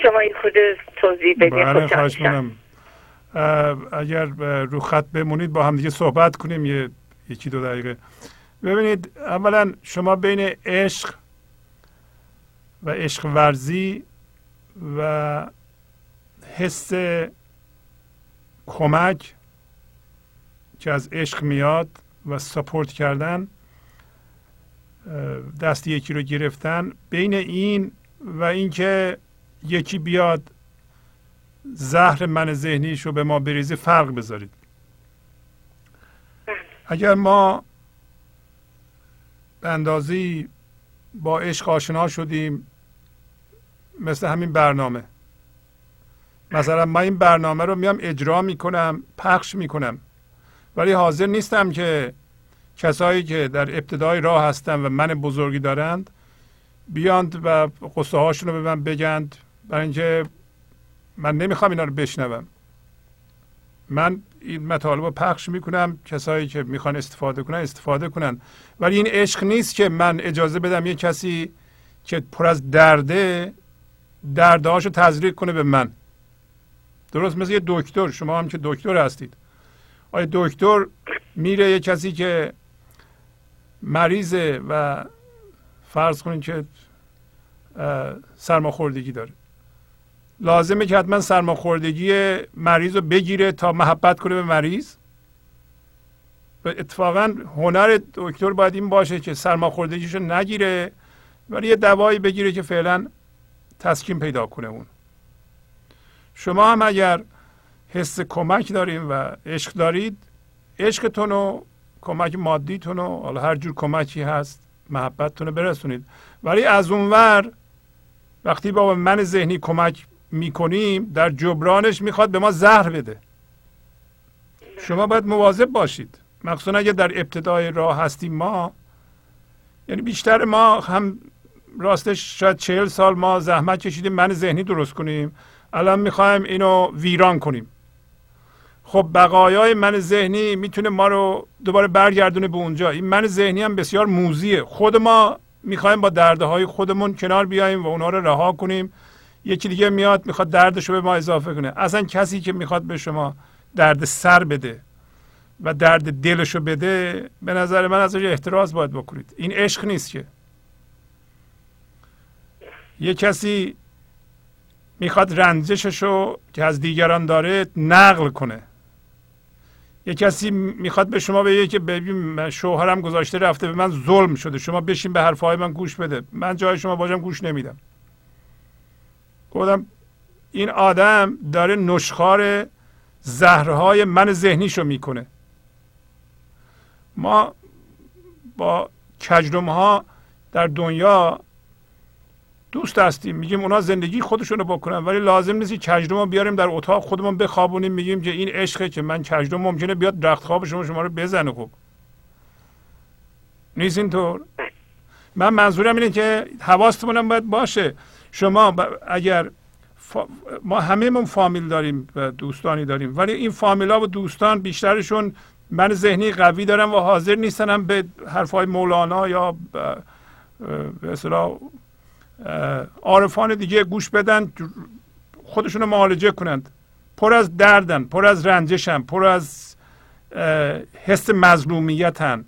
G: شما این خود توضیح بدین
A: بله اه، اگر رو خط بمونید با هم دیگه صحبت کنیم یه یکی دو دقیقه. ببینید اولا شما بین عشق و عشق ورزی و حس کمک که از عشق میاد و سپورت کردن دست یکی رو گرفتن بین این و اینکه یکی بیاد زهر من ذهنیش رو به ما بریزه فرق بذارید. اگر ما به اندازی با عشق آشنا شدیم مثل همین برنامه. مثلا من این برنامه رو میام اجرا می‌کنم پخش می‌کنم. ولی حاضر نیستم که کسایی که در ابتدای راه هستن و من بزرگی دارند بیاند و قصه هاشون رو به من بگند. برای اینکه من نمی‌خوام اینا رو بشنوم. من این مطالب رو پخش می‌کنم کسایی که می‌خوان استفاده کنن استفاده کنن. ولی این عشق نیست که من اجازه بدم یه کسی که پر از درده دردهاشو تزریق کنه به من. درست مثل یه دکتر. شما هم که دکتر هستید. آیا دکتر میره یه کسی که مریضه و فرض کنید که سرماخوردگی داره؟ لازمه که حتما سرماخوردگی مریض رو بگیره تا محبت کنه به مریض. و اتفاقا هنر دکتر باید این باشه که سرماخوردگیش رو نگیره ولی یه دوایی بگیره که فعلا تسکین پیدا کنه اون. شما هم اگر حس کمک دارین و عشق دارید عشقتون و کمک مادیتون و هر جور کمکی هست محبتتون رو برسونید. ولی از اونور وقتی با من ذهنی کمک می‌کنیم در جبرانش می‌خواد به ما زهر بده. شما باید مواظب باشید. مخصوصا اگه در ابتدای راه هستیم ما یعنی بیشتر ما هم راستش شاید چهل سال ما زحمت کشیدیم من ذهنی درست کنیم. الان می‌خوایم اینو ویران کنیم. خب بقایای من ذهنی می‌تونه ما رو دوباره برگردونه به اونجا. این من ذهنی هم بسیار موزیه. خود ما می‌خوایم با درده های خودمون کنار بیایم و اونها رو رها کنیم. یکی دیگه میاد می‌خواد دردش رو به ما اضافه کنه. اصلا کسی که می‌خواد به شما درد سر بده و درد دلش رو بده به نظر من ازش احتراز باید بکنید. این عشق نیست که. یه کسی می‌خواد رنجشش رو که از دیگران داره نقل کنه. یه کسی می‌خواد به شما بگه که ببین شوهرم گذاشته رفته به من ظلم شده شما بشین به حرفهای من گوش بده. من جای شما باشم گوش نمیدم. گفتم این آدم داره نشخار زهرهای من ذهنیشو می‌کنه. ما با کجرم ها در دنیا دوست هستیم میگیم اونا زندگی خودشونو بکنن ولی لازم نیست کجرم بیاریم در اتاق خودمون بخوابونیم میگیم که این عشقه که من کجرم ممکنه بیاد درخت خواب شما شما رو بزنه. خوب نیست اینطور؟ من منظورم اینه که حواستمون باید باشه. شما اگر ما همه فامیل داریم و دوستانی داریم ولی این فامیلا و دوستان بیشترشون من ذهنی قوی دارم و حاضر نیستن به حرفهای مولانا یا به اصطلاح عارفان دیگه گوش بدن خودشون رو معالجه کنند. پر از دردن پر از رنجشن پر از حس مظلومیتن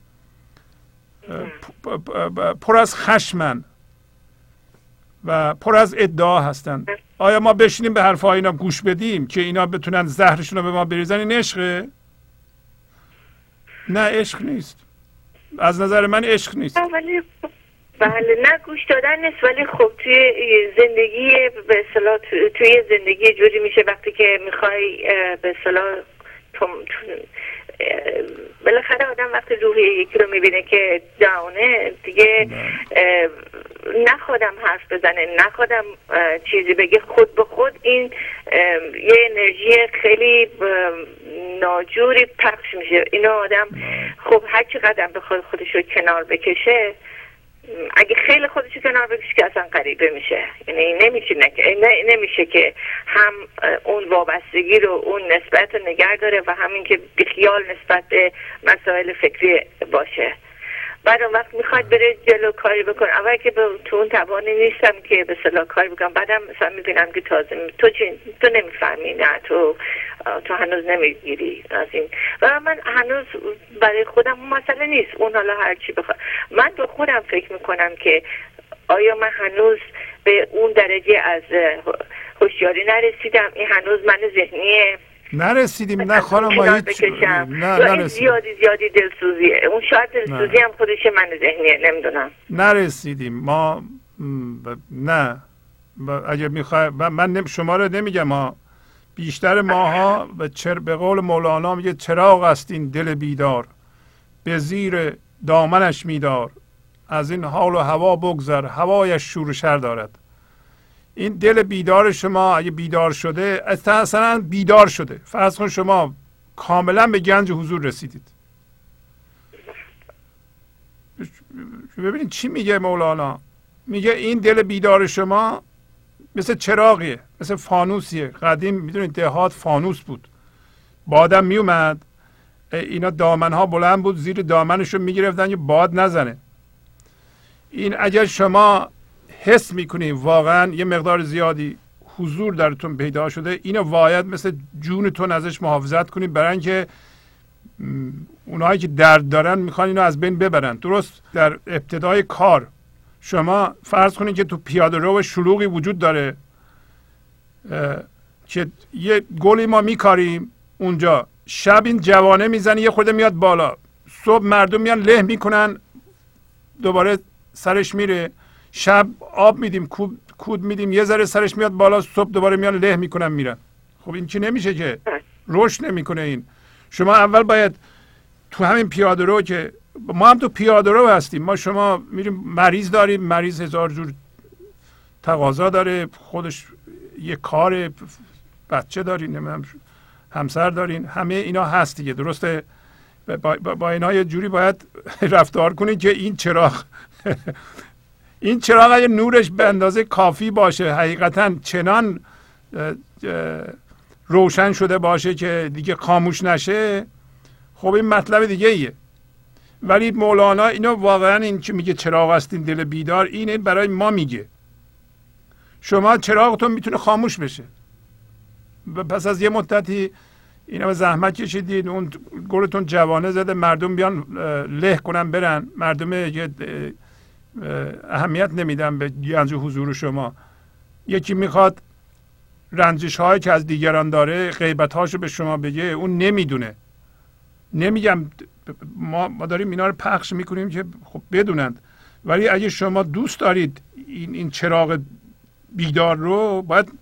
A: پر از خشمن. و پر از ادعا هستند. آیا ما بشینیم به حرفهای اینا گوش بدیم که اینا بتونن زهرشون رو به ما بریزن؟ این عشقه؟ نه عشق نیست. از نظر من عشق نیست.
G: ولی بله نه گوش دادن نیست ولی خب توی زندگی به اصطلاح توی زندگی جوری میشه وقتی که می‌خوای به اصطلاح بالاخره آدم وقتی روحی یکی رو می‌بینه که داونه دیگه نخوادم حرف بزنه نخوادم چیزی بگه خود به خود. این یه انرژی خیلی ناجوری پخش میشه. اینو آدم خب هر چقدر بخواد خودش رو کنار بکشه اگه خیلی خودش کنار بکشه که اصلا غریبه میشه. یعنی نمیشه نمیشه که هم اون وابستگی رو اون نسبت رو نگر داره و همین که بیخیال نسبت به مسائل فکری باشه. بعد اون وقت می‌خواد بره جلو کاری بکن اول که به تو اون توانی نیستم که به صلاح کاری بکنم. بعدم مثلا می‌بینم که تازه تو تو نمی‌فهمی نه تو تو هنوز نمی‌گیری از این. و من هنوز برای خودم مسئله نیست. اون حالا هر چی بخواد من به خودم فکر می‌کنم که آیا من هنوز به اون درجه از هوشیاری نرسیدم؟ این هنوز من ذهنی
A: نرسیدیم. نه خانم ما هیچ
G: نه نرسیدیم. زیادی زیادی دلسوزیه. اون شاید دلسوزی هم خودش من ذهنیه. نمی‌دونم.
A: نرسیدیم. ما نه. اگه می‌خوای من شما رو نمیگم ما بیشتر ماها و چر به قول مولانا میگه چراغ است این دل بیدار. به زیر دامنش میدار. از این حال و هوا بگذر هوایش شور شر دارد. این دل بیدار شما اگه بیدار شده اصلا بیدار شده. فرض کن شما کاملا به گنج حضور رسیدید. ببینید چی میگه مولانا؟ میگه این دل بیدار شما مثل چراغیه. مثل فانوسیه. قدیم می‌دونید دهات فانوس بود. بادم میومد اینا دامنها بلند بود زیر دامنش رو می‌گرفتن که باد نزنه. این اگر شما حس می‌کنیم واقعا یه مقدار زیادی حضور درتون پیدا شده اینو باید مثل جونتون ازش محافظت کنید برای اینکه اونایی که درد دارن می‌خوان اینو از بین ببرن. درست در ابتدای کار شما فرض کنید که تو پیاده رو شلوغی وجود داره. که یه گلی ما میکاریم اونجا. شب این جوانه می‌زنه یه خورده میاد بالا. صبح مردم میان له می‌کنن دوباره سرش میره. شب آب میدیم کود میدیم یه ذره سرش میاد بالا صبح دوباره میان له می‌کنن میرن. خب این چی نمیشه که؟ رشد نمی‌کنه این. شما اول باید تو همین پیاده رو که ما هم تو پیاده رو هستیم. ما شما میریم مریض داریم مریض هزار جور تقاضا داره خودش یه کار بچه دارین همسر دارین همه اینا هست دیگه درسته؟ با, با اینا یه جوری باید رفتار کنید که این چراغ این چراغ اگه نورش به اندازه کافی باشه حقیقتا چنان روشن شده باشه که دیگه خاموش نشه خب این مطلب دیگه ایه. ولی مولانا اینو واقعا این که میگه چراغ هستین دل بیدار اینه برای ما میگه. شما چراغتون می‌تونه خاموش بشه. و پس از یه مدتی اینا به زحمت کشیدید اون گلتون جوانه زده مردم بیان له کنن برن. مردم اهمیت نمیدن به گنج حضور شما. یکی می‌خواد رنجش هایی که از دیگران داره غیبت هاشو به شما بگه اون نمی‌دونه. نمیگم ما, ما داریم اینا رو پخش می‌کنیم که خب بدونند. ولی اگه شما دوست دارید این, این چراغ بیدار رو باید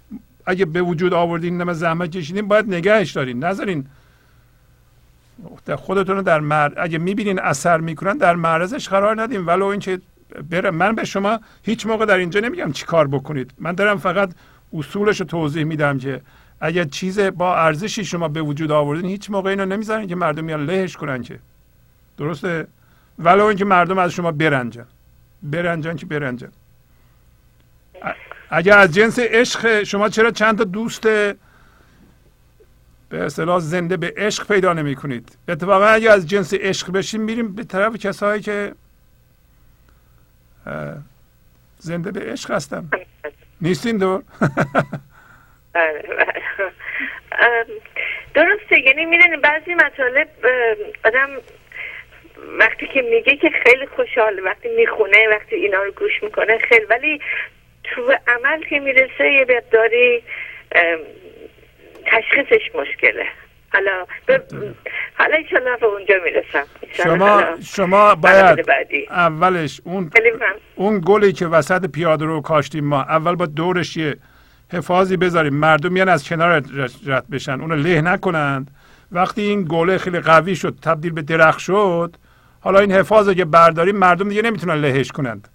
A: اگه به وجود آوردین نمه زحمت کشیدین باید نگهش دارین. نذارین. خودتون رو در مر... اگه می‌بینین اثر می‌کنن در معرضش قرار ندیم ولو اینکه برم من به شما هیچ موقع در اینجا نمیگم چی کار بکنید. من دارم فقط اصولش رو توضیح میدم که اگر چیز با ارزشی شما به وجود آوردین هیچ موقع اینو نمی‌ذارین که مردم میان لهش کنن که. درسته؟ ولو اینکه مردم از شما برنجن. برنجن که برنجن. اگر از جنس عشق شما چرا چند تا دوست به اصطلاح زنده به عشق پیدا نمی کنید اتفاقا اگر از جنس عشق بشیم میریم به طرف کسایی که زنده به عشق هستن نیستین دور.
G: درسته یعنی می‌دونی بعضی مطالب آدم وقتی که میگه که خیلی خوشحال وقتی می‌خونه وقتی اینا رو گوش می‌کنه خیلی ولی تو عمل که می‌رسه یه مقداری تشخیصش مشکله. حالا ب... حالا ایشالله به اونجا می‌رسم.
A: شما شما باید اولش اون اون گلی که وسط پیاده رو کاشتیم ما اول با دورش یه حفاظی بذاریم. مردم میان از کنار رد بشن. اونو له نکنند. وقتی این گله خیلی قوی شد تبدیل به درخت شد حالا این حفاظ که برداریم مردم دیگه نمی‌تونن لهش کنند.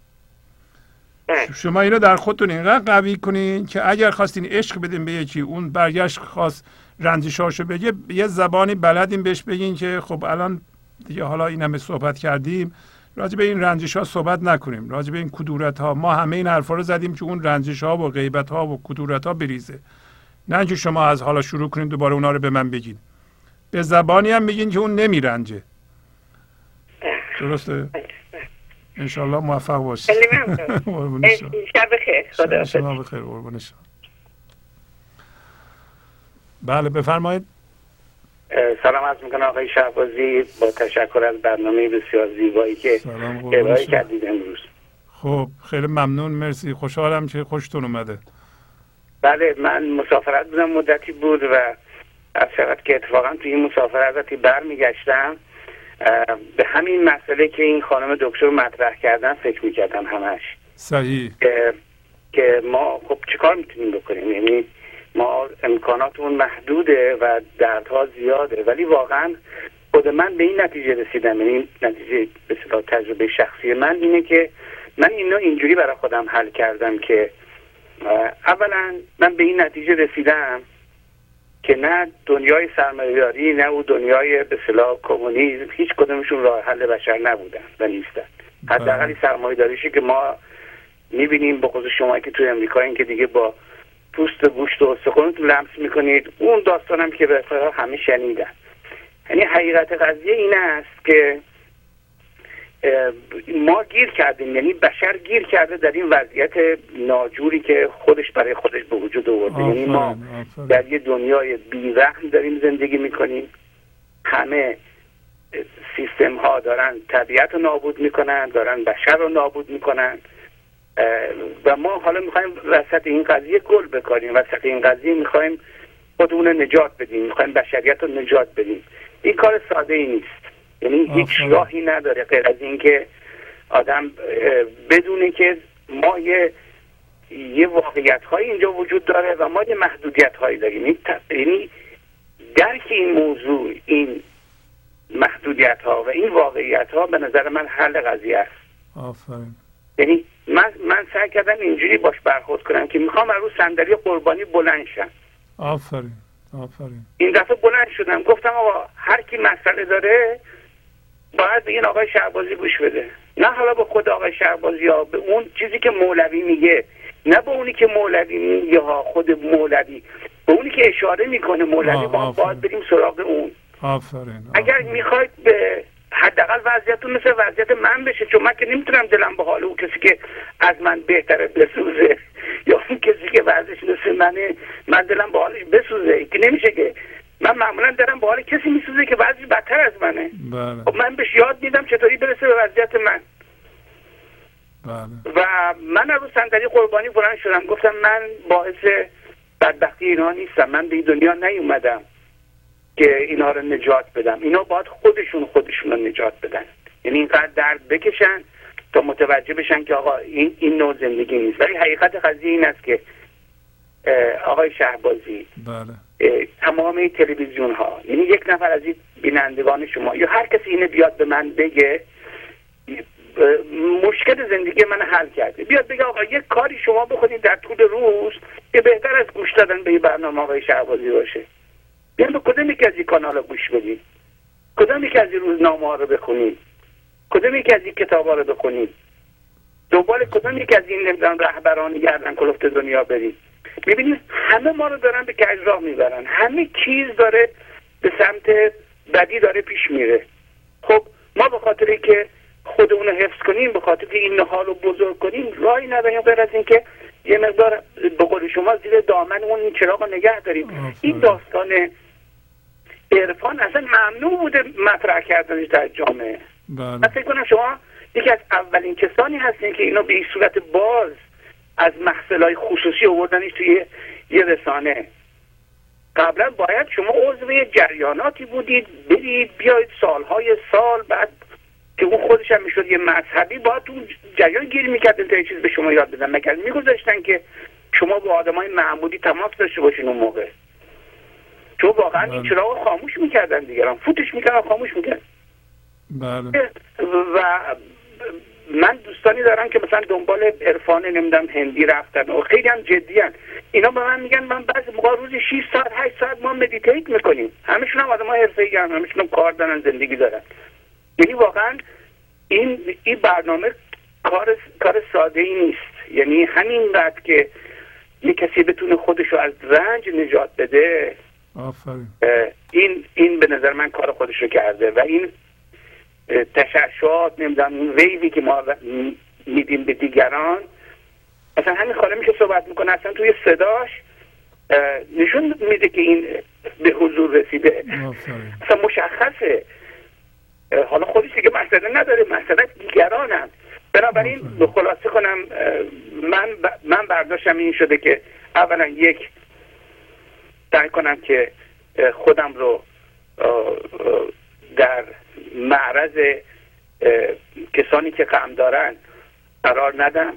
A: شما اینو در خودتون اینقدر قوی کنین که اگر خواستین عشق بدین به یکی اون برگشت خواست رنجشاشو بگه یه زبانی بلدین بهش بگین که خب الان دیگه حالا این همه صحبت کردیم. راجع به این رنجش ها صحبت نکنیم. راجع به این کدورت ها ما همه این حرفا رو زدیم که اون رنجش ها و غیبت ها و کدورت ها بریزه. نه که شما از حالا شروع کنید دوباره اونا رو به من بگین. به زبانی هم میگین که اون نمیرنجه. درسته؟ انشالله موفق باشید
G: خیلی ممنون. شب بخیر. خدا
A: شما بخیر بله بفرمایید.
H: سلام عرض می‌کنم آقای شهبازی. با تشکر از برنامه بسیار زیبایی که ارائه کردید امروز.
A: خب خیلی ممنون. مرسی. خوشحالم که خوشتون اومده.
H: بله من مسافرت بودم مدتی بود و از شود که اتفاقا توی این مسافرت وقتی برمیگشتم. به همین مسئله که این خانم دکتر مطرح کردن فکر می‌کردم همش.
A: صحیح.
H: که, که ما خب چیکار می‌تونیم بکنیم؟ یعنی ما امکاناتمون محدوده و دردها زیاده ولی واقعا خود من به این نتیجه رسیدم. یعنی نتیجه به تجربه شخصی من اینه که من اینو اینجوری برای خودم حل کردم که اولا من به این نتیجه رسیدم که نه دنیای سرمایه‌داری نه او دنیای به اصطلاح کمونیسم هیچ کدومشون راه حل بشر نبودن و نیستن حداقل بله. سرمایه‌داریشی که ما می‌بینیم به خصوص شما که توی امریکا این که دیگه با پوست گوشت و استخونتون لمس می‌کنید اون داستانم که به همه شنیدن یعنی حقیقت قضیه این است که ما گیر کردیم یعنی بشر گیر کرده در این وضعیت ناجوری که خودش برای خودش به وجود آورده. یعنی ما در یه دنیای بیرحم داریم زندگی می‌کنیم. همه سیستم ها دارن طبیعت رو نابود می‌کنن دارن بشر رو نابود می‌کنن. و ما حالا می‌خوایم وسط این قضیه گل بکنیم وسط این قضیه می‌خوایم خودمون نجات بدیم. می‌خوایم بشریت رو نجات بدیم. این کار ساده ای نیست. یعنی هیچ راهی نداره غیر از اینکه آدم بدونه که ما یه یه واقعیت های اینجا وجود داره و ما یه محدودیت هایی داریم یعنی درک این موضوع این محدودیت ها و این واقعیت ها به نظر من حل قضیه است.
A: آفرین.
H: یعنی من, من سعی کردم اینجوری باش برخورد کنم که می‌خوام رو صندلی قربانی بلند شم.
A: آفرین. آفرین.
H: این دفعه بلند شدم. گفتم آقا هر کی مسئله داره باید به این آقای شهبازی گوش بده. نه حالا به خود آقای شهبازی ها به اون چیزی که مولوی میگه. نه به اونی که مولوی میگه ها خود مولوی. به اونی که اشاره می‌کنه مولوی با باید بریم سراغ اون.
A: آفرین
H: اگر می‌خواید به حداقل وضعیتتون مثل وضعیت من بشه چون من که نمی‌تونم دلم به حال اون کسی که از من بهتره بسوزه یا اون کسی که وضعش مثل منه من دلم به حالش بسوزه. که نمیشه که من معمولا دارم به حال کسی میسوزه که از منه
A: بله.
H: خب من بهش یاد میدم چطوری برسه به وضعیت من.
A: بله.
H: و من از صندلی قربانی بلند شدم. گفتم من باعث بدبختی اینها نیستم. من به این دنیا نیومدم که اینها رو نجات بدم. اینا باید خودشون خودشون رو نجات بدن. یعنی اینقدر درد بکشن تا متوجه بشن که آقا این, این نوع زندگی نیست. ولی حقیقت قضیه این است که آقای شهبازی
A: بله.
H: تمام تلویزیون ها یعنی یک نفر از این بینندگان شما. یا هر کسی اینه بیاد به من بگه مشکل زندگی من حل کرده. بیاد بگه آقا یک کاری شما بکنید در طول روز که بهتر از گوش دادن به برنامه آقای شهبازی باشه. بیان به کدوم یکی از این کانال گوش بدید؟ کدوم یکی از این روزنامه ها رو بخونید؟ کدوم یکی از این کتاب ها رو بخونید؟ دنبال کدوم یکی از این نمی‌دونم رهبران گردن کلفت دنیا برید. می‌بینید همه ما رو دارن به کج راه می‌برن. همه چیز داره به سمت بدی داره پیش میره. خب ما به خاطر که خودمون رو حفظ کنیم به خاطر که این حال رو بزرگ کنیم راهی نداریم غیر از اینکه یه مقدار به قول شما زیر دامن اون این چراغ نگه داریم. این داستان عرفان اصلا ممنوع بوده مطرح کردنش در جامعه.
A: بله.
H: من فکر کنم شما یکی از اولین کسانی هستین که اینا به این صورت باز از محصول خصوصی آوردنش توی یه رسانه. قبلا باید شما عضو جریاناتی بودید برید بیاید سالهای سال بعد که اون خودش هم می‌شد یه مذهبی باید اون جریان گیر می‌کرد تا یه چیز به شما یاد بدن. مگر میگذاشتن که شما با های معمولی تماس داشته باشین اون موقع؟ چون واقعا این بله. چراغ خاموش می‌کردن دیگران. فوتش می‌کردن خاموش می‌کردن.
A: بله.
H: و من دوستانی دارم که مثلا دنبال عرفان نمی‌دونم هندی رفتن و خیلی هم جدی هن. اینا به من میگن من بعضی موقع روزی 6 ساعت 8 ساعت ما مدیتیت می‌کنیم. همشون هم آدم های حرفه‌ای هم همشون هم کار دارن زندگی دارن. یعنی واقعا این این برنامه کار کار ساده ای نیست. یعنی همین بعد که یه کسی بتونه خودش رو از رنج نجات بده
A: آفرین.
H: این این به نظر من کار خودش رو کرده و این تشعشعات نمی‌دونم این ویوی که ما میدیم به دیگران. اصلا همین خاله میشه صحبت می‌کنه اصلا توی صداش نشون میده که این به حضور رسیده. اصلا مشخصه. حالا خودش دیگه مسئله نداره مسئله دیگرانم بنابراین خلاصه کنم من من برداشتم این شده که اولا یک سعی کنم که خودم رو در معرض کسانی که قم دارن قرار ندم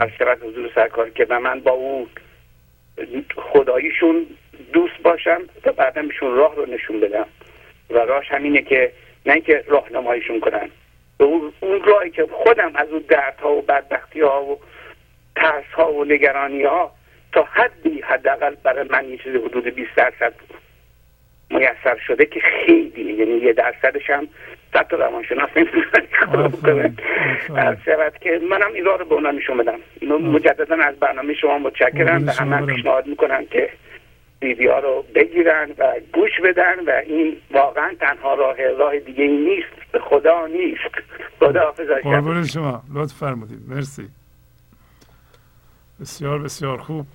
H: از شبت حضور سرکار که من با اون خداییشون دوست باشم تا بعدم بهشون راه رو نشون بدم. و راهش همینه که نه اینکه راهنماییشون کنن. به اون راهی که خودم از اون دردها و بدبختی ها و ترس ها و نگرانی ها تا حدی حداقل برای من یه چیزی حدود 20 درصد میسر شده که خیلی یعنی یه درصدش هم تا روانشناس نمی‌تونن شود که منم این رو به اونا نشون بدم. مجددا از برنامه شما متشکرم و همه پیشنهاد می‌کنم که ویدیو رو بگیرن و گوش بدن و این واقعا تنها راه راه دیگه ای نیست. به خدا نیست. خدا حافظ
A: شما. لطف فرمودید. مرسی. بسیار بسیار خوب.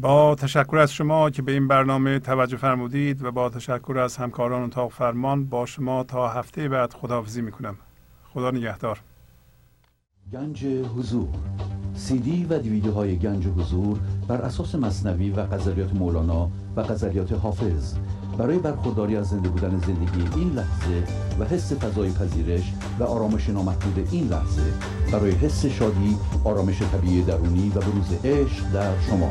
A: با تشکر از شما که به این برنامه توجه فرمودید و با تشکر از همکاران اتاق فرمان با شما تا هفته بعد خداحافظی می‌کنم. خدا نگهدار.
B: گنج حضور. سی دی و دیویدیو های گنج حضور بر اساس مصنوی و قذریات مولانا و قذریات حافظ. برای برخورداری از زنده بودن زندگی این لحظه و حس فضای پذیرش و آرامش نامحدود این لحظه برای حس شادی آرامش طبیعی درونی و بروز عشق در شما.